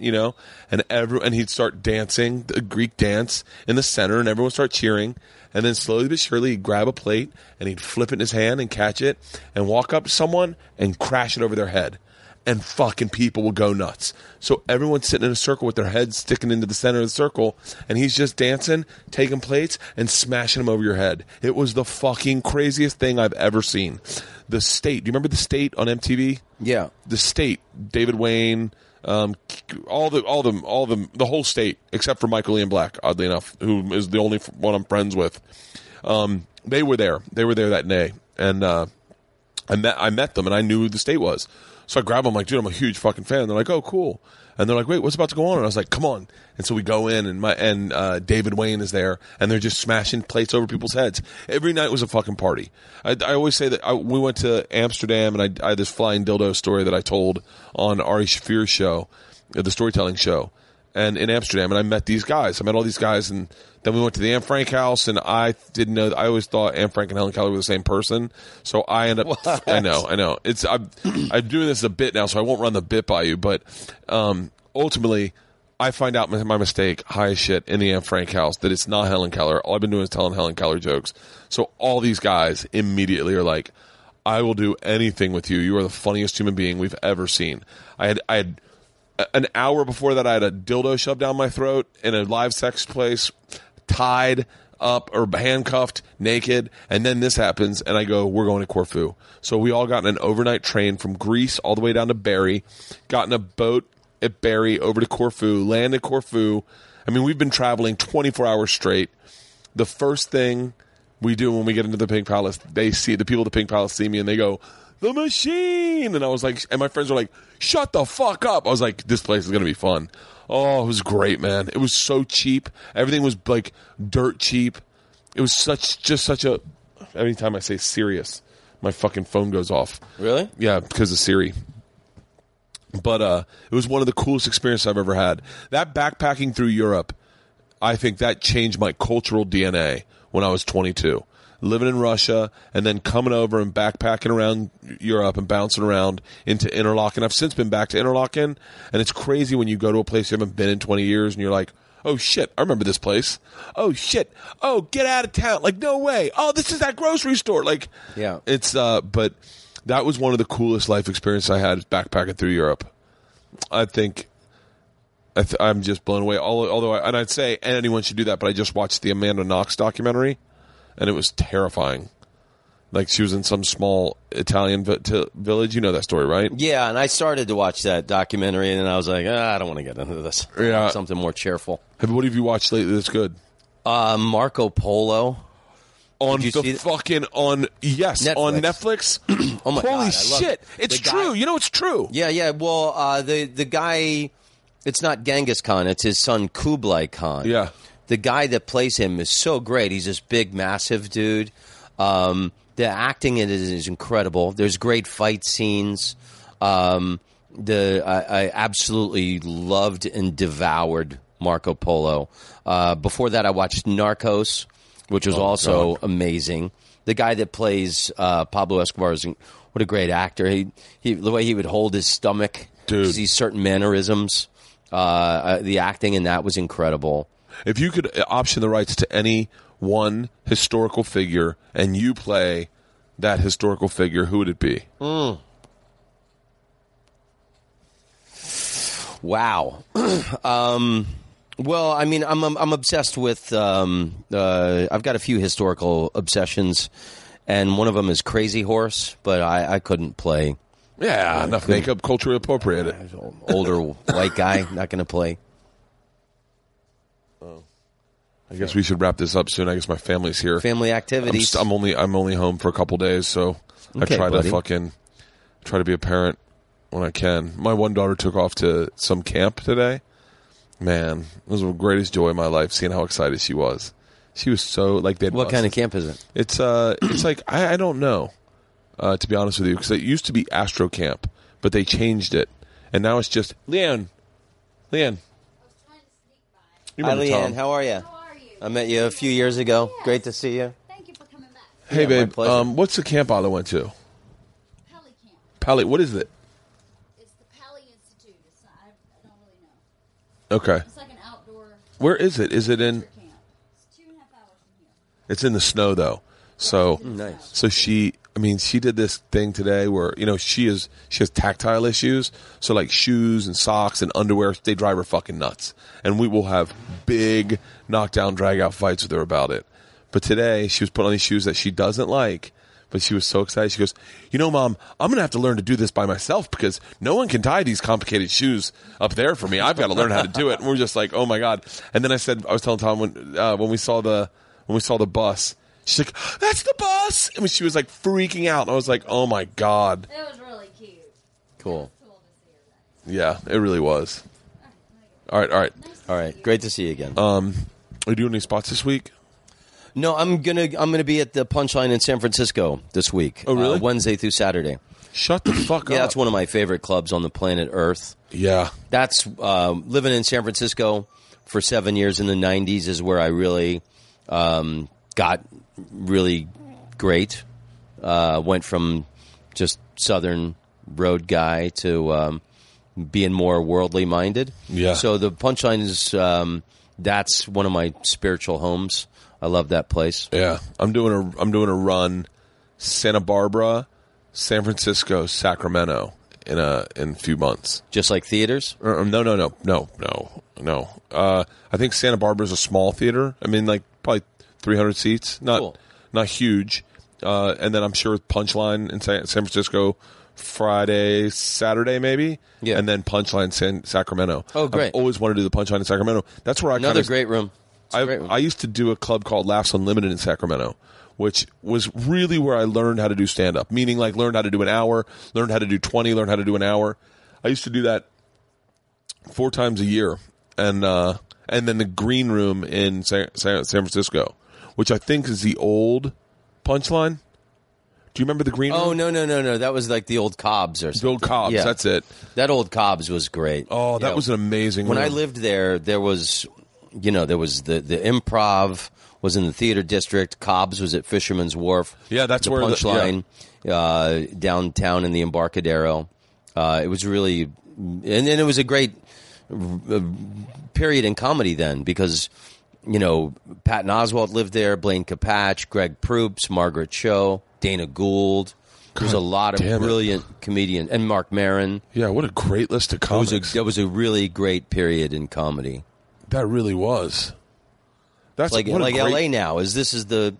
you know, and every and he'd start dancing the Greek dance in the center, and everyone would start cheering. And then slowly but surely, he'd grab a plate and he'd flip it in his hand and catch it, and walk up to someone and crash it over their head and fucking people will go nuts. So everyone's sitting in a circle with their heads sticking into the center of the circle, and he's just dancing, taking plates, and smashing them over your head. It was the fucking craziest thing I've ever seen. The state. Do you remember the state on MTV? Yeah. The state. David Wain. Um, all the, all them, all them, the whole state, except for Michael Ian Black, oddly enough, who is the only one I'm friends with. Um, they were there. They were there that day, and uh, I met I met them and I knew who the state was. So I grab them like, dude, I'm a huge fucking fan. They're like, oh, cool. And they're like, wait, what's about to go on? And I was like, come on. And so we go in and my and uh, David Wain is there and they're just smashing plates over people's heads. Every night was a fucking party. I, I always say that I, we went to Amsterdam and I, I had this flying dildo story that I told on Ari Shaffir's show, uh, the storytelling show and in Amsterdam, and I met these guys. I met all these guys, and then we went to the Anne Frank house, and I didn't know. I always thought Anne Frank and Helen Keller were the same person, so I end up. I know, I know. It's I'm I'm doing this a bit now, so I won't run the bit by you, but um, ultimately. I find out my, my mistake high as shit in the Anne Frank house that it's not Helen Keller. All I've been doing is telling Helen Keller jokes. So all these guys immediately are like, "I will do anything with you. You are the funniest human being we've ever seen." I had I had an hour before that, I had a dildo shoved down my throat in a live sex place, tied up or handcuffed, naked, and then this happens, and I go, "We're going to Corfu." So we all got in an overnight train from Greece all the way down to Bari, got in a boat at Bari over to Corfu, landed Corfu. I mean, we've been traveling 24 hours straight. The first thing we do when we get into the Pink Palace, they see the people at the Pink Palace see me and they go, "The machine!" And I was like, and my friends were like, "Shut the fuck up!" I was like, "This place is gonna be fun." Oh, it was great, man. It was so cheap. Everything was like dirt cheap. It was such just such a. Anytime I say serious, my fucking phone goes off. Really? Yeah, because of Siri. But uh, it was one of the coolest experiences I've ever had. That backpacking through Europe, I think that changed my cultural DNA when I was 22. Living in Russia and then coming over and backpacking around Europe and bouncing around into Interlaken. I've since been back to Interlaken, and it's crazy when you go to a place you haven't been in 20 years and you're like, oh shit, I remember this place. Oh shit. Oh, get out of town. Like, no way. Oh, this is that grocery store. Like, Yeah. it's, uh, but that was one of the coolest life experiences I had backpacking through Europe. I think I th- I'm just blown away. Al- Although, I, and I'd say anyone should do that, but I just watched the Amanda Knox documentary, and it was terrifying. Like she was in some small Italian vi- t- village. You know that story, right? Yeah, and I started to watch that documentary, and then I was like, ah, I don't want to get into this. Yeah. something more cheerful. Have, what have you watched lately that's good? Uh, Marco Polo. On Did you the fucking on yes on Netflix. Oh my Holy God, I love shit! it. It's The guy- true. You know it's true. Yeah, yeah. Well, uh, the the guy, it's not Genghis Khan. It's his son Kublai Khan. Yeah. The guy that plays him is so great. He's this big, massive dude. Um, the acting in it is incredible. There's great fight scenes. Um, the I, I absolutely loved and devoured Marco Polo. Uh, before that, I watched Narcos, which was also amazing. The guy that plays uh, Pablo Escobar is what a great actor. He, he the way he would hold his stomach, Dude. these certain mannerisms. Uh, uh, the acting in that was incredible. If you could uh, option the rights to any one historical figure and you play that historical figure, who would it be? Wow. um, well, I mean, I'm I'm, I'm obsessed with. Um, uh, I've got a few historical obsessions, and one of them is Crazy Horse, but I, I couldn't play. Yeah, enough makeup, culturally appropriate. Older white guy, not going to play. I guess we should wrap this up soon. I guess my family's here. Family I'm, activities. st- I'm only I'm only home for a couple days, so Okay, I try buddy. to fucking try to be a parent when I can. My one daughter took off to some camp today. Man, it was the greatest joy of my life seeing how excited she was. She was so like they. what kind of camp is it? It's uh, it's like I, I don't know, uh, to be honest with you, because it used to be Astro Camp, but they changed it, and now it's just LeeAnn. LeeAnn. You Hi, remember LeeAnn. Tom. How are you? I met you a few years ago. Great to see you. Thank you for coming back. Hey, Yeah, babe. pleasure. Um, what's the camp I went to? Pali Camp. Pali. What is it? It's the Pali Institute. It's not, I, I don't really know. Okay. It's like an outdoor Where is it? Is it in? camp. It's two and a half hours from here. It's in the snow though. So Nice. So she, I mean, she did this thing today where you know she is she has tactile issues. So like shoes and socks and underwear, they drive her fucking nuts. And we will have big knockdown, drag out fights with her about it. But today she was put on these shoes that she doesn't like. But she was so excited. She goes, "You know, mom, I'm gonna have to learn to do this by myself because no one can tie these complicated shoes up there for me. I've got to learn how to do it." And we're just like, "Oh my god!" And then I said, I was telling Tom when uh, when we saw the when we saw the bus, she's like, "That's the bus!" And she was like freaking out. And I was like, "Oh my god!" It was really cute. Cool. Cool to see her. Yeah, it really was. All right, all right. All right. Great to see you again. Um, Are you doing any spots this week? no, I'm gonna I'm gonna be at the Punchline in San Francisco this week. Oh, really? Uh, Wednesday through Saturday. Shut the fuck up. Yeah, up. that's one of my favorite clubs on the planet Earth. Yeah, That's um, living in San Francisco for seven years in the '90s is where I really um, got really great. Uh, went from just Southern road guy to um, being more worldly minded. Yeah. So the punchline is um, that's one of my spiritual homes. I love that place. yeah. I'm doing a I'm doing a run, Santa Barbara, San Francisco, Sacramento in a in a few months. Just like theaters. Uh, no, no, no, no, no, no. Uh, I think Santa Barbara is a small theater. I mean, like probably 300 seats, not Cool. not huge. Uh, and then I'm sure Punchline in San, San Francisco, Friday, Saturday, maybe. Yeah. And then Punchline San Sacramento. Oh, great. I've always wanted to do the Punchline in Sacramento. That's where I Another kind of great room. I, great room. I used to do a club called Laughs Unlimited in Sacramento, which was really where I learned how to do stand up. Meaning, like, learned how to do an hour, learned how to do 20, learned how to do an hour. I used to do that four times a year. And, uh, and then the green room in San, San, San Francisco, which I think is the old punchline. Do you remember the green oh room? no no no no! That was like the old Cobbs or something. Bill Cobbs, Yeah. that's it. That old Cobbs was great. Oh, that You know, was an amazing When I lived there, there was, you know, there was the the improv was in the theater district. Cobbs was at Fisherman's Wharf. Yeah, that's the where the- punchline uh, downtown in the Embarcadero. Uh, it was really, and then it was a great uh, period in comedy then because. You know, Patton Oswalt lived there, Blaine Capatch, Greg Proops, Margaret Cho, Dana Gould. There's a lot of it. brilliant comedians, and Marc Maron. Yeah, what a great list of It was, a, that was a really great period in comedy. that really was. That's like like great- LA now is this is the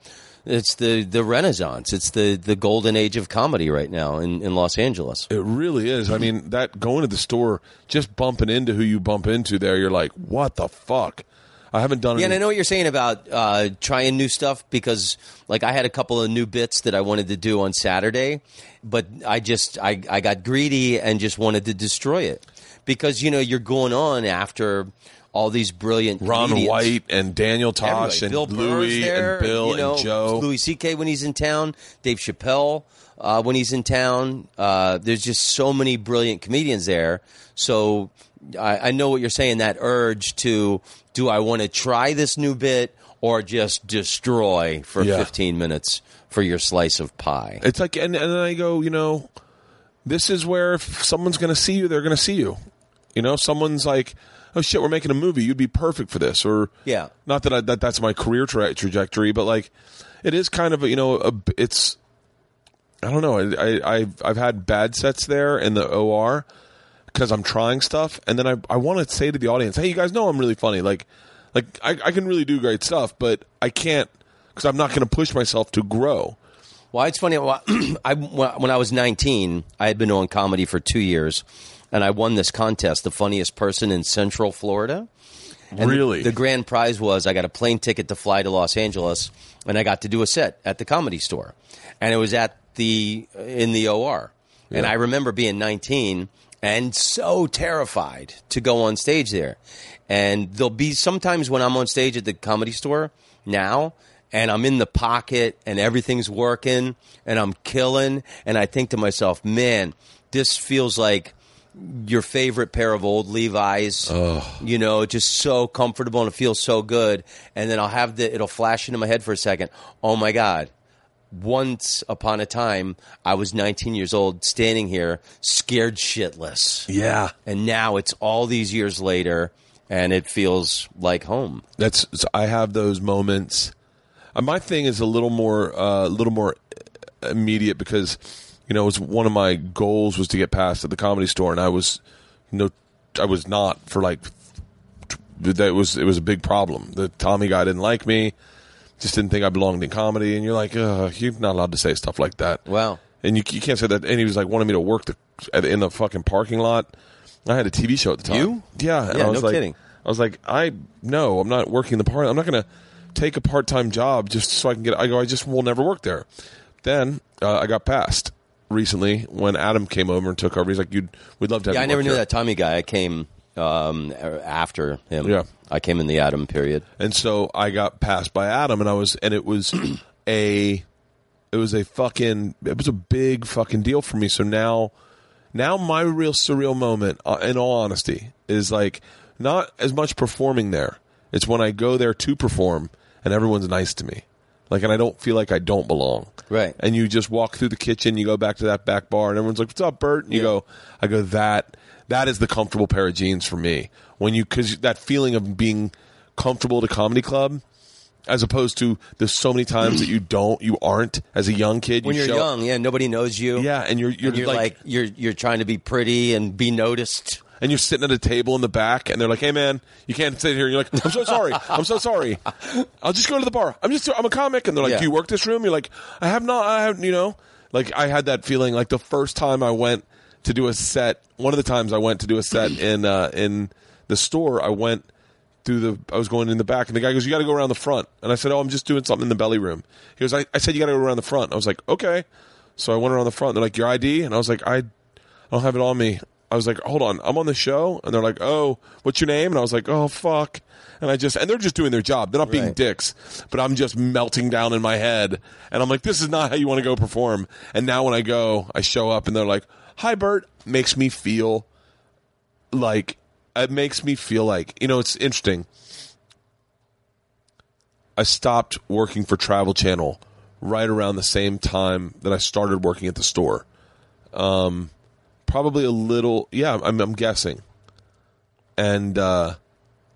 it's the the renaissance. It's the the golden age of comedy right now in, in Los Angeles. It really is. I mean, that going to the store, just bumping into who you bump into there, you're like, what the fuck? I haven't done it. Yeah, and I know what you're saying about uh, trying new stuff because, like, I had a couple of new bits that I wanted to do on Saturday, but I just I, I got greedy and just wanted to destroy it because you know you're going on after all these brilliant Ron comedians. White and Daniel Tosh Everybody. and Bill Louis there, and Bill you know, and Joe. Louis C.K. when he's in town, Dave Chappelle uh, when he's in town. Uh, there's just so many brilliant comedians there. So I, I know what you're saying. That urge to do I want to try this new bit or just destroy for Yeah. 15 minutes for your slice of pie? It's like, and, and then I go, you know, this is where if someone's going to see you, they're going to see you. You know, someone's like, oh shit, we're making a movie. You'd be perfect for this. Or, Yeah. not that I, that that's my career tra- trajectory, but like, it is kind of a, you know, a, it's I don't know. I, I I've I've had bad sets there in the OR because I'm trying stuff, and then I I want to say to the audience, hey, you guys know I'm really funny. Like like I, I can really do great stuff, but I can't because I'm not going to push myself to grow. Well, it's funny. well, I, when I was 19, I had been doing comedy for two years, and I won this contest, the funniest person in Central Florida. And Really? The, the grand prize was I got a plane ticket to fly to Los Angeles, and I got to do a set at the comedy store, and it was at the in the OR. And I remember being 19 and so terrified to go on stage there. And there'll be sometimes when I'm on stage at the comedy store now, and I'm in the pocket and everything's working and I'm killing, and I think to myself, man, this feels like your favorite pair of old Levi's. You know, just so comfortable and it feels so good. And then I'll have the it'll flash into my head for a second. Oh my God. Once upon a time, I was 19 years old, standing here, scared shitless. Yeah, And now it's all these years later, and it feels like home. that's I have those moments. Uh, my thing is a little more uh, a little more immediate because you know it was one of my goals was to get past at the comedy store, and I was no, I was not for like that was it was a big problem. The Tommy guy didn't like me, just didn't think I belonged in comedy, and you're like, Ugh, you're not allowed to say stuff like that. Wow. And you, you can't say that. And he was like wanting me to work the at, in the fucking parking lot. I had a TV show at the time. You? Yeah. And Yeah, I was no like, kidding. I was like, I no, I'm not working the part. I'm not going to take a part time job just so I can get. I go. I just will never work there. Then uh, I got passed recently when Adam came over and took over. He's like, "You'd we'd love to have." Yeah, you I never work knew here." that Tommy guy. I came um, after him. Yeah. I came in the Adam period. And so I got passed by Adam, and I was, and it was a, it was a fucking, it was a big fucking deal for me. So now, now my real surreal moment, uh, in all honesty, is like not as much performing there. It's when I go there to perform, and everyone's nice to me, like, and I don't feel like I don't belong. Right. And you just walk through the kitchen, you go back to that back bar, and everyone's like, "What's up, Bert?" And you Yeah. go, "I go that." That is the comfortable pair of jeans for me. When you, because that feeling of being comfortable at a comedy club, as opposed to there's so many times that you don't, you aren't as a young kid. When you you're show- young, yeah, nobody knows you. yeah, and you're you're, And you're like, like, you're you're trying to be pretty and be noticed. and you're sitting at a table in the back, and they're like, "Hey, man, you can't sit here." You're like, "I'm so sorry, I'm so sorry. I'll just go to the bar. I'm just I'm a comic." And they're like, Yeah. "Do you work this room?" You're like, "I have not. I have you know." Like I had that feeling like the first time I went to do a set. One of the times I went to do a set in uh, in the store, I went through the. I was going in the back, and the guy goes, "You got to go around the front." And I said, "Oh, I'm just doing something in the belly room." He goes, "I, I said you got to go around the front." I was like, "Okay." So I went around the front. They're like, "Your ID?" And I was like, "I." I don't have it on me. I was like, hold on, I'm on the show, and they're like, oh, what's your name? And I was like, oh fuck, and I just and they're just doing their job. They're not being Right. dicks, but I'm just melting down in my head, and I'm like, this is not how you want to go perform. And now when I go, I show up, and they're like, hi Bert, makes me feel like it makes me feel like you know it's interesting. I stopped working for Travel Channel right around the same time that I started working at the store. Um, probably a little yeah i'm, I'm guessing. And uh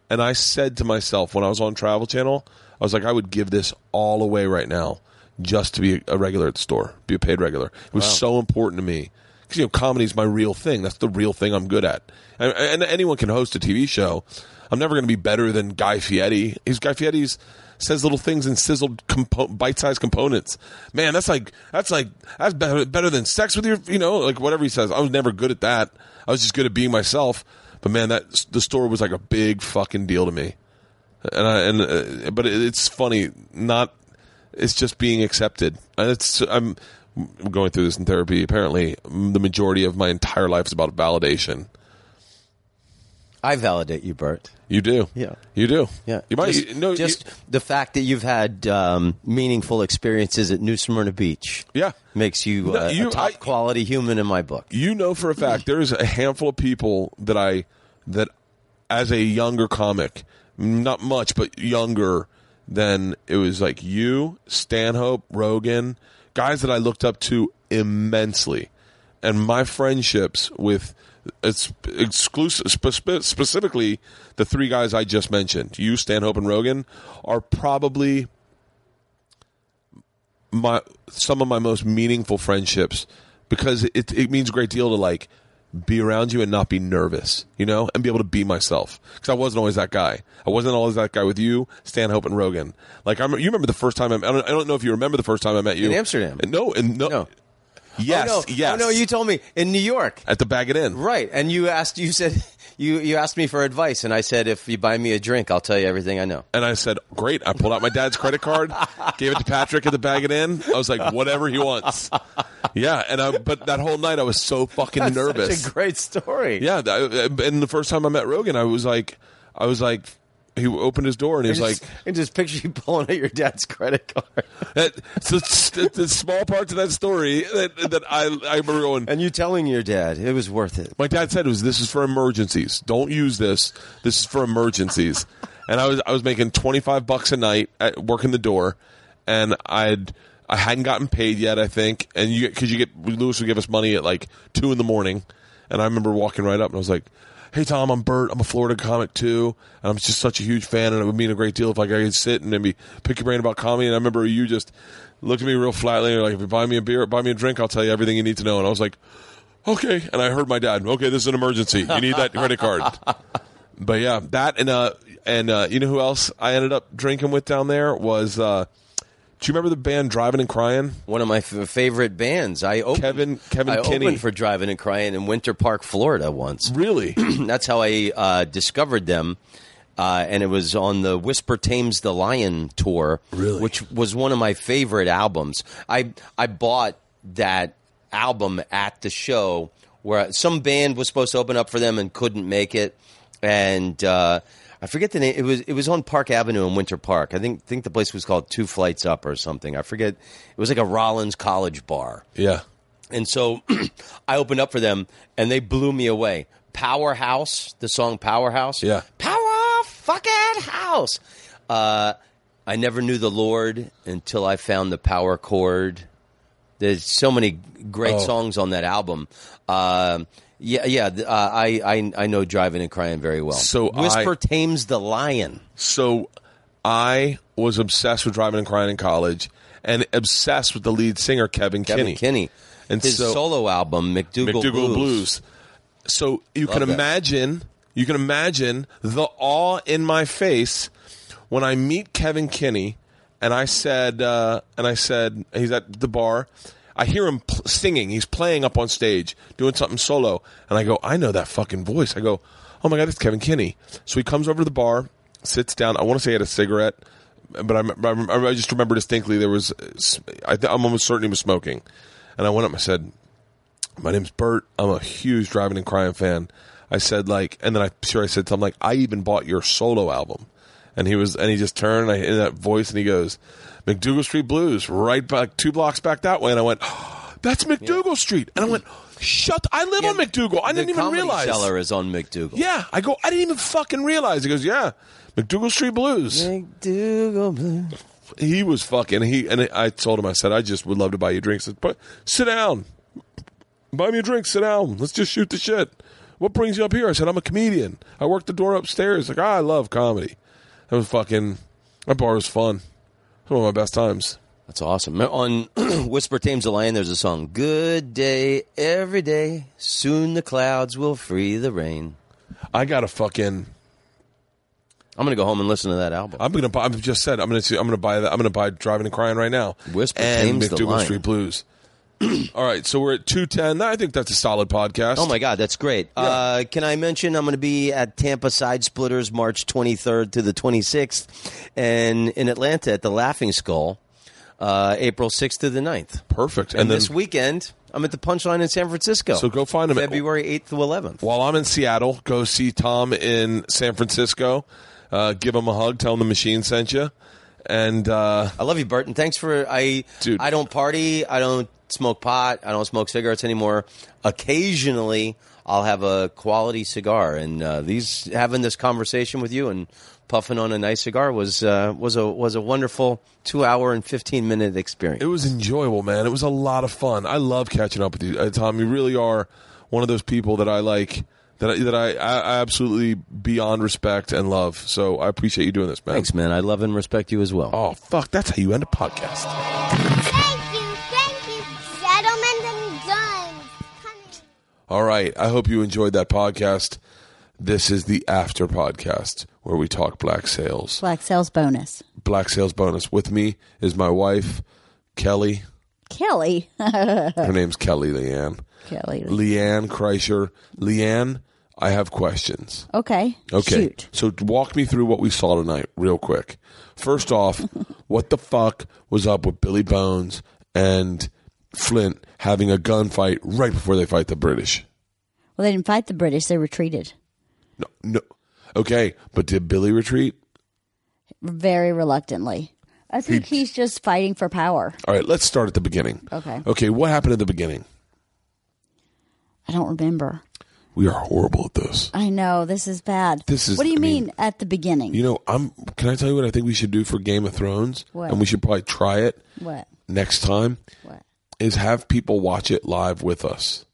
and i said to myself when i was on travel channel i was like i would give this all away right now just to be a regular at the store be a paid regular. It was so important to me because you know comedy is my real thing that's the real thing i'm good at and, and anyone can host a tv show i'm never going to be better than guy fieri he's guy fieri's says little things in sizzled compo- bite-sized components. Man, that's like that's like that's better, better than sex with your, you know, like whatever he says. I was never good at that. I was just good at being myself. But man, that the store was like a big fucking deal to me. And I and uh, but it, it's funny, not it's just being accepted. And it's I'm going through this in therapy. Apparently, the majority of my entire life is about validation. I validate you, Bert. You do, Yeah. You do, Yeah, You might just, you, no, you- the fact that you've had um, meaningful experiences at New Smyrna Beach, Yeah. makes you, No, uh, you- a top I- quality human in my book. you know for a fact there is a handful of people that I that as a younger comic, not much, but younger than it was like you, Stanhope, Rogan, guys that I looked up to immensely, and my friendships with it's exclusive spe- specifically the three guys I just mentioned, you, Stanhope, and Rogan, are probably my some of my most meaningful friendships because it it means a great deal to like be around you and not be nervous, you know, and be able to be myself. Because I wasn't always that guy. I wasn't always that guy with you, Stanhope, and Rogan. Like I, remember, you remember the first time I, I don't, I don't know if you remember the first time I met you In Amsterdam. No, and no, No. Oh, yes, oh, no. yes. Oh, no, you told me in New York. at the Bag It In. Right, and you asked. You said you you asked me for advice, and I said if you buy me a drink, I'll tell you everything I know. And I said, "Great!" I pulled out my dad's credit card, gave it to Patrick at the Bag It In. I was like, "Whatever he wants." Yeah, and I, but that whole night I was so fucking That's nervous. Such a great story. Yeah, and the first time I met Rogan, I was like, I was like, he opened his door and he was just, like, I just picture you pulling out your dad's credit card, that, so it's- the small parts of that story that that I I remember going. and you telling your dad it was worth it. My dad said it was this is for emergencies. Don't use this. This is for emergencies. and I was I was making twenty five bucks a night at working the door, and I'd I hadn't gotten paid yet. I think, and you because you get Lewis would give us money at like two in the morning, and I remember walking right up and I was like. Hey Tom, I'm Bert. I'm a Florida comic too, and I'm just such a huge fan. And it would mean a great deal if I could sit and maybe pick your brain about comedy. And I remember you just looked at me real flatly and you're like, "If you buy me a beer, buy me a drink, I'll tell you everything you need to know." And I was like, okay. And I heard my dad, okay, this is an emergency. You need that credit card. But yeah, that and uh and uh you know who else I ended up drinking with down there was uh do you remember the band Drivin' n' Cryin'? One of my f- favorite bands. I opened, Kevin- Kevin I Kinney. opened for Drivin' n' Cryin' in Winter Park, Florida once. Really? That's how I uh, discovered them. Uh, and it was on the Whisper Tames the Lion tour, Really? which was one of my favorite albums. I I bought that album at the show where some band was supposed to open up for them and couldn't make it, and uh, I forget the name. It was it was on Park Avenue in Winter Park. I think think the place was called Two Flights Up or something. I forget. It was like a Rollins College bar. yeah. And so I opened up for them and they blew me away. Powerhouse, the song Powerhouse. Yeah. Power fucking house. Uh, I never knew the Lord until I found the power chord. There's so many great Oh. songs on that album. Um yeah, yeah. Uh, I, I I know Drivin' n' Cryin' very well. So whisper I- tames the lion. So I was obsessed with Drivin' n' Cryin' in college and obsessed with the lead singer Kevin, Kevin Kinney. Kinney. And his so- solo album MacDougal, MacDougal Blues. Blues. So you Love can that. imagine, you can imagine the awe in my face when I meet Kevin Kinney, and I said, uh, and I said, he's at the bar. I hear him pl- singing. He's playing up on stage, doing something solo, and I go, I know that fucking voice. I go, oh my god, it's Kevin Kinney. So he comes over to the bar, sits down. I want to say he had a cigarette, but I, I, I just remember distinctly there was. Uh, I th- I'm almost certain he was smoking, and I went up. and I said, my name's Bert. I'm a huge Drivin' n' Cryin' fan. I said like, and then I sure I said something like, I even bought your solo album, and he was, and he just turned and I, in that voice, and he goes, MacDougal Street Blues, right back two blocks back that way, and I went, oh, that's MacDougal Street, and I went, shut, I live on MacDougal, I didn't even realize. Cellar is on MacDougal. Yeah, I go, I didn't even fucking realize. He goes, yeah, MacDougal Street Blues. MacDougal Blues. He was fucking. He and I told him, I said, I just would love to buy you drinks. But sit down, buy me a drink. Sit down. Let's just shoot the shit. What brings you up here? I said, I'm a comedian. I work the door upstairs. Like, ah, I love comedy. That was fucking. That bar was fun. One of my best times. That's awesome. On Whisper Tames the Lion, there's a song, Good Day Every Day, Soon the Clouds Will Free the Rain. I got to fucking. I'm going to go home and listen to that album. I'm gonna. buy I've just said I'm gonna. See, I'm gonna buy that. I'm gonna buy Drivin' n' Cryin' right now. Whisper and Tames the Lion. Street Blues. All right, so we're at two ten. I think that's a solid podcast. Oh my God, that's great. Uh, can I mention I'm going to be at Tampa Side Splitters March 23rd to the 26th, and in Atlanta at the Laughing Skull uh, April 6th to the 9th. Perfect. And, And, then this weekend, I'm at the Punchline in San Francisco. So go find at- February 8th to 11th. While I'm in Seattle, go see Tom in San Francisco. Uh, give him a hug. Tell him the machine sent you. And uh, I love you, Burton. Thanks for I. Dude. I don't party. I don't smoke pot. I don't smoke cigarettes anymore. Occasionally, I'll have a quality cigar, and uh, these having this conversation with you and puffing on a nice cigar was uh, was a was a wonderful two hour and fifteen minute experience. it was enjoyable, man. It was a lot of fun. I love catching up with you, uh, Tom. You really are one of those people that I like. That I, that I, I absolutely beyond respect and love. So I appreciate you doing this, man. Thanks, man. I love and respect you as well. Oh fuck, that's how you end a podcast. All right. I hope you enjoyed that podcast. This is the after podcast where we talk Black Sails. Black Sails bonus. Black Sails bonus. With me is my wife, Kelly. Kelly. Her name's Kelly LeeAnn. Kelly. LeeAnn Kreischer. LeeAnn, I have questions. Okay. Okay. Shoot. So walk me through what we saw tonight, real quick. First off, what the fuck was up with Billy Bones and Flint having a gunfight right before they fight the British? Well, they didn't fight the British. They retreated No, no. Okay, but did Billy retreat? very reluctantly. I think he's just fighting for power. All right, let's start at the beginning. Okay. Okay, what happened at the beginning? I don't remember. We are horrible at this. I know this is bad. This is- What do you I mean- mean, at the beginning? You know, I'm. Can I tell you what I think we should do for Game of Thrones? What? And we should probably try it what? next time. What? Is have people watch it live with us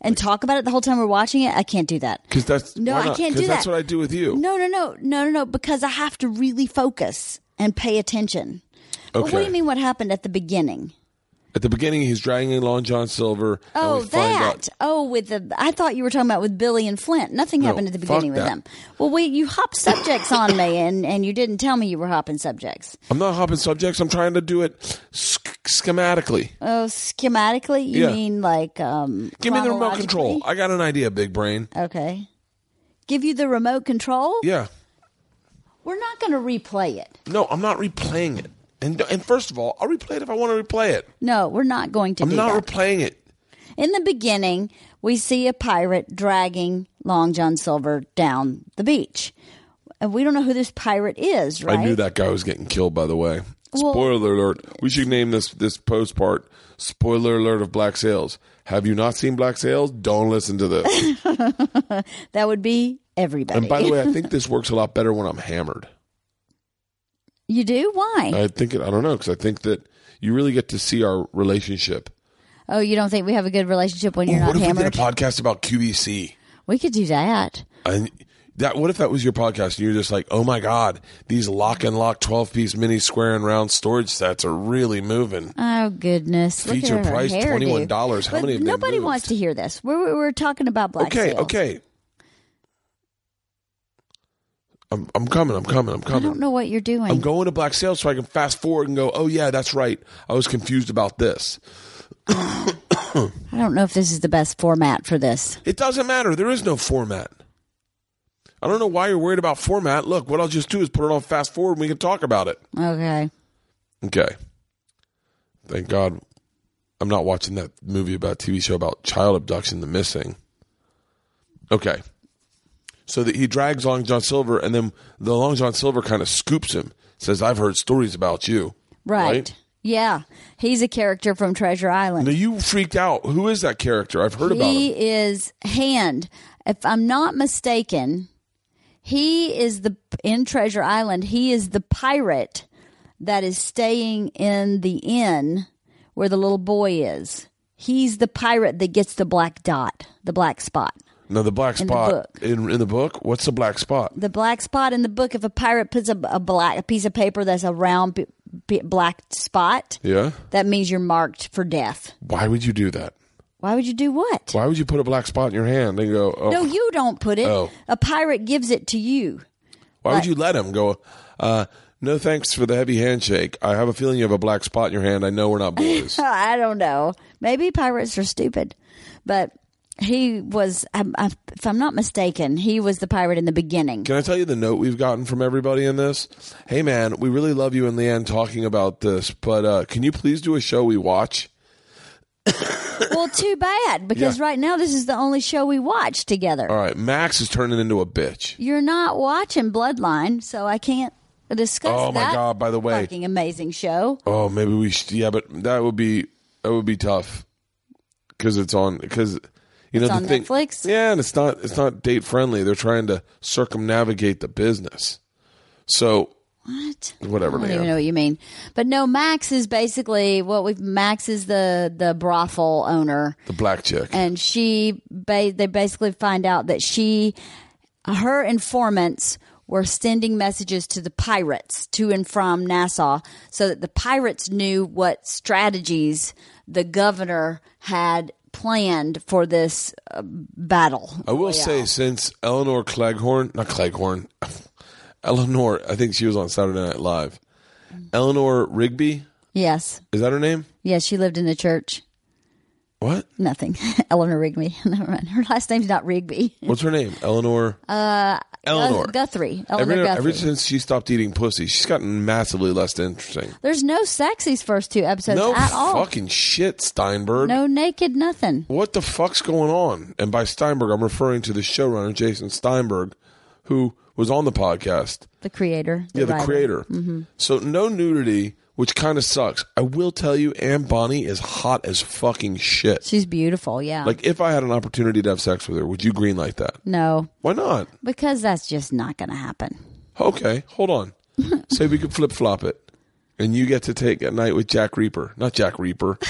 And talk about it the whole time we're watching it? I can't do that. because that's No, I can't do that. That's what I do with you. No, no, no, no, no, no. Because I have to really focus and pay attention. But what do you mean? What happened at the beginning? At the beginning, he's dragging along John Silver. Oh, that. out- Oh, with the. I thought you were talking about with Billy and Flint. Nothing No, happened at the beginning with that. them. Well, wait, you hopped subjects on me, and and you didn't tell me you were hopping subjects. I'm not hopping subjects. I'm trying to do it sch- schematically. Oh, schematically, you Yeah. mean like um? Give me the remote chronologically? control. I got an idea, big brain. Okay. Give you the remote control. Yeah. We're not going to replay it. No, I'm not replaying it. And and first of all, I'll replay it if I want to replay it. No, we're not going to I'm do not that. replaying it. In the beginning, we see a pirate dragging Long John Silver down the beach. And we don't know who this pirate is, right? I knew that guy was getting killed. By the way, Well- spoiler alert. We should name this this post part. Spoiler alert of Black Sails. Have you not seen Black Sails? Don't listen to this. That would be everybody. and by the way, I think this works a lot better when I'm hammered. you do? Why? I think it. I don't know because I think that you really get to see our relationship. oh, you don't think we have a good relationship when you're what not if hammered? we did a podcast about QVC? we could do that. And that what if that was your podcast and you're just like, oh my god, these lock and lock twelve piece mini square and round storage sets are really moving. Oh goodness! Look Feature at her price, $21. How But many Nobody wants to hear this. We're we're, talking about black. Sails. Okay, Sails. okay. I'm I'm coming. I'm coming. I'm coming. I don't know what you're doing. I'm going to Black Sails so I can fast forward and go. Oh yeah, that's right. I was confused about this. I don't know if this is the best format for this. It doesn't matter. There is no format. I don't know why you're worried about format. Look, what I'll just do is put it on fast forward and we can talk about it. Okay. Okay. Thank God I'm not watching that movie about TV show about child abduction, The Missing. Okay. So that he drags Long John Silver and then the Long John Silver kind of scoops him, says, I've heard stories about you. Right. Yeah. He's a character from Treasure Island. Now you freaked out. Who is that character? I've heard about him. He is Hand. If I'm not mistaken, he is the in Treasure Island. He is the pirate that is staying in the inn where the little boy is. He's the pirate that gets the black dot, the black spot. Now the black In the spot in in the book. What's the black spot? The black spot in the book. If a pirate puts a, a black a piece of paper that's a round b- b- black spot, Yeah. that means you're marked for death. Why would you do that? Why would you do what? Why would you put a black spot in your hand and go? Oh, No, you don't put it. Oh. A pirate gives it to you. why would you let him go? Uh, no thanks for the heavy handshake. I have a feeling you have a black spot in your hand. I know we're not boys. I don't know. Maybe pirates are stupid, but he was. I, I, if I'm not mistaken, he was the pirate in the beginning. Can I tell you the note we've gotten from everybody in this? Hey, man, we really love you and LeeAnn talking about this, but uh, can you please do a show we watch? Well, too bad because Yeah. right now this is the only show we watch together. All right, Max is turning into a bitch. You're not watching Bloodline, so I can't discuss Oh, my God, by the way. fucking amazing show. Oh, maybe we should. Yeah, but that would be that would be tough because it's on because you know It's the thing. Netflix? Yeah, and it's not it's not date friendly. They're trying to circumnavigate the business. So What? Whatever, I don't man. even know what you mean. But no, Max is basically what we've. Max is the the brothel owner, the black chick. and she. Ba- they basically find out that she, her informants were sending messages to the pirates to and from Nassau, so that the pirates knew what strategies the governor had planned for this uh, battle. I will say, since Eleanor Cleghorn, not Cleghorn, Eleanor, I think she was on Saturday Night Live. Eleanor Rigby, Yes. is that her name? Yes, she lived in a church. What? Nothing. Eleanor Rigby. Never mind. Her last name's not Rigby. What's her name? Eleanor. Uh, Eleanor. Guthrie. Eleanor Ever, Guthrie. ever since she stopped eating pussy, she's gotten massively less interesting. There's no sex these first two episodes no at all. fucking shit, Steinberg. No naked nothing. What the fuck's going on? And by Steinberg, I'm referring to the showrunner, Jason Steinberg, who was on the podcast. The creator. yeah, the writer. creator. Mm-hmm. So no nudity, which kind of sucks. I will tell you, Anne Bonny is hot as fucking shit. She's beautiful. Yeah. Like, if I had an opportunity to have sex with her, would you green like that? no, Why not? because that's just not going to happen. Okay, hold on. Say we could flip flop it, and you get to take a night with Jack Reaper, not Jack Reaper,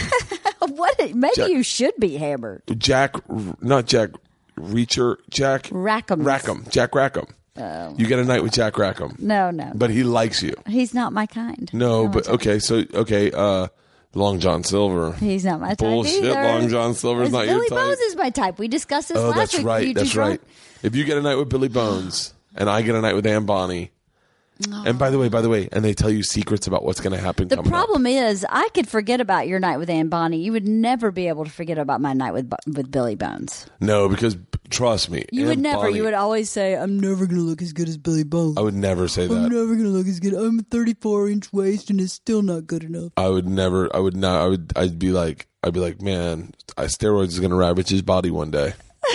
What? Maybe Jack- you should be hammered. Jack, not Jack Reacher, Jack Rackham. Rackham, Jack Rackham. You get a night with Jack Rackham, No, no. but he likes you. he's not my kind. No, but okay, so okay, uh, Long John Silver. He's not my type. Bullshit. Long John Silver's not your type. Billy. Bones is my type. We discussed this Oh, last that's week. right. You That's right. If you get a night with Billy Bones and I get a night with Anne Bonny, and by the way, by the way, and they tell you secrets about what's going to happen. The coming up. problem is, I could forget about your night with Anne Bonny. You would never be able to forget about my night with with Billy Bones. No, because trust me, You would never. Bonny- You would always say, "I'm never going to look as good as Billy Bones. I would never say that. I'm that. never going to look as good. I'm a 34 inch waist, and it's still not good enough." I would never. I would not. I would. I'd be like. I'd be like, man, I, steroids is going to ravage his body one day.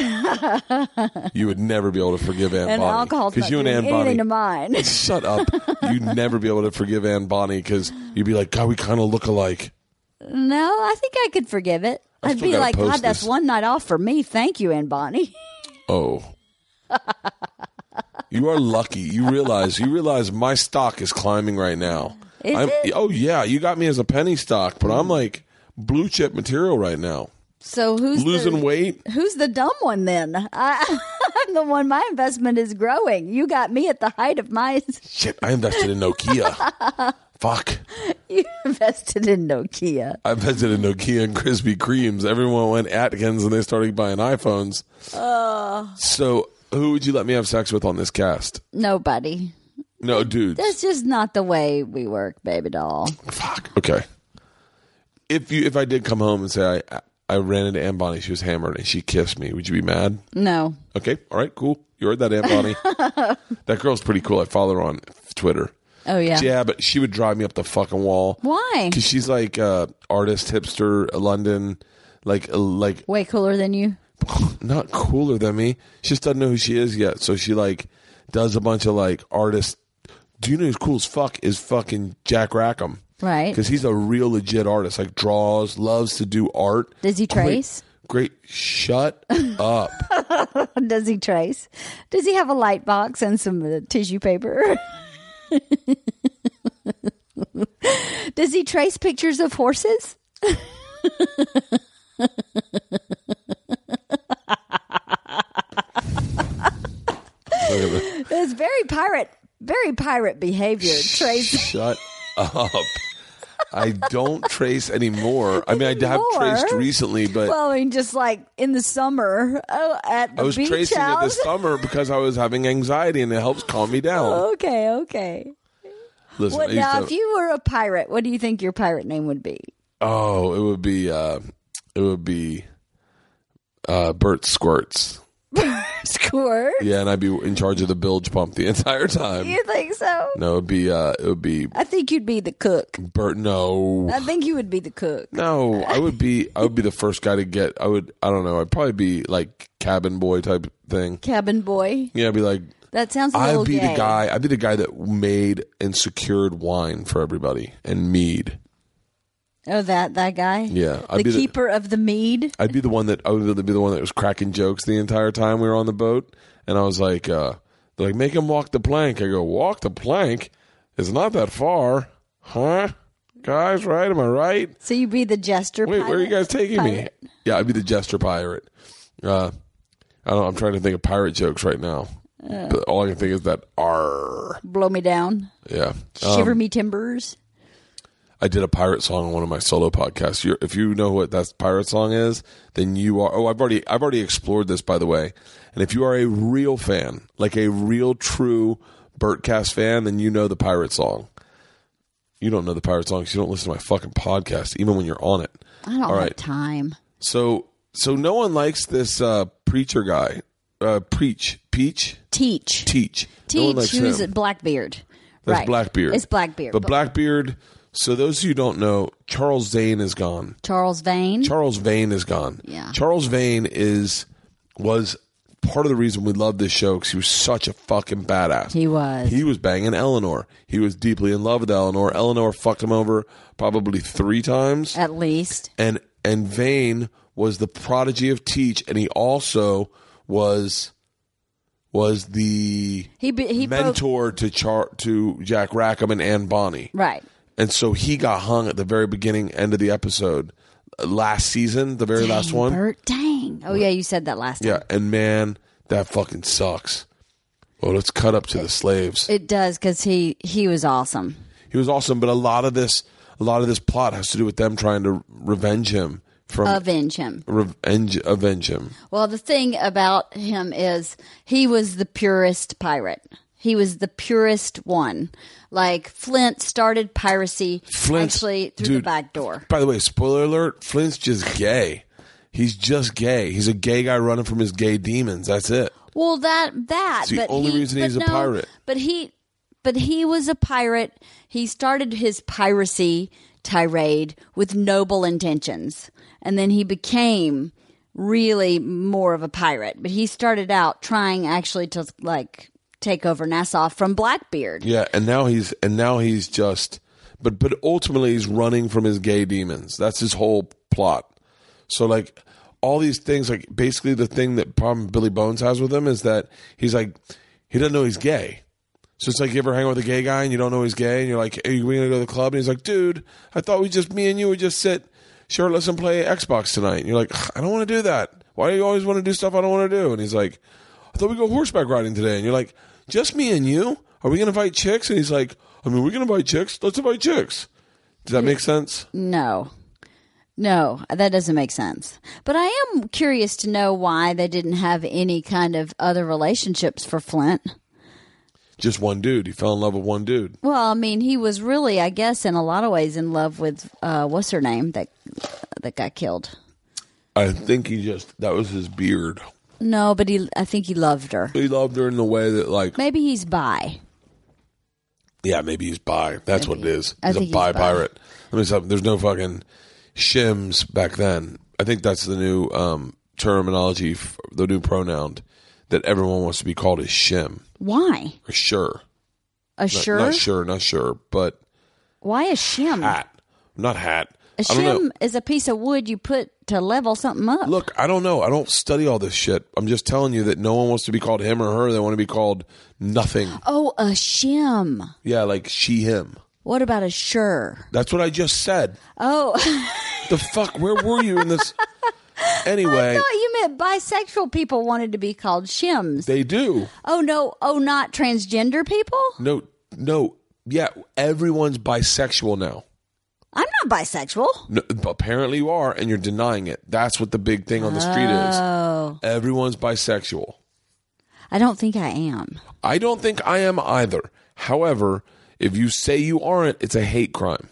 you would never be able to forgive Anne And alcohol's not you and doing anything Bonny. to mine. Shut up. You'd never be able to forgive Anne Bonny because you'd be like, God, we kind of look alike. no, I think I could forgive it. I I'd be like, God, that's this." one night off for me. Thank you, Anne Bonny. Oh. you are lucky. You realize you realize my stock is climbing right now. Is I'm, it? Oh yeah, you got me as a penny stock, but I'm like blue chip material right now. So who's Losing the, weight. Who's the dumb one then? I, I'm the one. My investment is growing. You got me at the height of my. Shit, I invested in Nokia. Fuck. You invested in Nokia. I invested in Nokia and Krispy Kremes. Everyone went Atkins and they started buying iPhones. So, who would you let me have sex with on this cast? Nobody. No, dude. That's just not the way we work, baby doll. Fuck. Okay. If you if I did come home and say I I ran into Anne Bonny, she was hammered and she kissed me, would you be mad? No. Okay. All right. Cool. You heard that, Anne Bonny. that girl's pretty cool. I follow her on Twitter. Oh yeah. Yeah, but she would drive me up the fucking wall. Why? Because she's like uh, artist, hipster, London, like uh, like Way cooler than you. not cooler than me. She just doesn't know who she is yet. So she like does a bunch of like artist. Do you know who's cool as fuck is fucking Jack Rackham? Right. Because he's a real legit artist. Like draws, loves to do art. Does he Great- trace? Great. Shut up. Does he trace? Does he have a light box and some uh, tissue paper? Does he trace pictures of horses? It's very pirate, very pirate behavior. Trace. Shut up. I don't trace anymore. I mean, I have traced recently, but Well, I mean, just like in the summer oh, at the I was beach tracing it house. this summer because I was having anxiety and it helps calm me down. okay, okay. Listen, What now? to- If you were a pirate, what do you think your pirate name would be? oh, it would be, uh, it would be, uh, Bert Squirts. Squirt. Yeah, and I'd be in charge of the bilge pump the entire time. You think so? No, it'd be, uh, it would be I think you'd be the cook. Bert. No, I think you would be the cook. no, I would be, I would be the first guy to get. I would, I don't know. I'd probably be like cabin boy type thing. Cabin boy. Yeah, I'd be like, That sounds I'd be gay. the guy. I'd be the guy that made and secured wine for everybody and mead. Oh, that that guy. Yeah, I'd the be the- keeper of the mead. I'd be the one that I would be the one that was cracking jokes the entire time we were on the boat, and I was like, uh, they're like, make him walk the plank. I go, walk the plank? It's not that far, huh? Guys, right? Am I right? So you'd be the jester. Wait, where are you guys taking Pirate. me? Yeah, I'd be the jester pirate. Uh, I don't. I'm trying to think of pirate jokes right now, but all I can think is that R. Blow me down. Yeah, Shiver Um, me timbers. I did a pirate song on one of my solo podcasts. You're, if you know what that pirate song is, then you are. Oh, I've already I've already explored this by the way. And if you are a real fan, like a real true Bertcast fan, then you know the pirate song. You don't know the pirate song 'cause you don't listen to my fucking podcast, even when you're on it. I don't All have right. time. So so no one likes this uh, preacher guy. Uh, preach, peach, Teach. teach. No one Teach, likes who's him. Blackbeard. That's right. Blackbeard. It's Blackbeard. But Blackbeard. So those of you who don't know, Charles Zane is gone. Charles Vane. Charles Vane is gone. Yeah. Charles Vane is was part of the reason we love this show because he was such a fucking badass. He was. He was banging Eleanor. He was deeply in love with Eleanor. Eleanor fucked him over probably three times. at least. and and Vane was the prodigy of Teach, and he also was was the He he broke mentor to Char to Jack Rackham and Anne Bonny. right. And so he got hung at the very beginning, end of the episode, last season, the very last Dang, one. Bert, dang. Oh yeah, you said that last time. Yeah, and man, that fucking sucks. Well, let's cut up to the slaves. It does because he he was awesome. He was awesome, but a lot of this, a lot of this plot has to do with them trying to revenge him from Avenge him. revenge, avenge him. Well, the thing about him is he was the purest pirate. He was the purest one. Like Flint started piracy Flint's- actually through the back door. By the way, spoiler alert: Flint's just gay. He's just gay. He's a gay guy running from his gay demons. That's it. Well, that that It's the but only he, reason he's a no, pirate. But he, but he was a pirate. He started his piracy tirade with noble intentions, and then he became really more of a pirate. But he started out trying actually to like take over Nassau from Blackbeard. Yeah, and now he's and now he's just, but but ultimately he's running from his gay demons. That's his whole plot. So like all these things, like basically the thing that problem Billy Bones has with him is that he's like he doesn't know he's gay. So it's like you ever hang out with a gay guy and you don't know he's gay, and you're like, "Hey, we gonna go to the club?" And he's like, "Dude, I thought we just me and you would just sit shirtless and play Xbox tonight." And you're like, "I don't want to do that. Why do you always want to do stuff I don't want to do?" And he's like, "I thought we go horseback riding today." And you're like, "Just me and you? Are we gonna invite chicks?" And he's like, "I mean, we're gonna invite chicks. Let's invite chicks." Does that make sense? No. No, that doesn't make sense. But I am curious to know why they didn't have any kind of other relationships for Flint. Just one dude. He fell in love with one dude. Well, I mean, he was really, I guess, in a lot of ways, in love with uh, what's her name that that got killed. I think he just that was his beard. No, but he, I think he loved her. He loved her in the way that like Maybe he's bi. Yeah, maybe he's bi. That's what it is. I He's a think he's bi bi. pirate. Let me stop. There's no fucking shims back then. I think that's the new um, terminology, f- the new pronoun that everyone wants to be called is shim Why or sure. a Not, sure? not sure, not sure, but Why a shim? hat, not hat. A I don't know. shim is a piece of wood you put to level something up. Look, I don't know. I don't study all this shit. I'm just telling you that no one wants to be called him or her. They want to be called nothing. Oh, a shim. Yeah, like she, him. What about a sure? That's what I just said. Oh, The fuck? Where were you in this? Anyway, I thought you meant bisexual people wanted to be called shims. they do. oh no, oh not transgender people. No, no. Yeah, everyone's bisexual now. I'm not bisexual. No, apparently you are, and you're denying it. That's what the big thing on the street Oh, is. Everyone's bisexual. I don't think I am. I don't think I am either. However, if you say you aren't, it's a hate crime.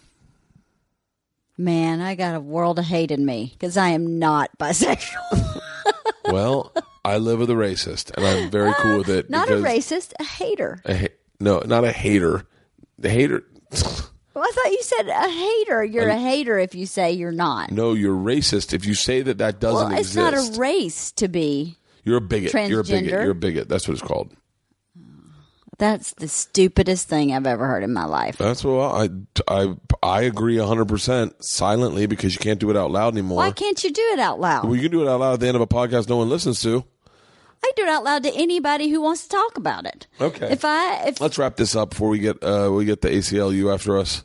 Man, I got a world of hate in me because I am not bisexual. Well, I live with a racist, and I'm very cool ah, with it. not a racist, a hater. a ha- no, not a hater. The hater. Well, I thought you said a hater. You're a hater if you say you're not. No, you're racist if you say that that doesn't well, it's exist. not a race to be. you're a bigot. You're a bigot. You're a bigot. That's what it's called. That's the stupidest thing I've ever heard in my life. That's what I I I agree 100 percent silently because you can't do it out loud anymore. Why can't you do it out loud? well, you can do it out loud at the end of a podcast no one listens to. I do it out loud to anybody who wants to talk about it. Okay. If I if Let's wrap this up before we get uh we get the ACLU after us.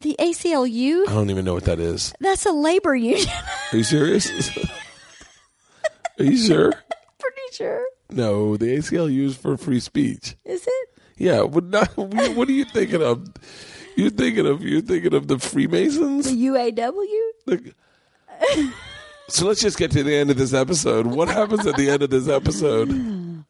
the ACLU, I don't even know what that is. that's a labor union. Are you serious? Are you sure? Pretty sure. No, the ACLU is for free speech. Is it? Yeah, but not, what are you thinking of? You're thinking of you're thinking of the Freemasons. UAW. The- so let's just get to the end of this episode. What happens at the end of this episode?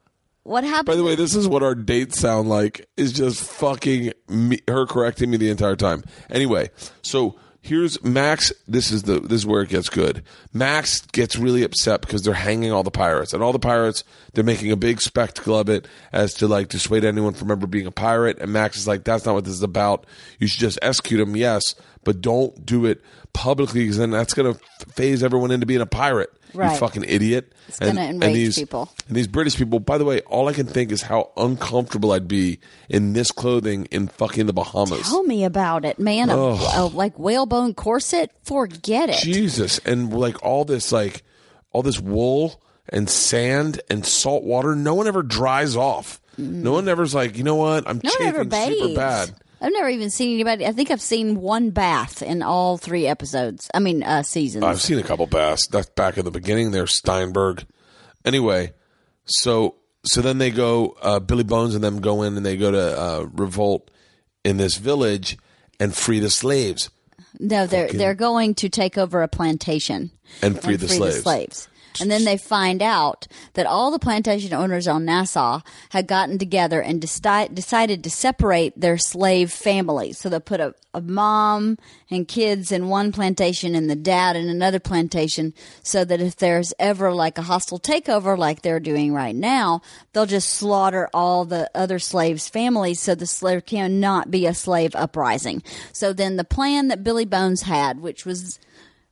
What happened? By the way, this is what our dates sound like. Is just fucking me, her correcting me the entire time. Anyway, so here's Max. This is the this is where it gets good. Max gets really upset because they're hanging all the pirates, and all the pirates they're making a big spectacle of it as to like dissuade anyone from ever being a pirate. And Max is like, "That's not what this is about. You should just execute them, yes, but don't do it publicly because then that's going to phase everyone into being a pirate." You fucking idiot. It's gonna enrage people. And these British people, by the way, all I can think is how uncomfortable I'd be in this clothing in fucking the Bahamas. Tell me about it, man. A, a, like whalebone corset. Forget it. Jesus. And like all this, like all this wool and sand and salt water, no one ever dries off. No one ever's like, you know what? I'm Mm. no chafing super bad. I've never even seen anybody. I think I've seen one bath in all three episodes. I mean, uh, seasons. I've seen a couple baths. That's back in the beginning. There's Steinberg. Anyway, so so then they go. Uh, Billy Bones and them go in and they go to uh, revolt in this village and free the slaves no, they're they're going to take over a plantation and free, the, slaves. And then they find out that all the plantation owners on Nassau had gotten together and deci- decided to separate their slave families. So they put a, a mom and kids in one plantation and the dad in another plantation so that if there's ever like a hostile takeover like they're doing right now, they'll just slaughter all the other slaves' families so the slave cannot be a slave uprising. So then the plan that Billy Bones had, which was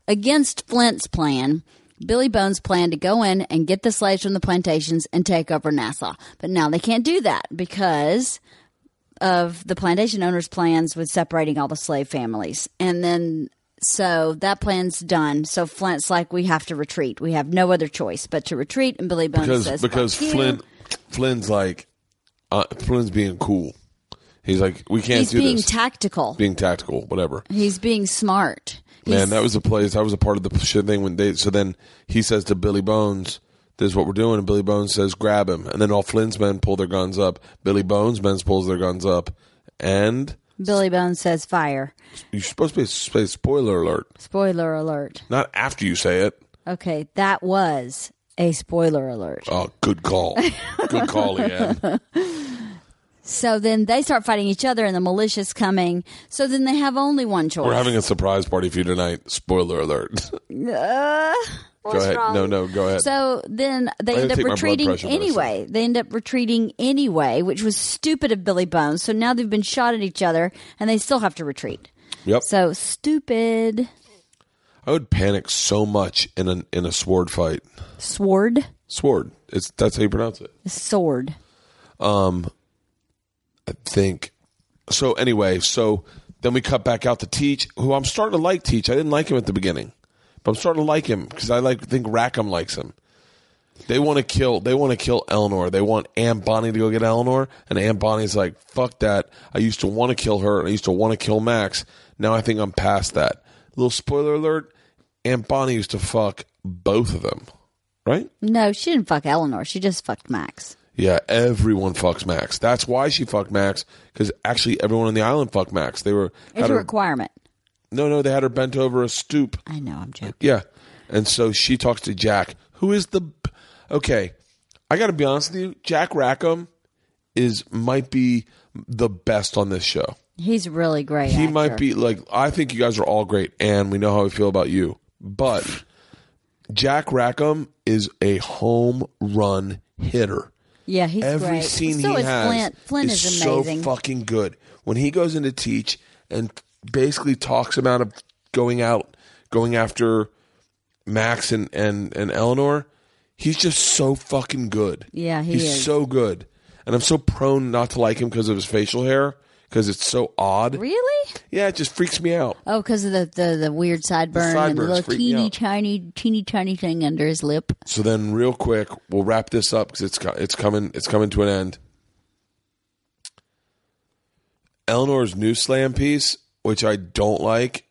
against Flint's plan, Billy Bones planned to go in and get the slaves from the plantations and take over Nassau. But now they can't do that because of the plantation owners' plans with separating all the slave families. And then so that plan's done. So Flint's like, we have to retreat. We have no other choice but to retreat. And Billy Bones because says, because. Flynn Flynn's like uh, Flynn's being cool. He's like, we can't he's do being this. Being tactical. being tactical, whatever. he's being smart. Man, that was a place. That was a part of the shit thing when they. So then he says to Billy Bones, "This is what we're doing." And Billy Bones says, "Grab him." And then all Flynn's men pull their guns up. Billy Bones' men pulls their guns up, and Billy Bones says, fire. you're supposed to be say spoiler alert, Spoiler alert. not after you say it. Okay, that was a spoiler alert. Oh, good call, good call, LeeAnn. So then they start fighting each other, and the militia's coming. So then they have only one choice. We're having a surprise party for you tonight. Spoiler alert. Uh, what's ahead. wrong? No, no, go ahead. So then they I end up take my blood retreating pressure medicine. anyway. They end up retreating anyway, which was stupid of Billy Bones. So now they've been shot at each other, and they still have to retreat. yep. So stupid. I would panic so much in a in a sword fight. Sword, Sword. It's that's how you pronounce it. sword. I think. So anyway, so then we cut back out to Teach, who I'm starting to like. Teach. I didn't like him at the beginning, but I'm starting to like him because I like think Rackham likes him. They want to kill. They want to kill Eleanor. They want Anne Bonny to go get Eleanor, and Anne Bonny's like, "Fuck that! I used to want to kill her, and I used to want to kill Max. Now I think I'm past that." Little spoiler alert: Aunt Bonnie used to fuck both of them, right? No, she didn't fuck Eleanor. She just fucked Max. Yeah, everyone fucks Max. That's why she fucked Max because actually everyone on the island fucked Max. They were It's a her, requirement. no, no, they had her bent over a stoop. I know. I'm joking. Yeah, and so she talks to Jack, who is the okay. I got to be honest with you, Jack Rackham is might be the best on this show. He's really great. He actor. might be like I think you guys are all great, and we know how we feel about you, but Jack Rackham is a home run hitter. Yeah, he's Every great. scene so he is has Flint. Flint is, is amazing. so fucking good. When he goes in to teach and basically talks him going out, going after Max and and and Eleanor, he's just so fucking good. Yeah, he he's is. so good, and I'm so prone not to like him because of his facial hair because it's so odd. really? Yeah, it just freaks me out. Oh, because of the, the the weird sideburn and the little teeny tiny teeny tiny thing under his lip. So then, real quick, we'll wrap this up because it's it's coming it's coming to an end. Eleanor's new slam piece, which I don't like.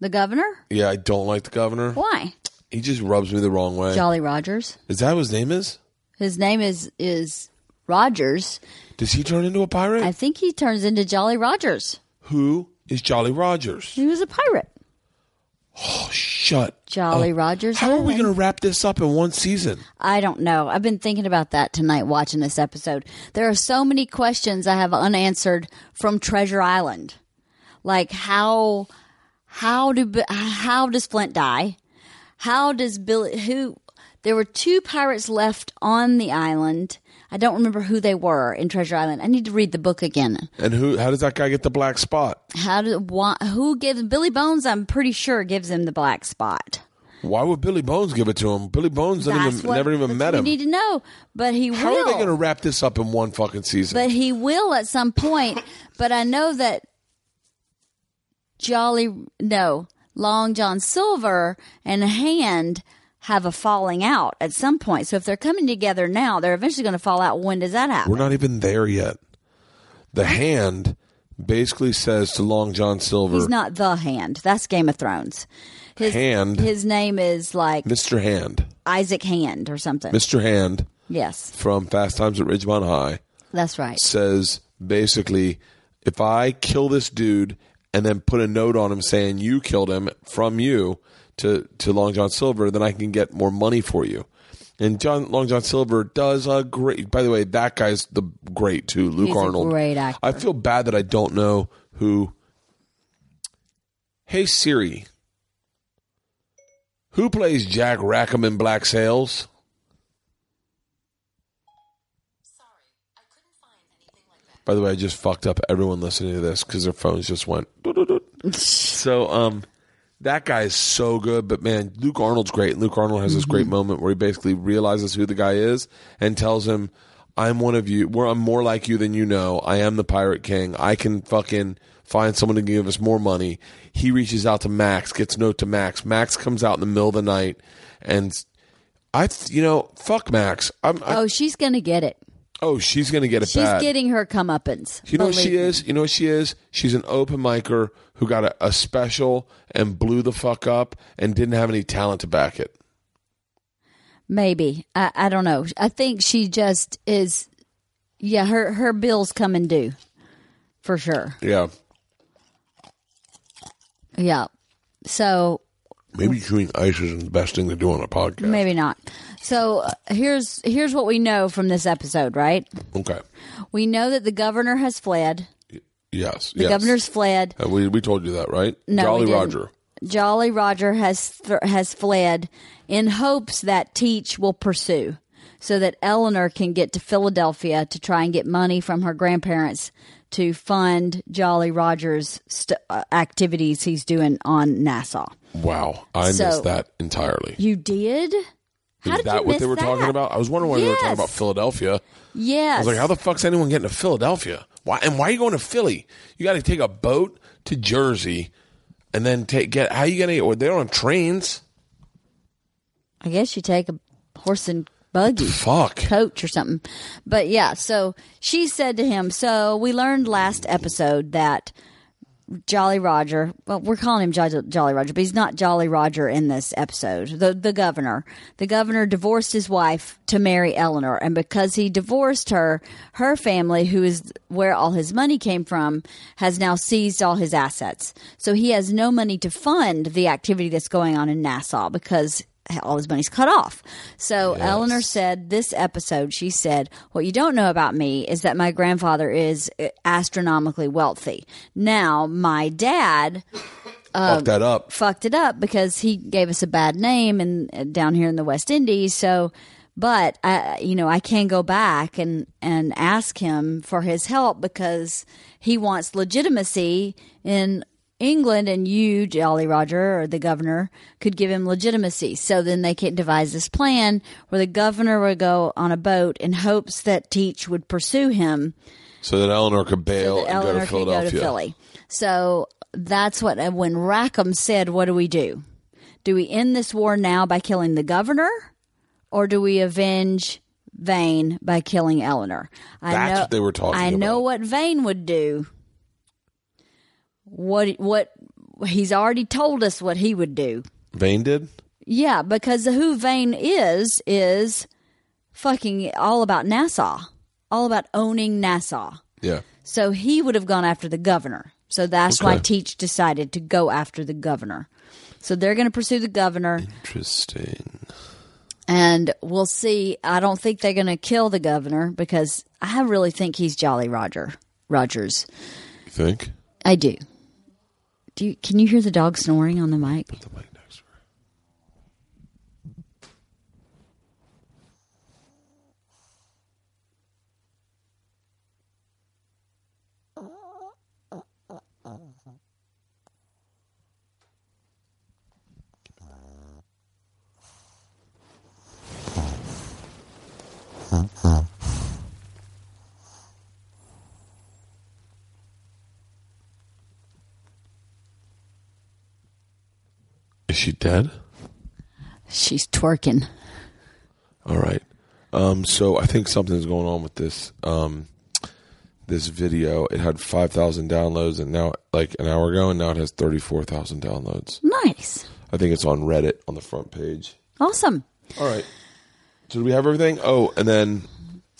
The governor? Yeah, I don't like the governor. Why? He just rubs me the wrong way. Jolly Rogers. Is that what his name is? His name is is Rogers. Does he turn into a pirate? I think he turns into Jolly Rogers. Who is Jolly Rogers? He was a pirate. Oh, shut. Jolly up. Rogers How are we going to wrap this up in one season? I don't know. I've been thinking about that tonight watching this episode. There are so many questions I have unanswered from Treasure Island. Like how how do how does Flint die? How does Billy who there were two pirates left on the island. I don't remember who they were in Treasure Island. I need to read the book again. And who? How does that guy get the black spot? How did why, who gives Billy Bones? I'm pretty sure gives him the black spot. Why would Billy Bones give it to him? Billy Bones even, what- never even met him. We need to know, but he How will. are they going to wrap this up in one fucking season? But he will at some point. but I know that Jolly, no, Long John Silver and Hand have a falling out at some point. So if they're coming together now, they're eventually going to fall out. When does that happen? We're not even there yet. The hand basically says to Long John Silver, He's not the Hand. That's Game of Thrones. His, Hand. His name is like Mr. Hand, Isaac Hand or something. Mr. Hand yes, from Fast Times at Ridgemont High that's right. says basically, if I kill this dude and then put a note on him saying you killed him from you to to Long John Silver, then I can get more money for you. And John Long John Silver does a great. By the way, that guy's the great too. Luke He's Arnold, great actor. I feel bad that I don't know who. Hey Siri, who plays Jack Rackham in Black Sails? By the way, I just fucked up everyone listening to this because their phones just went. so, um, that guy is so good, but man, Luke Arnold's great. Luke Arnold has this great mm-hmm. moment where he basically realizes who the guy is and tells him, "I'm one of you. Where I'm more like you than you know. I am the Pirate King. I can fucking find someone to give us more money." He reaches out to Max, gets note to Max. Max comes out in the middle of the night, and I, you know, fuck Max. I'm, I, Oh, she's going to get it. Oh, she's gonna get it She's bad. getting her comeuppance. You know what she is? You know what she is? She's an open micer who got a, a special and blew the fuck up and didn't have any talent to back it. Maybe I, I don't know. I think she just is. Yeah, her her bills come and due, for sure. Yeah. Yeah. So Maybe chewing ice isn't the best thing to do on a podcast. maybe not. So uh, here's here's what we know from this episode. Right? Okay. We know that the governor has fled. Yes. The yes. governor's fled. Uh, we, we told you that, right? No, Jolly we didn't. Roger. Jolly Roger has th- has fled in hopes that Teach will pursue, so that Eleanor can get to Philadelphia to try and get money from her grandparents to fund Jolly Roger's st- uh, activities he's doing on Nassau. Wow. I So- missed that entirely. You did? How Is did that you what miss they were talking about? I was wondering why they were talking Yes. about Philadelphia. Yes. I was like, how the fuck's anyone getting to Philadelphia? Why and why are you going to Philly? You got to take a boat to Jersey, and then take get. How you gonna? Or they don't have trains. I guess you take a horse and buggy. Fuck. coach or something. But yeah, so she said to him, So we learned last episode that Jolly Roger, well, we're calling him Jo- Jolly Roger, but he's not Jolly Roger in this episode. The, the governor. The governor divorced his wife to marry Eleanor. And because he divorced her, her family, who is where all his money came from, has now seized all his assets. So he has no money to fund the activity that's going on in Nassau because all his money's cut off. So Eleanor said this episode, she said, What you don't know about me is that my grandfather is uh, astronomically wealthy. Now, my dad Fuck that up. fucked it up because he gave us a bad name and down here in the West Indies. So, but I, you know, I can go back and and ask him for his help because he wants legitimacy in England, and you, Jolly Roger, or the governor, could give him legitimacy. So then they can devise this plan where the governor would go on a boat in hopes that Teach would pursue him So that Eleanor could bail so and Eleanor go to could go Philadelphia. to Philly. So that's what when Rackham said, "What do we do? Do we end this war now by killing the governor, or do we avenge Vane by killing Eleanor?" I That's know, what they were talking I know what Vane would do. What what he's already told us what he would do. Vane did. Yeah, because who Vane is is fucking all about Nassau, all about owning Nassau. Yeah. So he would have gone after the governor. So that's why Teach decided to go after the governor. So they're going to pursue the governor, Interesting. and we'll see. I don't think they're going to kill the governor because I really think he's Jolly Roger Rogers. You think? I do. Do you, can you hear the dog snoring on the mic? The mic next to her. Is she dead? She's twerking. All right. Um, so I think something's going on with this um, this video. It had five thousand downloads, and now like an hour ago, and now it has thirty four thousand downloads. Nice. I think it's on Reddit on the front page. Awesome. All right. So do we have everything? Oh, and then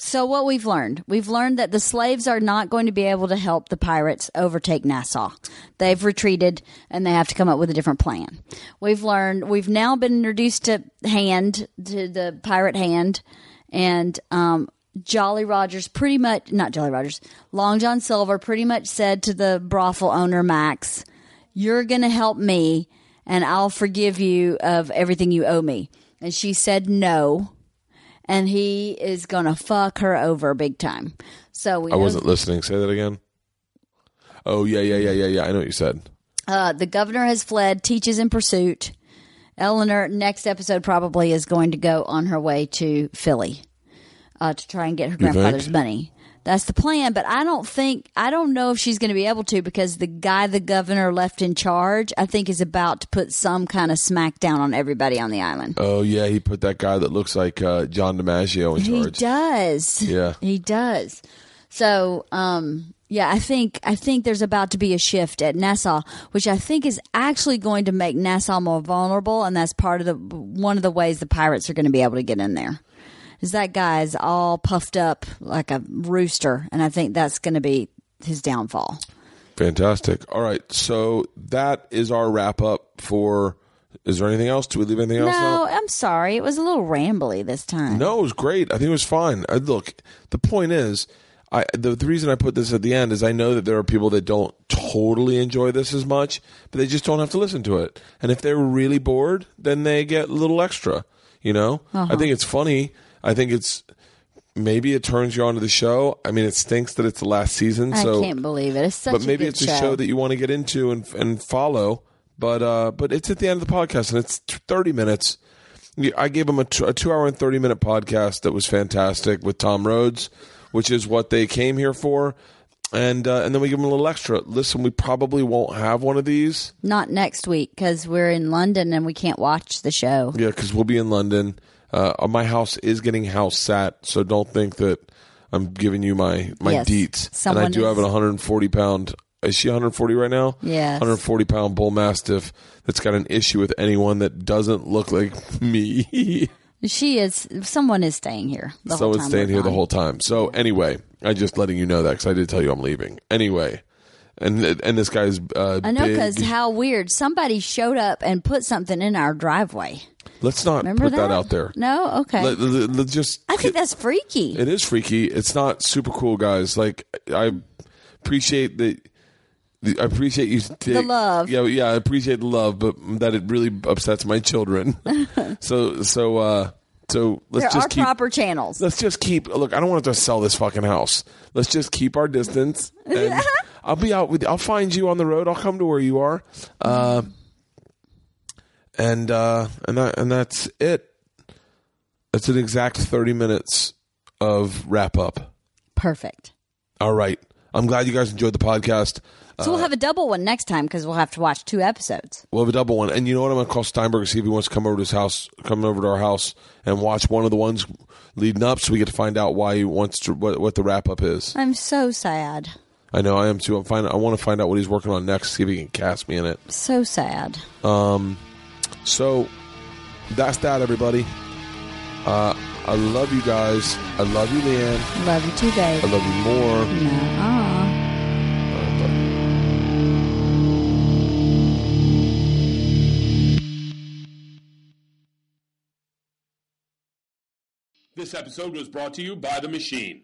So what we've learned, we've learned that the slaves are not going to be able to help the pirates overtake Nassau. They've retreated and they have to come up with a different plan. We've learned we've now been introduced to Hand, to the pirate Hand, and um, Jolly Rogers pretty much not Jolly Rogers, Long John Silver pretty much said to the brothel owner Max, "You're going to help me, and I'll forgive you of everything you owe me." And she said no and he is gonna fuck her over big time. So we I wasn't listening. Say that again. Oh yeah, yeah, yeah, yeah, yeah. I know what you said. uh, the governor has fled. Teaches in pursuit. Eleanor next episode probably is going to go on her way to Philly uh, to try and get her grandfather's money. That's the plan, but I don't think I don't know if she's going to be able to because the guy the governor left in charge, I think, is about to put some kind of smackdown on everybody on the island. Oh yeah, he put that guy that looks like uh, John DiMaggio in charge. He does. Yeah. He does. So, um, yeah, I think I think there's about to be a shift at Nassau, which I think is actually going to make Nassau more vulnerable, and that's part of the one of the ways the pirates are going to be able to get in there. Is that guy's all puffed up like a rooster, and I think that's going to be his downfall. Fantastic. All right, so that is our wrap up for. Is there anything else? Do we leave anything else No, out? I'm sorry, it was a little rambly this time. No, it was great. I think it was fine. I, look, the point is, I the, the reason I put this at the end is I know that there are people that don't totally enjoy this as much, but they just don't have to listen to it. And if they're really bored, then they get a little extra. You know, uh-huh. I think it's funny. I think it's maybe it turns you on to the show. I mean, it stinks that it's the last season. So I can't believe it. It's such but maybe it's a show that you want to get into and and follow. But uh, but it's at the end of the podcast and it's thirty minutes. I gave them a, t- a two hour and thirty minute podcast that was fantastic with Tom Rhodes, which is what they came here for. And uh, and then we give them a little extra. Listen, we probably won't have one of these. Not next week because we're in London and we can't watch the show. Yeah, because we'll be in London. Uh, my house is getting house sat, so don't think that I'm giving you my my Yes. deets. and I do have is- an 140 pound. Is she 140 right now? Yeah. 140 pound bull mastiff that's got an issue with anyone that doesn't look like me. She is. Someone is staying here. The whole Someone's staying here the whole time. So anyway, I'm just letting you know that because I did tell you I'm leaving. Anyway, and and this guy's. Uh, I know because how weird. Somebody showed up and put something in our driveway. Let's not Remember put that? that? out there. No, okay. Let- let- let- just I think that's freaky. It is freaky. It's not super cool, guys. Like I appreciate the. the- I appreciate you. Take, love. Yeah, yeah. I appreciate the love, but that it really upsets my children. so, so, uh, so let's there just are keep. proper channels. Let's just keep. Look, I don't want to sell this fucking house. Let's just keep our distance. And I'll be out with. I'll find you on the road. I'll come to where you are. Uh, and uh, and that and that's it. That's an exact thirty minutes of wrap up. Perfect. All right. I'm glad you guys enjoyed the podcast. So we'll have a double one next time because we'll have to watch two episodes. We'll have a double one. And you know what? I'm going to call Steinberg and see if he wants to come over to his house, come over to our house and watch one of the ones leading up so we get to find out why he wants to, what, what the wrap up is. I'm so sad. I know I am too. I'm find, I want to find out what he's working on next, see if he can cast me in it. So sad. So that's that, everybody. Uh, I love you guys. I love you, LeeAnn. Love you too, babe. I love you more. No. This episode was brought to you by The Machine.